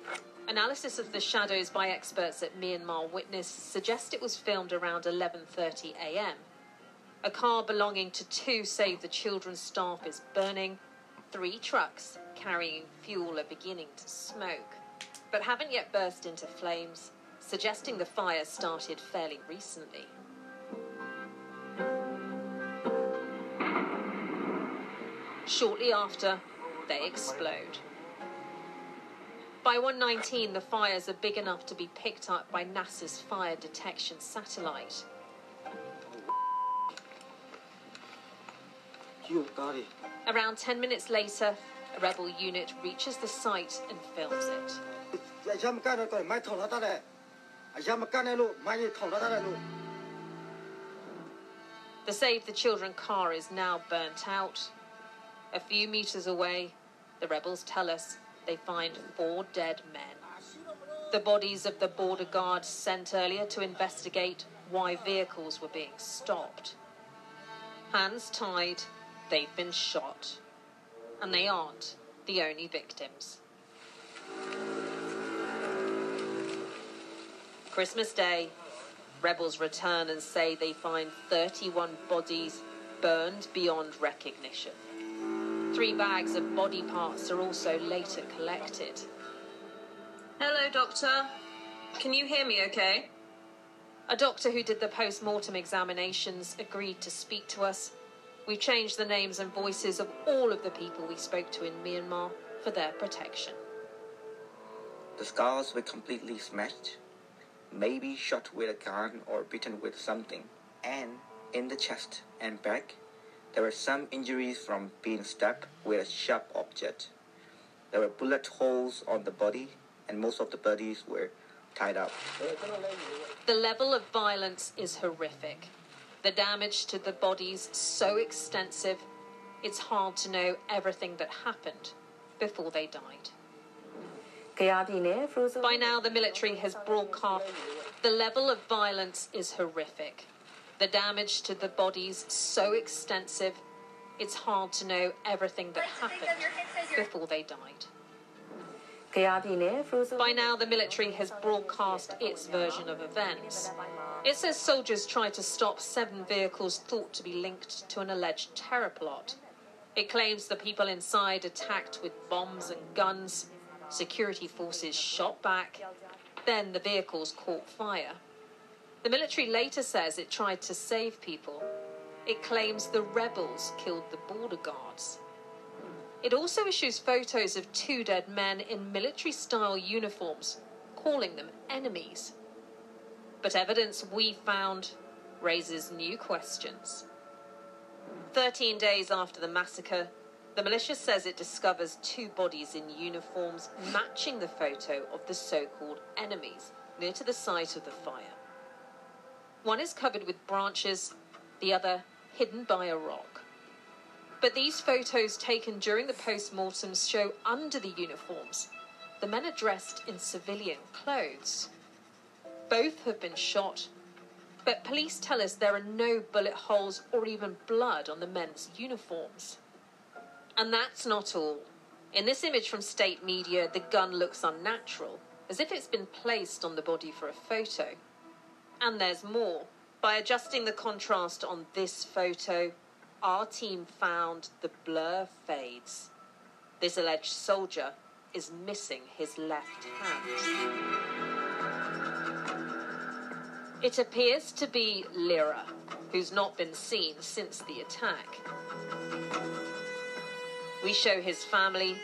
Speaker 11: Analysis of the shadows by experts at Myanmar Witness suggest it was filmed around 11:30 a.m. A car belonging to two Save the Children staff is burning. Three trucks carrying fuel are beginning to smoke, but haven't yet burst into flames, suggesting the fire started fairly recently. Shortly after, they explode. By 119, the fires are big enough to be picked up by NASA's fire detection satellite. Around 10 minutes later, a rebel unit reaches the site and films it. The Save the Children car is now burnt out. A few meters away, the rebels tell us they find four dead men. The bodies of the border guards sent earlier to investigate why vehicles were being stopped. Hands tied, they've been shot. And they aren't the only victims. Christmas Day, rebels return and say they find 31 bodies burned beyond recognition. Three bags of body parts are also later collected. Hello, Doctor. Can you hear me okay? A doctor who did the post mortem examinations agreed to speak to us. We've changed the names and voices of all of the people we spoke to in Myanmar for their protection.
Speaker 12: The skulls were completely smashed, maybe shot with a gun or bitten with something, and in the chest and back, there were some injuries from being stabbed with a sharp object. There were bullet holes on the body, and most of the bodies were tied up.
Speaker 11: The level of violence is horrific. The damage to the bodies so extensive, it's hard to know everything that happened before they died. By now, the military has broadcast the level of violence is horrific. The damage to the bodies so extensive, it's hard to know everything that happened before they died. By now, the military has broadcast its version of events. It says soldiers tried to stop seven vehicles thought to be linked to an alleged terror plot. It claims the people inside attacked with bombs and guns. Security forces shot back. Then the vehicles caught fire. The military later says it tried to save people. It claims the rebels killed the border guards. It also issues photos of two dead men in military style uniforms, calling them enemies. But evidence we found raises new questions. 13 days after the massacre, the militia says it discovers two bodies in uniforms matching the photo of the so called enemies near to the site of the fire. One is covered with branches, the other hidden by a rock. But these photos taken during the post mortems show under the uniforms the men are dressed in civilian clothes. Both have been shot, but police tell us there are no bullet holes or even blood on the men's uniforms. And that's not all. In this image from state media, the gun looks unnatural, as if it's been placed on the body for a photo. And there's more. By adjusting the contrast on this photo, our team found the blur fades. This alleged soldier is missing his left hand. It appears to be Lyra, who's not been seen since the attack. We show his family.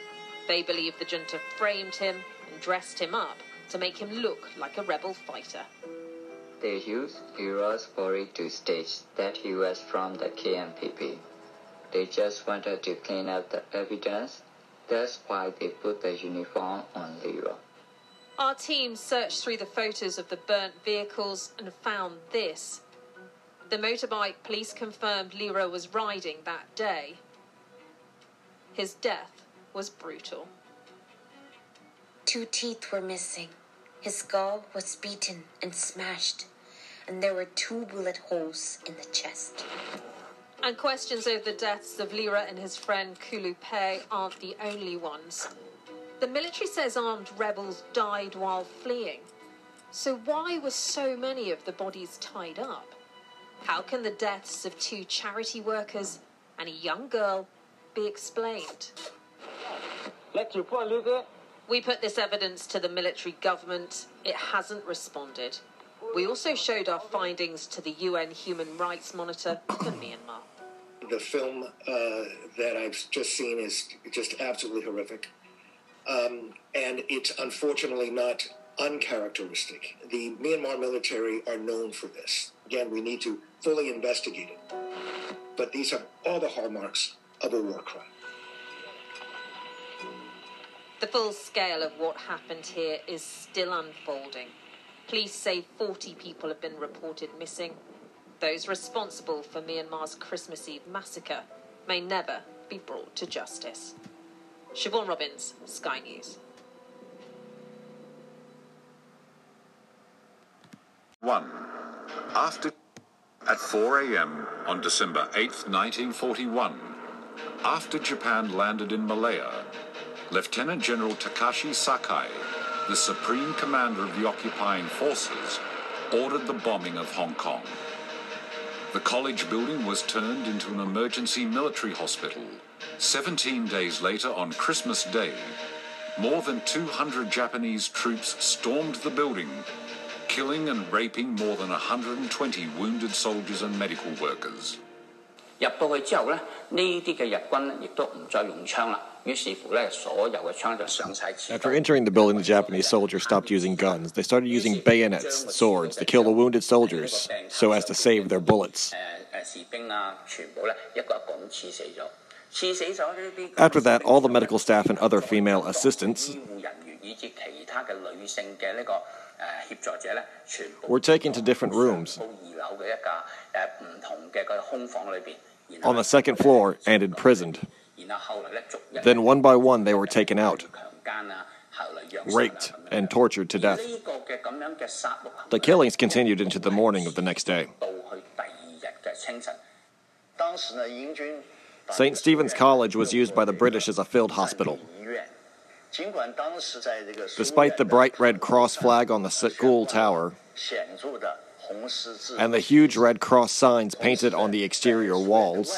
Speaker 11: They believe the junta framed him and dressed him up to make him look like a rebel fighter.
Speaker 13: They used Lyra's body to stage that he was from the KNPP. They just wanted to clean up the evidence. That's why they put the uniform on Lyra.
Speaker 11: Our team searched through the photos of the burnt vehicles and found this. The motorbike police confirmed Lyra was riding that day. His death was brutal.
Speaker 14: Two teeth were missing. His skull was beaten and smashed, and there were two bullet holes in the chest.
Speaker 11: And questions over the deaths of Lira and his friend Kulu Pei aren't the only ones. The military says armed rebels died while fleeing. So why were so many of the bodies tied up? How can the deaths of two charity workers and a young girl be explained? We put this evidence to the military government. It hasn't responded. We also showed our findings to the UN Human Rights Monitor for Myanmar.
Speaker 15: The film uh, that I've just seen is just absolutely horrific. Um, and it's unfortunately not uncharacteristic. The Myanmar military are known for this. Again, we need to fully investigate it. But these are all the hallmarks of a war crime.
Speaker 11: The full scale of what happened here is still unfolding. Police say 40 people have been reported missing. Those responsible for Myanmar's Christmas Eve massacre may never be brought to justice. Siobhan Robbins, Sky News.
Speaker 16: 1. After at 4 a.m. on December 8, 1941, after Japan landed in Malaya, Lieutenant General Takashi Sakai, the supreme commander of the occupying forces, ordered the bombing of Hong Kong. The college building was turned into an emergency military hospital. 17 days later, on Christmas Day, more than 200 Japanese troops stormed the building, killing and raping more than 120 wounded soldiers and medical workers.
Speaker 17: 入到去之后咧，呢啲嘅日军咧亦都唔再用枪啦。于是乎咧，所有嘅枪就上晒刺。
Speaker 1: After entering the building, the Japanese soldiers stopped using guns. They started using bayonets, swords, to kill the wounded soldiers, so as to save their bullets. after that, all the medical staff and other female assistants were taken to different rooms on the second floor and imprisoned. Then, one by one, they were taken out, raped, and tortured to death. The killings continued into the morning of the next day. St. Stephen's College was used by the British as a field hospital. Despite the bright Red Cross flag on the Seoul Tower and the huge Red Cross signs painted on the exterior walls,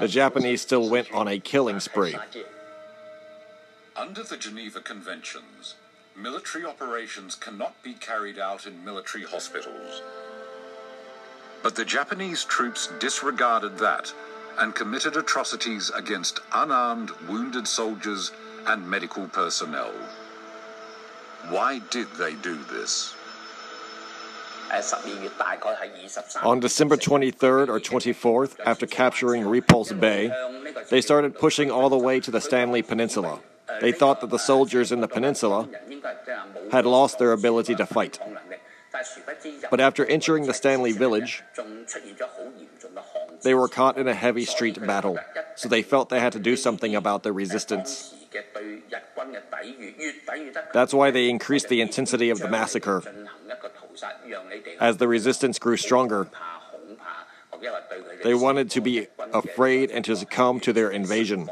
Speaker 1: the Japanese still went on a killing spree.
Speaker 16: Under the Geneva Conventions, military operations cannot be carried out in military hospitals. But the Japanese troops disregarded that and committed atrocities against unarmed, wounded soldiers and medical personnel. Why did they do this?
Speaker 1: On December 23rd or 24th, after capturing Repulse Bay, they started pushing all the way to the Stanley Peninsula. They thought that the soldiers in the peninsula had lost their ability to fight. But after entering the Stanley village, they were caught in a heavy street battle, so they felt they had to do something about the resistance. That's why they increased the intensity of the massacre. As the resistance grew stronger, they wanted to be afraid and to succumb to their invasion.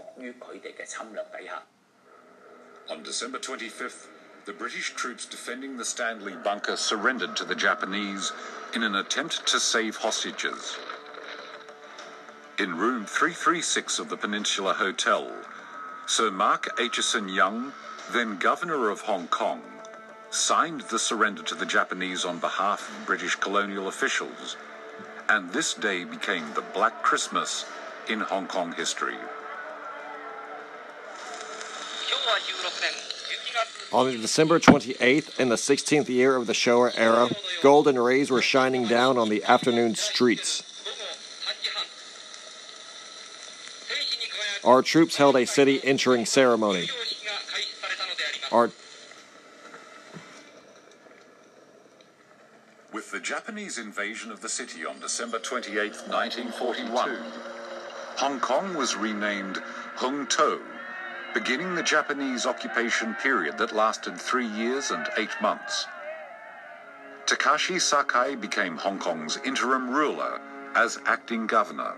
Speaker 16: On December 25th, the British troops defending the Stanley bunker surrendered to the Japanese in an attempt to save hostages. In room 336 of the Peninsula Hotel, Sir Mark Aitchison Young, then governor of Hong Kong, signed the surrender to the Japanese on behalf of British colonial officials, and this day became the Black Christmas in Hong Kong history.
Speaker 1: On December 28th, in the 16th year of the Showa era, golden rays were shining down on the afternoon streets. Our troops held a city entering ceremony. Our
Speaker 16: With the Japanese invasion of the city on December 28, 1941, Hong Kong was renamed Hung To, beginning the Japanese occupation period that lasted three years and eight months. Takashi Sakai became Hong Kong's interim ruler as acting governor.